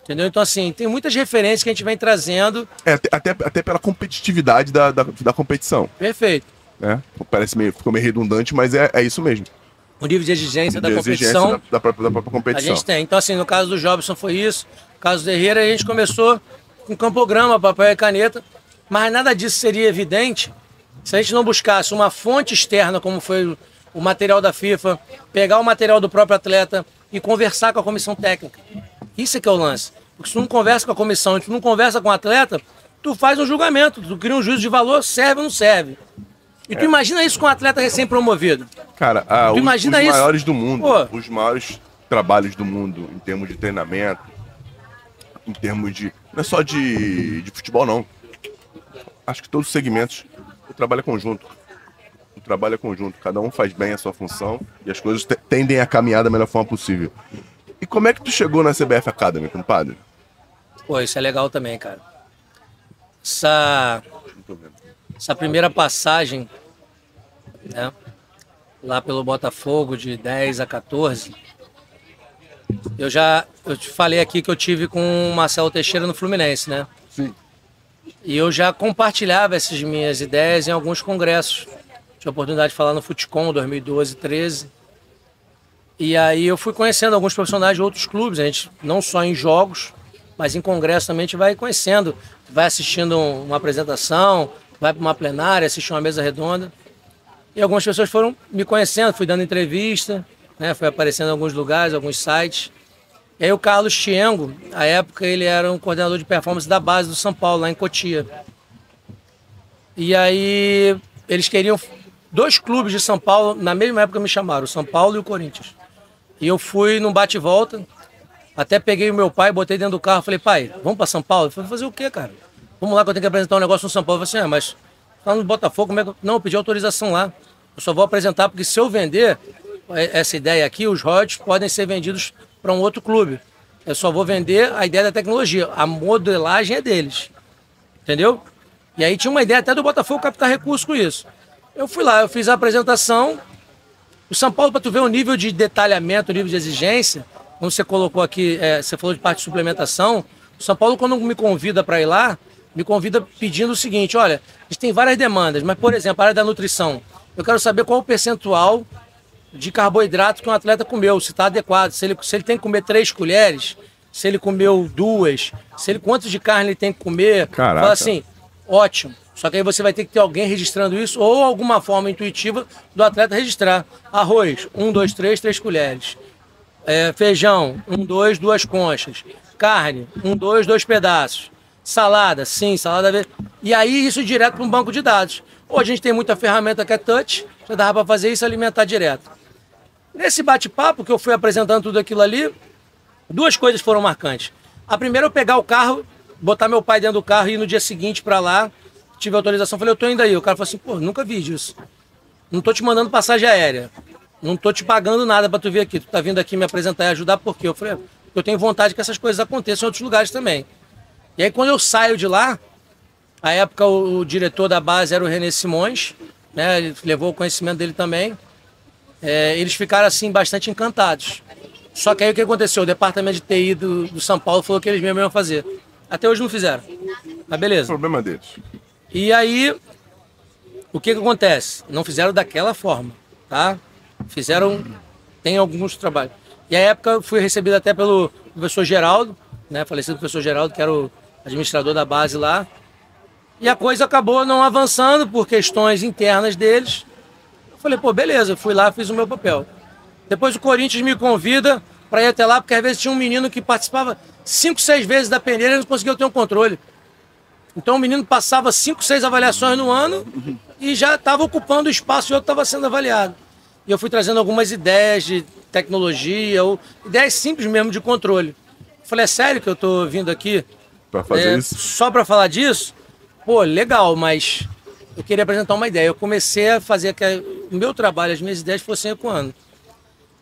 C: Entendeu? Então, assim, tem muitas referências que a gente vem trazendo.
A: É, até, até, pela competitividade da, da, da competição.
C: Perfeito.
A: Né? Parece meio, ficou meio redundante, mas é, é isso mesmo.
C: O nível de exigência da
A: De exigência
C: competição.
A: da, da própria, da própria
C: A
A: competição.
C: gente tem. Então, assim, no caso do Jobson foi isso. No caso do Herrera, a gente começou com campograma, papel e caneta. Mas nada disso seria evidente Se a gente não buscasse uma fonte externa, como foi o material da FIFA, pegar o material do próprio atleta e conversar com a comissão técnica. Isso é que é o lance. Porque se tu não conversa com a comissão, se tu não conversa com o atleta, tu faz um julgamento, tu cria um juízo de valor, serve ou não serve. E tu é. imagina isso com um atleta recém-promovido.
A: Cara, ah, os, os maiores do mundo, Pô. os maiores trabalhos do mundo em termos de treinamento, em termos de. Não é só de, de futebol, não. Acho que todos os segmentos o trabalho é conjunto. O trabalho é conjunto. Cada um faz bem a sua função e as coisas tendem a caminhar da melhor forma possível. E como é que tu chegou na CBF Academy, compadre?
C: Pô, isso é legal também, cara. Essa, essa primeira passagem, né? Lá pelo Botafogo, de 10 a 14. Eu já eu te falei aqui que eu tive com o Marcelo Teixeira no Fluminense, né?
A: Sim.
C: E eu já compartilhava essas minhas ideias em alguns congressos. Tive a oportunidade de falar no Futecom 2012 13. E aí eu fui conhecendo alguns profissionais de outros clubes, a gente não só em jogos, mas em congresso também a gente vai conhecendo, vai assistindo uma apresentação, vai para uma plenária, assiste uma mesa redonda. E algumas pessoas foram me conhecendo, fui dando entrevista, né, fui aparecendo em alguns lugares, alguns sites. E aí o Carlos Tiengo, à época ele era um coordenador de performance da base do São Paulo, lá em Cotia. E aí eles queriam dois clubes de São Paulo, na mesma época me chamaram, o São Paulo e o Corinthians. E eu fui num bate volta, até peguei o meu pai, botei dentro do carro, falei, pai, vamos para São Paulo? Eu falei, fazer o quê, cara? Vamos lá que eu tenho que apresentar um negócio no São Paulo. Eu falei assim, ah, mas falando no Botafogo, como é que... Não, eu pedi autorização lá. Eu só vou apresentar, porque se eu vender essa ideia aqui, os royalties podem ser vendidos para um outro clube. Eu só vou vender a ideia da tecnologia. A modelagem é deles. Entendeu? E aí tinha uma ideia até do Botafogo captar recursos com isso. Eu fui lá, eu fiz a apresentação. O São Paulo, para tu ver o nível de detalhamento, o nível de exigência, como você colocou aqui, é, você falou de parte de suplementação. O São Paulo, quando me convida para ir lá, me convida pedindo o seguinte: olha, a gente tem várias demandas, mas, por exemplo, a área da nutrição. Eu quero saber qual o percentual de carboidrato que um atleta comeu, se está adequado, se ele, se ele tem que comer três colheres, se ele comeu duas, se ele quanto de carne ele tem que comer.
A: Caraca.
C: Fala assim, ótimo. Só que aí você vai ter que ter alguém registrando isso ou alguma forma intuitiva do atleta registrar. Arroz, um, dois, três, três colheres. É, feijão, um, dois, duas conchas. Carne, um, dois, dois pedaços. Salada, sim, salada. E aí isso direto para um banco de dados. Hoje a gente tem muita ferramenta que é touch, já dava para fazer isso alimentar direto. Nesse bate-papo que eu fui apresentando tudo aquilo ali, duas coisas foram marcantes. A primeira, eu pegar o carro, botar meu pai dentro do carro e ir no dia seguinte para lá, tive autorização, falei, eu tô indo aí. O cara falou assim, pô, nunca vi disso. Não tô te mandando passagem aérea. Não tô te pagando nada para tu vir aqui. Tu tá vindo aqui me apresentar e ajudar por quê? Eu falei, eu tenho vontade que essas coisas aconteçam em outros lugares também. E aí quando eu saio de lá, a época o, o diretor da base era o René Simões, né? Ele levou o conhecimento dele também é, eles ficaram assim bastante encantados. Só que aí o que aconteceu? O departamento de TI do, do São Paulo falou que eles mesmos iam fazer. Até hoje não fizeram. Mas beleza.
A: Problema deles.
C: E aí, o que, que acontece? Não fizeram daquela forma, tá? Fizeram, tem alguns trabalhos. E a época eu fui recebido até pelo professor Geraldo, né? Falecido professor Geraldo, que era o administrador da base lá. E a coisa acabou não avançando por questões internas deles. Falei, pô, beleza, fui lá, fiz o meu papel. Depois o Corinthians me convida para ir até lá, porque às vezes tinha um menino que participava cinco, seis vezes da peneira e não conseguia ter um controle. Então o menino passava cinco, seis avaliações no ano e já estava ocupando o espaço e outro estava sendo avaliado. E eu fui trazendo algumas ideias de tecnologia, ou ideias simples mesmo de controle. Falei, é sério que eu estou vindo aqui?
A: Para fazer é, isso?
C: Só para falar disso? Pô, legal, mas eu queria apresentar uma ideia. Eu comecei a fazer que o meu trabalho, as minhas ideias fossem ecoando.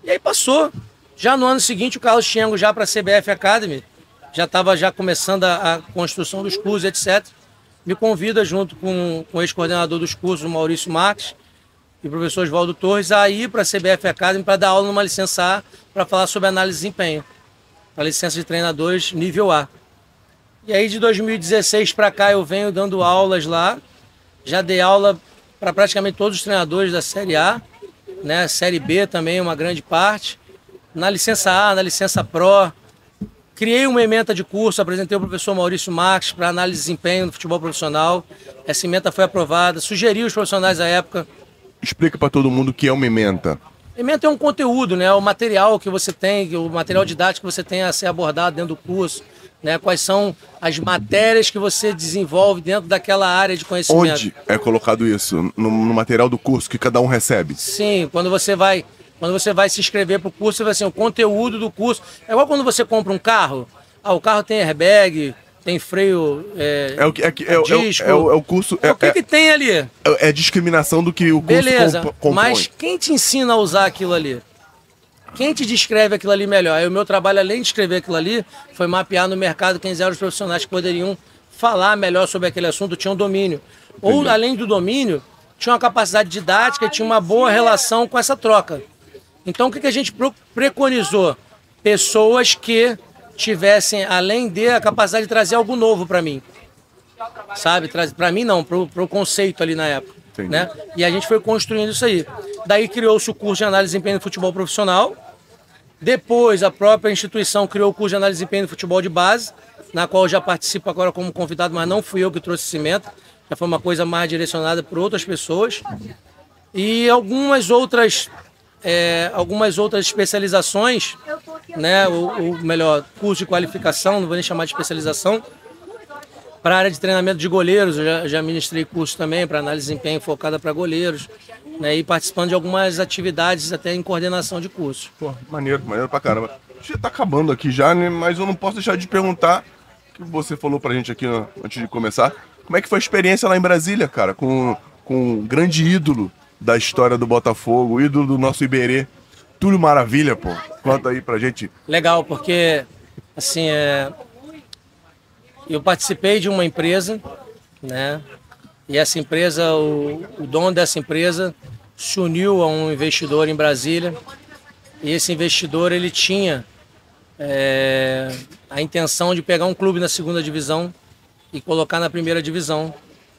C: E aí passou. Já no ano seguinte, o Carlos Chengo, já para a CBF Academy, já estava já começando a, a, construção dos cursos, etc. Me convida, junto com, com o ex-coordenador dos cursos, Maurício Marques, e o professor Oswaldo Torres, a ir para a CBF Academy para dar aula numa licença A, para falar sobre análise de desempenho, para licença de treinadores nível A. E aí, de 2016 para cá, eu venho dando aulas lá, já dei aula para praticamente todos os treinadores da Série A, né? Série B também, uma grande parte. Na licença A, na licença Pro. Criei uma ementa de curso, apresentei ao professor Maurício Marques para análise de desempenho no futebol profissional. Essa ementa foi aprovada, sugeri os profissionais da época.
A: Explica para todo mundo o que é uma ementa.
C: Ementa é um conteúdo, né? O material que você tem, o material didático que você tem a ser abordado dentro do curso. Né, quais são as matérias que você desenvolve dentro daquela área de conhecimento.
A: Onde é colocado isso? No, no material do curso que cada um recebe?
C: Sim, quando você vai quando você vai se inscrever para o curso, você vai assim, o conteúdo do curso. É igual quando você compra um carro. Ah, o carro tem airbag, tem freio. É,
A: é o que é, é, é, disco. É, o, é o curso. É,
C: o que, que tem ali?
A: É, é discriminação do que o curso
C: Beleza,
A: comp compõe.
C: Mas quem te ensina a usar aquilo ali? Quem te descreve aquilo ali melhor? Aí o meu trabalho, além de escrever aquilo ali, foi mapear no mercado quem eram os profissionais que poderiam falar melhor sobre aquele assunto, tinham domínio. Ou, além do domínio, tinha uma capacidade didática e tinha uma boa relação com essa troca. Então, o que, que a gente preconizou? Pessoas que tivessem, além de, a capacidade de trazer algo novo para mim. Sabe? Para mim, não, para o conceito ali na época. Né? E a gente foi construindo isso aí. Daí criou-se o curso de análise de desempenho do futebol profissional. Depois, a própria instituição criou o curso de análise de desempenho do futebol de base, na qual eu já participo agora como convidado, mas não fui eu que trouxe cimento. Já foi uma coisa mais direcionada por outras pessoas. E algumas outras é, algumas outras especializações, né, o, o, melhor, curso de qualificação, não vou nem chamar de especialização, para a área de treinamento de goleiros, eu já, já ministrei curso também para análise de desempenho focada para goleiros, né, e participando de algumas atividades até em coordenação de cursos.
A: Pô, maneiro, maneiro pra caramba. Já tá acabando aqui já, né, mas eu não posso deixar de perguntar, que você falou pra gente aqui antes de começar, como é que foi a experiência lá em Brasília, cara, com, com um grande ídolo da história do Botafogo, ídolo do nosso Iberê. Túlio Maravilha, pô. Conta aí pra gente.
C: Legal, porque, assim, é... eu participei de uma empresa, né? E essa empresa, o, o dono dessa empresa se uniu a um investidor em Brasília. E esse investidor, ele tinha é, a intenção de pegar um clube na segunda divisão e colocar na primeira divisão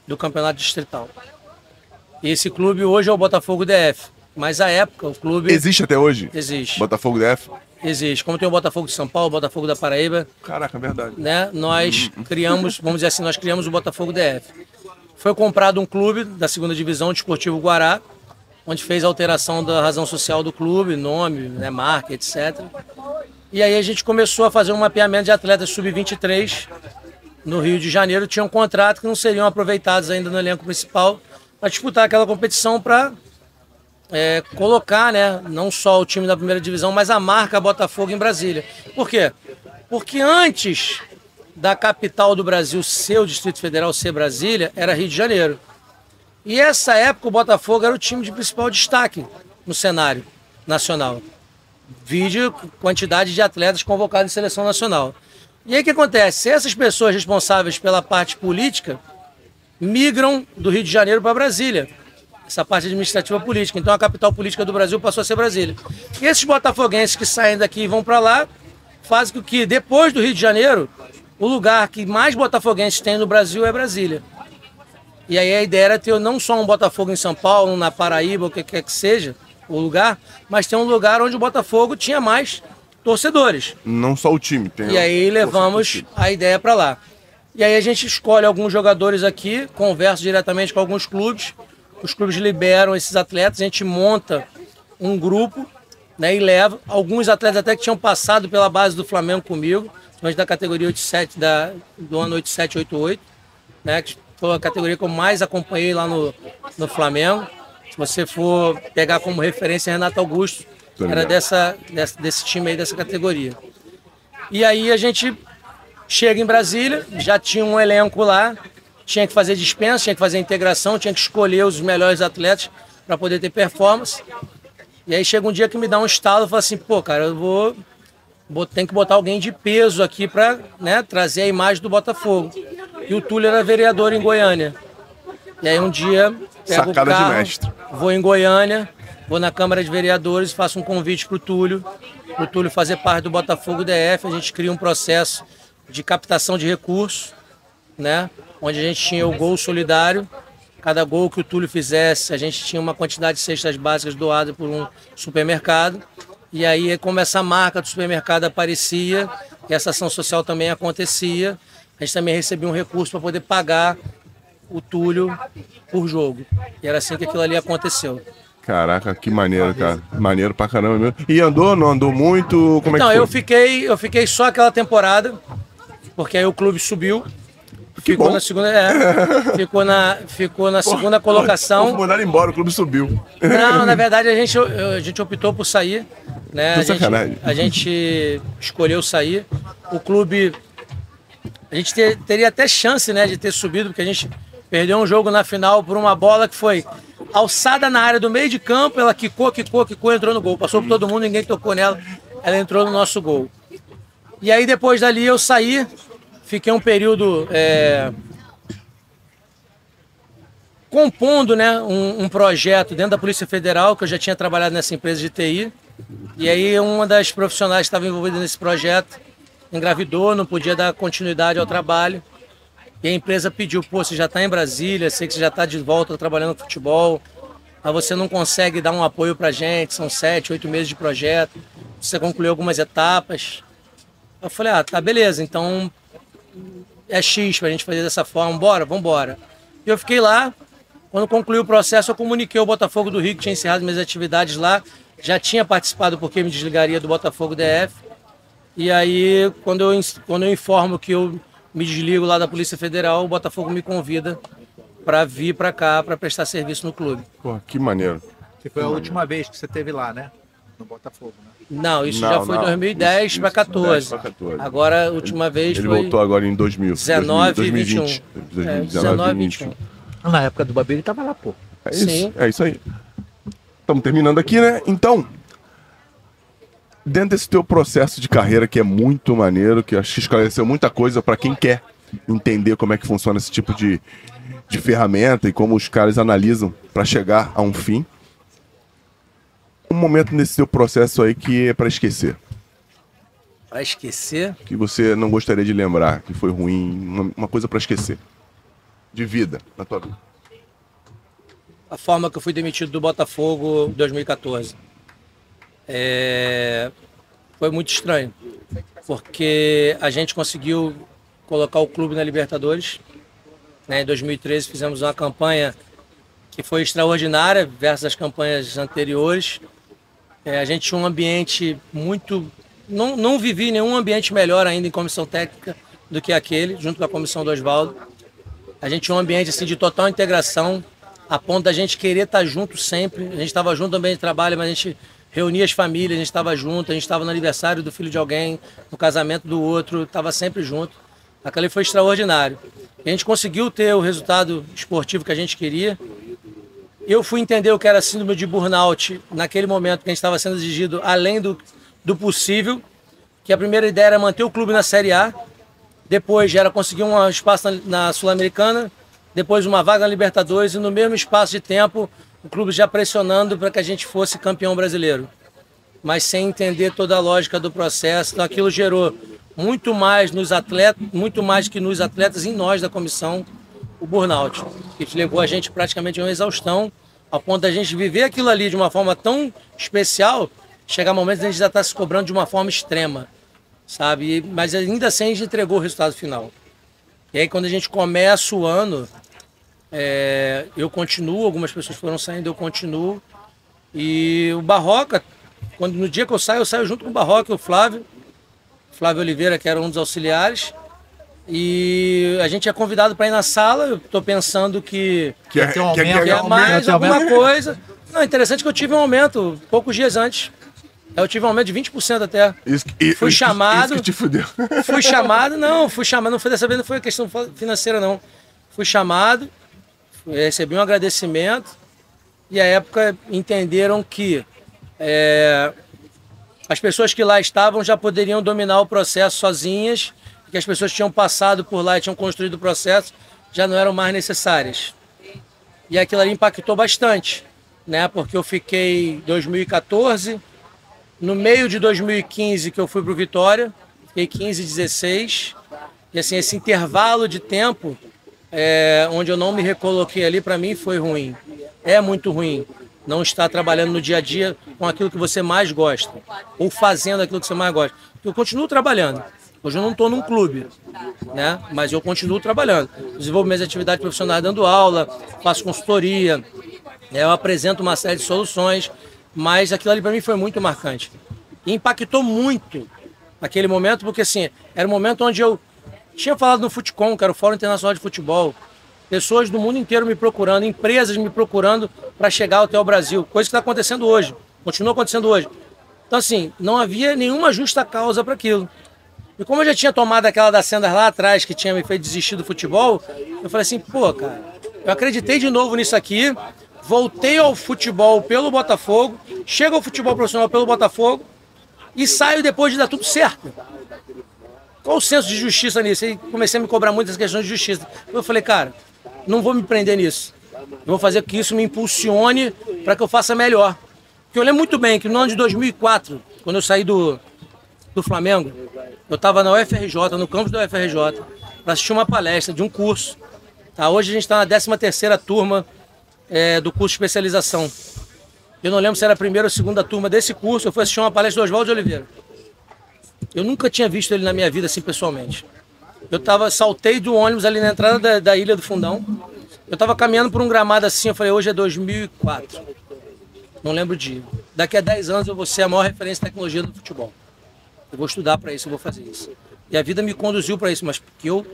C: do campeonato distrital. E esse clube hoje é o Botafogo DF. Mas a época o clube.
A: Existe até hoje?
C: Existe.
A: Botafogo DF?
C: Existe. Como tem o Botafogo de São Paulo, o Botafogo da Paraíba.
A: Caraca, é verdade.
C: Né? Nós uhum. criamos, vamos dizer assim, nós criamos o Botafogo DF. Foi comprado um clube da segunda divisão, Desportivo Guará, onde fez a alteração da razão social do clube, nome, né, marca, etc. E aí a gente começou a fazer um mapeamento de atletas sub-23 no Rio de Janeiro. Tinha um contrato que não seriam aproveitados ainda no elenco principal para disputar aquela competição para é, colocar, né, não só o time da primeira divisão, mas a marca Botafogo em Brasília. Por quê? Porque antes da capital do Brasil ser o Distrito Federal, ser Brasília, era Rio de Janeiro. E essa época o Botafogo era o time de principal destaque no cenário nacional. Vídeo quantidade de atletas convocados em seleção nacional. E aí o que acontece? Essas pessoas responsáveis pela parte política migram do Rio de Janeiro para Brasília. Essa parte administrativa política. Então a capital política do Brasil passou a ser Brasília. E esses botafoguenses que saem daqui e vão para lá fazem com que depois do Rio de Janeiro, o lugar que mais botafoguenses tem no Brasil é Brasília. E aí a ideia era ter não só um Botafogo em São Paulo, na Paraíba, o que quer que seja, o lugar, mas ter um lugar onde o Botafogo tinha mais torcedores.
A: Não só o time.
C: Tem e aí levamos a ideia para lá. E aí a gente escolhe alguns jogadores aqui, conversa diretamente com alguns clubes, os clubes liberam esses atletas, a gente monta um grupo né, e leva. Alguns atletas até que tinham passado pela base do Flamengo comigo, principalmente da categoria 87, da, do ano 87, 88, né, que foi a categoria que eu mais acompanhei lá no, no Flamengo. Se você for pegar como referência Renato Augusto, era dessa, dessa, desse time aí, dessa categoria. E aí a gente Chega em Brasília, já tinha um elenco lá, tinha que fazer dispensa, tinha que fazer integração, tinha que escolher os melhores atletas para poder ter performance. E aí chega um dia que me dá um estalo e fala assim, pô, cara, eu vou, vou tem que botar alguém de peso aqui para né, trazer a imagem do Botafogo. E o Túlio era vereador em Goiânia. E aí um dia pego Sacada o carro, de mestre. vou em Goiânia, vou na Câmara de Vereadores, faço um convite para o Túlio, para o Túlio fazer parte do Botafogo DF, a gente cria um processo de captação de recursos, né? Onde a gente tinha o gol solidário. Cada gol que o Túlio fizesse, a gente tinha uma quantidade de cestas básicas doadas por um supermercado. E aí, como essa marca do supermercado aparecia, e essa ação social também acontecia. A gente também recebia um recurso para poder pagar o Túlio por jogo. E era assim que aquilo ali aconteceu.
A: Caraca, que maneiro, cara. Maneiro pra caramba mesmo. E andou, não andou muito? Como
C: então,
A: é que foi?
C: eu fiquei, eu fiquei só aquela temporada, porque aí o clube subiu.
A: Que
C: ficou
A: bom.
C: na segunda, é, ficou na, ficou na segunda colocação.
A: Mandaram embora, o clube subiu.
C: Não, na verdade a gente, a gente optou por sair. Né? A, gente, a gente escolheu sair. O clube. A gente ter- teria até chance né, de ter subido, porque a gente perdeu um jogo na final por uma bola que foi alçada na área do meio de campo, ela quicou, quicou, quicou, entrou no gol. Passou por todo mundo, ninguém tocou nela, ela entrou no nosso gol. E aí depois dali eu saí, fiquei um período é, compondo né, um, um projeto dentro da Polícia Federal, que eu já tinha trabalhado nessa empresa de TI. E aí uma das profissionais que estava envolvida nesse projeto engravidou, não podia dar continuidade ao trabalho. E a empresa pediu, pô, você já está em Brasília, sei que você já está de volta trabalhando no futebol, mas você não consegue dar um apoio para gente, são sete, oito meses de projeto, você concluiu algumas etapas. Eu falei, ah, tá, beleza, então é X pra gente fazer dessa forma, bora, vambora. E eu fiquei lá, quando concluí o processo, eu comuniquei ao Botafogo do Rio que tinha encerrado minhas atividades lá, já tinha participado porque me desligaria do Botafogo DF. E aí, quando eu, quando eu informo que eu me desligo lá da Polícia Federal, o Botafogo me convida para vir para cá para prestar serviço no clube.
A: Pô, que maneiro.
B: Que foi a última vez que você teve lá, né? No Botafogo, né?
C: Não, isso
A: Não,
C: já foi
A: não.
C: 2010
A: Isso,
C: para
A: isso,
C: 14.
A: 10 pra 14.
C: Agora, a última vez
A: Ele
C: foi
A: voltou agora em 2000.
C: 19 e
A: 2020.
C: 21. É,
A: 2019
C: 19
A: e
C: e
A: 21.
C: 21.
B: Na época do Babi ele tava lá, pô.
A: É isso,
C: Sim.
A: é isso aí. Estamos terminando aqui, né? Então, dentro desse teu processo de carreira que é muito maneiro, que acho que esclareceu muita coisa para quem quer entender como é que funciona esse tipo de, de ferramenta e como os caras analisam para chegar a um fim. Um momento nesse teu processo aí que é para esquecer,
C: Para esquecer,
A: que você não gostaria de lembrar, que foi ruim, uma, uma coisa para esquecer. De vida, na tua vida.
C: a forma que eu fui demitido do Botafogo em 2014. É, Foi muito estranho, porque a gente conseguiu colocar o clube na Libertadores. né? Em 2013 fizemos uma campanha que foi extraordinária versus as campanhas anteriores. É, a gente tinha um ambiente muito. Não, não vivi nenhum ambiente melhor ainda em comissão técnica do que aquele, junto com a comissão do Oswaldo. A gente tinha um ambiente assim, de total integração, a ponto da gente querer estar junto sempre. A gente estava junto ambiente de trabalho, mas a gente reunia as famílias, a gente estava junto, a gente estava no aniversário do filho de alguém, no casamento do outro, estava sempre junto. Aquilo foi extraordinário. A gente conseguiu ter o resultado esportivo que a gente queria. Eu fui entender o que era síndrome de burnout naquele momento que a gente estava sendo exigido além do, do possível, que a primeira ideia era manter o clube na Série A, depois era conseguir um espaço na, na Sul-Americana, depois uma vaga na Libertadores e no mesmo espaço de tempo o clube já pressionando para que a gente fosse campeão brasileiro. Mas sem entender toda a lógica do processo, então aquilo gerou muito mais nos atletas, muito mais que nos atletas em nós da comissão, o burnout, que levou a gente praticamente a uma exaustão, ao ponto da gente viver aquilo ali de uma forma tão especial, chegar momentos a gente já está se cobrando de uma forma extrema sabe? Mas ainda assim a gente entregou o resultado final. E aí quando a gente começa o ano, é, eu continuo, algumas pessoas foram saindo, eu continuo. E o Barroca, quando, no dia que eu saio, eu saio junto com o Barroca e o Flávio, Flávio Oliveira, que era um dos auxiliares. E a gente é convidado para ir na sala, eu estou pensando que
A: Que é,
B: um
A: que é- que é-
B: aumento,
C: que é
B: aumento,
C: mais
B: aumento.
C: alguma coisa. Não, interessante que eu tive um aumento poucos dias antes. Eu tive um aumento de 20% até.
A: Isso, que-
C: Fui
A: isso-
C: chamado.
A: Isso que te fudeu.
C: Fui chamado, não, fui chamado, não foi dessa vez, não foi questão financeira, não. Fui chamado, recebi um agradecimento e à época entenderam que é, as pessoas que lá estavam já poderiam dominar o processo sozinhas, que as pessoas tinham passado por lá e tinham construído o processo já não eram mais necessárias. E aquilo ali impactou bastante, né? Porque eu fiquei 2014, no meio de 2015 que eu fui para o Vitória, fiquei 15, 16. E assim, esse intervalo de tempo é, onde eu não me recoloquei ali, para mim foi ruim. É muito ruim não estar trabalhando no dia a dia com aquilo que você mais gosta, ou fazendo aquilo que você mais gosta. Eu continuo trabalhando, Hoje eu não estou num clube, né? Mas eu continuo trabalhando. Desenvolvo minhas atividades profissionais dando aula, faço consultoria, né? eu apresento uma série de soluções, mas aquilo ali para mim foi muito marcante. E impactou muito naquele momento, porque assim, era um momento onde eu tinha falado no Futecom, que era o Fórum Internacional de Futebol, pessoas do mundo inteiro me procurando, empresas me procurando para chegar até o Brasil, coisa que está acontecendo hoje, continua acontecendo hoje. Então, assim, não havia nenhuma justa causa para aquilo. E como eu já tinha tomado aquela da Sendas lá atrás, que tinha me feito desistir do futebol, eu falei assim, pô, cara, eu acreditei de novo nisso aqui, voltei ao futebol pelo Botafogo, chego ao futebol profissional pelo Botafogo e saio depois de dar tudo certo. Qual o senso de justiça nisso? E comecei a me cobrar muitas questões de justiça. Eu falei, cara, não vou me prender nisso. Eu vou fazer que isso me impulsione para que eu faça melhor. Porque eu lembro muito bem que no ano de 2004, quando eu saí do, do Flamengo, eu estava na UFRJ, no campus da UFRJ, para assistir uma palestra de um curso. Tá? Hoje a gente está na 13 terceira turma é, do curso de especialização. Eu não lembro se era a primeira ou segunda turma desse curso, eu fui assistir uma palestra do Oswaldo Oliveira. Eu nunca tinha visto ele na minha vida assim pessoalmente. Eu tava, saltei do ônibus ali na entrada da, da Ilha do Fundão. Eu estava caminhando por um gramado assim, eu falei, hoje é 2004. Não lembro o dia. Daqui a 10 anos eu vou ser a maior referência em tecnologia do futebol. Eu vou estudar para isso, eu vou fazer isso. E a vida me conduziu para isso, mas porque eu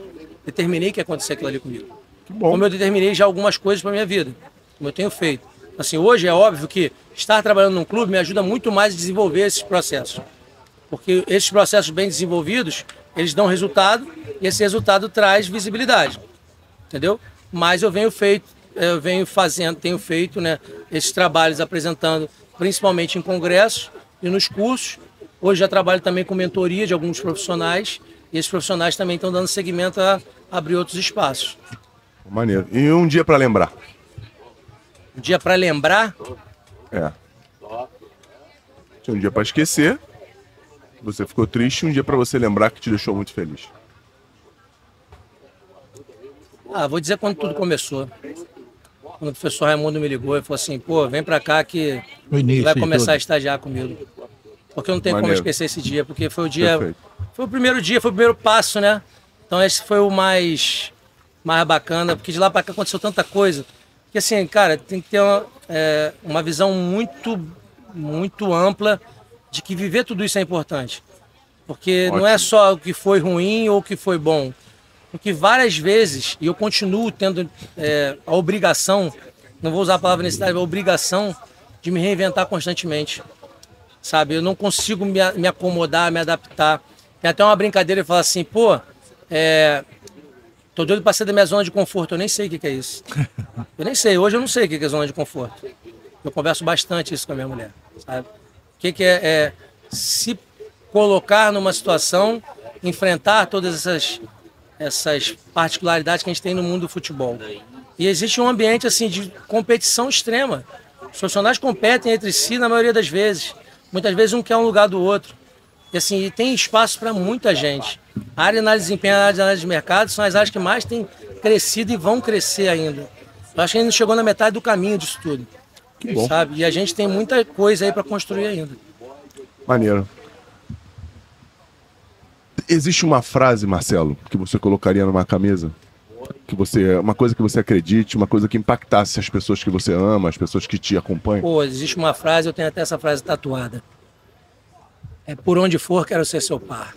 C: determinei que ia acontecer aquilo ali comigo. Que bom. Como eu determinei já algumas coisas para minha vida, como eu tenho feito. Assim, hoje é óbvio que estar trabalhando num clube me ajuda muito mais a desenvolver esses processos. Porque esses processos bem desenvolvidos, eles dão resultado e esse resultado traz visibilidade. Entendeu? Mas eu venho feito, eu venho fazendo, tenho feito, né, esses trabalhos apresentando principalmente em congressos e nos cursos Hoje já trabalho também com mentoria de alguns profissionais e esses profissionais também estão dando seguimento a abrir outros espaços.
A: Maneiro. E um dia para lembrar?
C: Um dia para lembrar?
A: É. Um dia para esquecer. Você ficou triste, um dia para você lembrar que te deixou muito feliz.
C: Ah, vou dizer quando tudo começou. Quando o professor Raimundo me ligou e falou assim, pô, vem para cá que vai começar a estagiar comigo. Porque eu não tenho Maneiro. como esquecer esse dia, porque foi o dia. Perfeito. Foi o primeiro dia, foi o primeiro passo, né? Então esse foi o mais, mais bacana, porque de lá para cá aconteceu tanta coisa. Que assim, cara, tem que ter uma, é, uma visão muito, muito ampla de que viver tudo isso é importante. Porque Ótimo. não é só o que foi ruim ou o que foi bom. Porque várias vezes, e eu continuo tendo é, a obrigação, não vou usar a palavra necessidade, a obrigação de me reinventar constantemente sabe? Eu não consigo me, me acomodar, me adaptar. Tem até uma brincadeira e fala assim, pô, é, tô doido pra sair da minha zona de conforto. Eu nem sei o que, que é isso. Eu nem sei, hoje eu não sei o que, que é zona de conforto. Eu converso bastante isso com a minha mulher, sabe? O que, que é, é se colocar numa situação, enfrentar todas essas, essas particularidades que a gente tem no mundo do futebol. E existe um ambiente assim de competição extrema. Os profissionais competem entre si na maioria das vezes. Muitas vezes um quer um lugar do outro. E assim, tem espaço para muita gente. A área de análise de desempenho e a área de análise de mercado são as áreas que mais têm crescido e vão crescer ainda. Eu acho que ainda chegou na metade do caminho disso tudo. Que bom. Sabe? E a gente tem muita coisa aí para construir ainda.
A: Maneiro. Existe uma frase, Marcelo, que você colocaria numa camisa? Que você uma coisa que você acredite, uma coisa que impactasse as pessoas que você ama, as pessoas que te acompanham?
C: Pô, existe uma frase, eu tenho até essa frase tatuada. É por onde for quero ser seu par.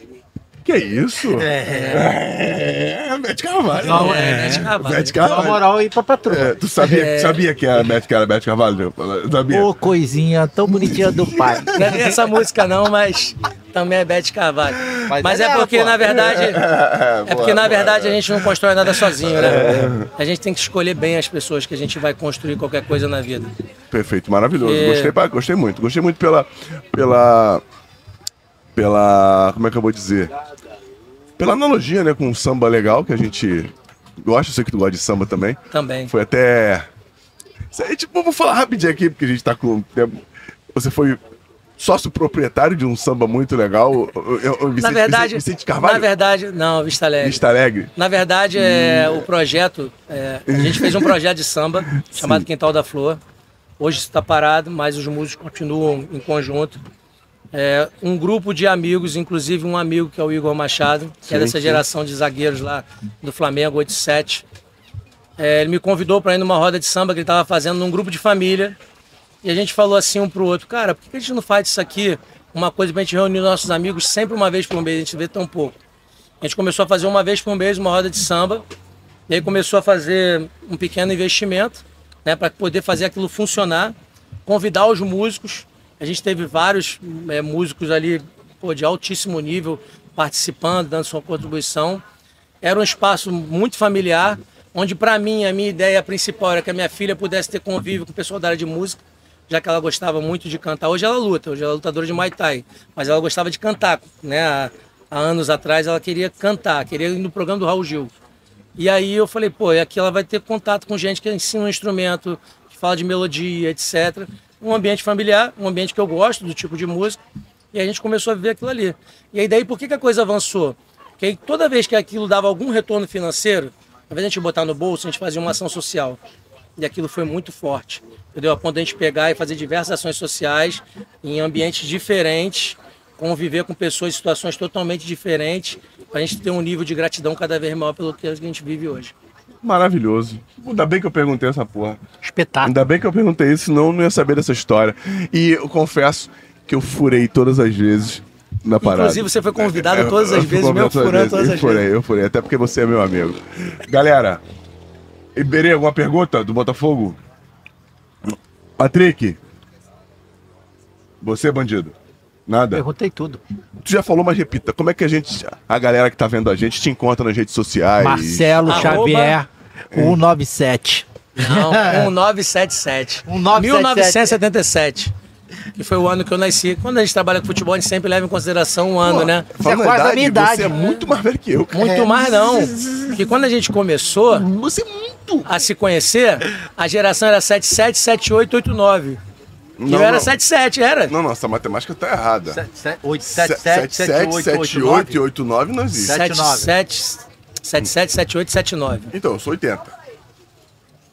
A: Que isso? É. É, Beth Carvalho.
B: Não, é, Beth Carvalho. Beth Carvalho. Na moral aí pra patroa. É,
A: tu sabia, é. sabia que a Beth era Beth Carvalho? Sabia?
B: Ô, coisinha tão bonitinha do pai.
C: Não é essa música não, mas também é Beth Carvalho. Mas, mas é, é porque, na verdade, é, porque, na verdade, a gente não constrói nada sozinho, né? A gente tem que escolher bem as pessoas que a gente vai construir qualquer coisa na vida.
A: Perfeito, maravilhoso. Gostei, gostei muito. Gostei muito pela, pela, pela, como é que eu vou dizer? Pela analogia, né, com um samba legal que a gente gosta. Eu sei que tu gosta de samba também.
C: Também.
A: Foi até... Aí, tipo, vou falar rapidinho aqui, porque a gente tá com... Você foi sócio proprietário de um samba muito legal, o,
C: Vicente, na verdade, Vicente Carvalho? Na verdade, não, Vista Alegre.
A: Vista Alegre.
C: Na verdade, é, hum. o projeto, é, a gente fez um projeto de samba chamado Quintal da Flor. Hoje está parado, mas os músicos continuam em conjunto. é, um grupo de amigos, inclusive um amigo que é o Igor Machado, que é
A: Sim,
C: dessa
A: sim.
C: geração de zagueiros lá do Flamengo, 87. É, ele me convidou para ir numa roda de samba que ele estava fazendo num grupo de família. E a gente falou assim um pro outro, cara, por que a gente não faz isso aqui uma coisa pra gente reunir nossos amigos sempre uma vez por mês, a gente vê tão pouco. A gente começou a fazer uma vez por mês uma roda de samba, e aí começou a fazer um pequeno investimento, né, para poder fazer aquilo funcionar, convidar os músicos. A gente teve vários é, músicos ali pô, de altíssimo nível participando, dando sua contribuição. Era um espaço muito familiar, onde para mim a minha ideia principal era que a minha filha pudesse ter convívio com o pessoal da área de música, já que ela gostava muito de cantar. Hoje ela luta, hoje ela é lutadora de Muay Thai, mas ela gostava de cantar, né? Há, há anos atrás ela queria cantar, queria ir no programa do Raul Gil. E aí eu falei, pô, aqui ela vai ter contato com gente que ensina um instrumento, que fala de melodia, etc. Um ambiente familiar, um ambiente que eu gosto do tipo de música. E a gente começou a viver aquilo ali. E aí daí por que, que a coisa avançou? Porque aí, toda vez que aquilo dava algum retorno financeiro, ao invés de a gente botar no bolso, a gente fazia uma ação social. E aquilo foi muito forte. Entendeu? A ponto de a gente pegar e fazer diversas ações sociais em ambientes diferentes, conviver com pessoas em situações totalmente diferentes, para a gente ter um nível de gratidão cada vez maior pelo que a gente vive hoje.
A: Maravilhoso. Ainda bem que eu perguntei essa porra.
B: Espetáculo.
A: Ainda bem que eu perguntei isso, senão eu não ia saber dessa história. E eu confesso que eu furei todas as vezes na parada.
C: Inclusive, você foi convidado
A: Eu-
C: todas
A: eu
C: as vezes, mesmo furando todas
A: eu
C: as
A: furei,
C: vezes.
A: Eu furei, até porque você é meu amigo. Galera, Iberê, alguma pergunta do Botafogo? Patrick, você, bandido? Nada?
B: Perguntei tudo.
A: Tu já falou, mas repita. Como é que a gente, a galera que tá vendo a gente, te encontra nas redes sociais?
B: Marcelo
C: Arroba-
B: Xavier, 197.
C: Não, 1977.
B: 1977.
C: 1977. Que foi o ano que eu nasci. Quando a gente trabalha com futebol, a gente sempre leva em consideração um ano,
A: Pô,
C: né?
A: falando
B: Você é quase a minha idade.
A: Você é muito mais velho que eu. cara.
C: Muito mais não. Porque quando a gente começou
A: Você é muito.
C: a se conhecer, a geração era 77, 78, 89. E
A: Não,
C: eu era
A: não.
C: 77, era.
A: Não, não, essa matemática tá errada.
B: 77,
A: 78
B: 78,
A: e 89 não existe.
C: 77, 77, 78, 79.
A: Então, eu sou 80.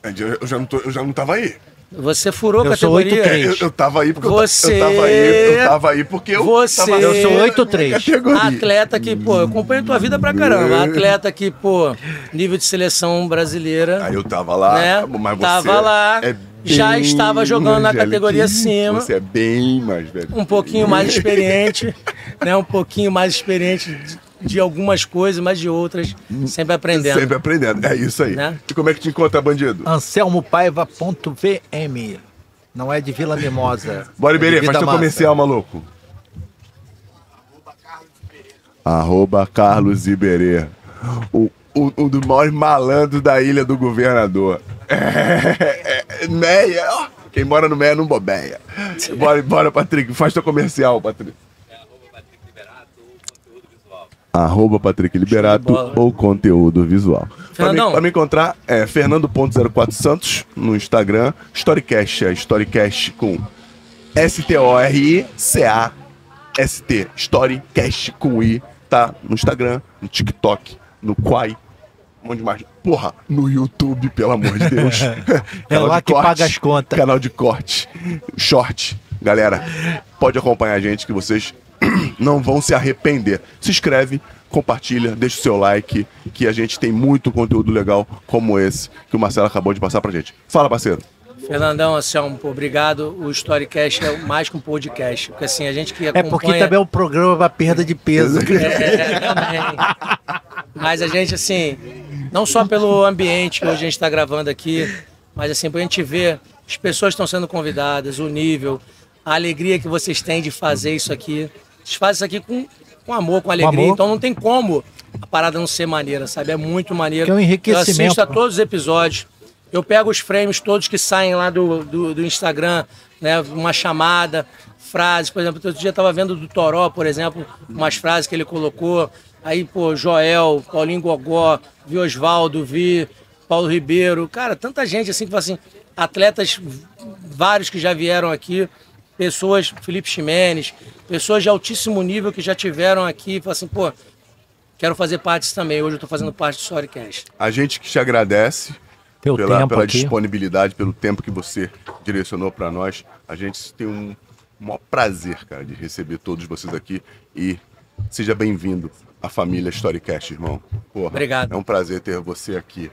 A: Eu eu já não, tô, eu já não tava aí.
C: Você furou a
B: Eu sou
C: categoria.
B: 83.
A: Eu, eu tava aí porque
C: Você-
A: eu, tava aí. Eu tava aí porque eu.
C: Você-
A: tava
C: Eu sou
A: na
B: 83.
A: categoria.
C: Atleta que, pô, eu acompanho tua vida pra caramba. Atleta que, pô, nível de seleção brasileira.
A: Aí eu tava lá,
C: Né?
A: mas você
C: Tava lá,
A: é
C: já estava jogando na categoria acima.
A: Você é bem mais velho.
C: um pouquinho mais experiente, né? Um pouquinho mais experiente de, algumas coisas, mas de outras, sempre aprendendo.
A: Sempre aprendendo. É isso aí.
C: Né?
A: E como é que te encontra, bandido?
B: Anselmopaiva.vm. Não é de Vila Mimosa.
A: Bora,
B: é
A: Iberê, faz teu comercial, maluco. Arroba Carlos Iberê. O, o, um dos maiores malandros da ilha do governador. É, é, Meia. Quem mora no Meia não bobeia. Bora, bora, Patrick. Faz teu comercial, Patrick. Arroba Patrick Liberato
C: de
A: ou conteúdo visual. Pra me, pra me encontrar é Fernando.04 Santos no Instagram. Storycast é Storycast com S-T-O-R-I-C-A-S-T. Storycast com I. Tá no Instagram, no TikTok, no Quai. Onde mais? Porra, no YouTube, pelo amor de Deus. Canal
B: lá
A: de
B: que
A: corte,
B: paga as contas.
A: Canal de corte. Short. Galera, pode acompanhar a gente que vocês não vão se arrepender. Se inscreve, compartilha, deixa o seu like, que a gente tem muito conteúdo legal como esse que o Marcelo acabou de passar pra gente. Fala, parceiro.
C: Fernandão, pô, obrigado. O Storycast é mais que um podcast. Porque assim, a gente que
B: É
C: acompanha...
B: porque também é um programa para perda de peso.
C: É, também. Mas a gente, assim, não só pelo ambiente que hoje a gente está gravando aqui, mas assim, pra gente ver as pessoas que estão sendo convidadas, o nível, a alegria que vocês têm de fazer isso aqui. Vocês fazem isso aqui com, com amor, com alegria,
B: amor.
C: então não tem como a parada não ser maneira, sabe? É muito maneiro.
B: Que é um enriquecimento.
C: Eu assisto a todos os episódios. Eu pego os frames todos que saem lá do, do, do Instagram, né? Uma chamada, frases, por exemplo, outro dia eu tava vendo do Toró, por exemplo, umas frases que ele colocou. Aí, pô, Joel, Paulinho Gogó, vi Osvaldo, vi Paulo Ribeiro. Cara, tanta gente assim que fala assim, atletas vários que já vieram aqui, pessoas, Felipe Ximenes, pessoas de altíssimo nível que já tiveram aqui, fala assim, pô, quero fazer parte disso também. Hoje eu tô fazendo parte do Storycast.
A: A gente que te agradece
B: Teu
A: pela,
B: tempo
A: pela
B: aqui.
A: disponibilidade, pelo tempo que você direcionou para nós. A gente tem um, um maior prazer, cara, de receber todos vocês aqui e seja bem-vindo à família Storycast, irmão. Porra,
C: Obrigado.
A: É um prazer ter você aqui.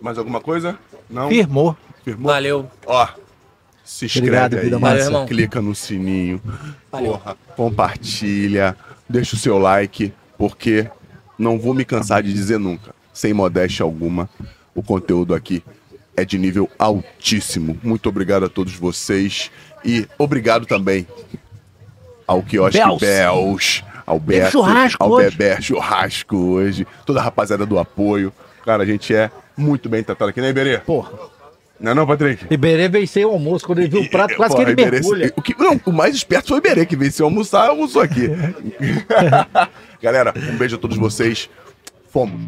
A: Mais alguma coisa? Não?
B: Firmou.
A: Firmou?
C: Valeu.
A: Ó, se inscreve
B: Obrigado,
A: aí,
B: vida
C: massa. Valeu, irmão.
A: clica no sininho,
C: Valeu.
A: porra, compartilha, deixa o seu like, porque não vou me cansar de dizer nunca, sem modéstia alguma, o conteúdo aqui é de nível altíssimo. Muito obrigado a todos vocês e obrigado também ao quiosque
B: Bells.
A: Bells, ao Beto,
B: churrasco
A: ao
B: hoje.
A: Bebé Churrasco hoje, toda a rapaziada do apoio. Cara, a gente é muito bem tratado aqui, né, Iberê?
B: Porra.
A: Não é não, Patrick?
B: Iberê venceu o almoço. Quando ele viu o prato, quase que ele
A: Iberê-
B: mergulha.
A: O, que, não, o mais esperto foi o Iberê, que venceu almoçar, almoçou aqui. Galera, um beijo a todos vocês. Fomos.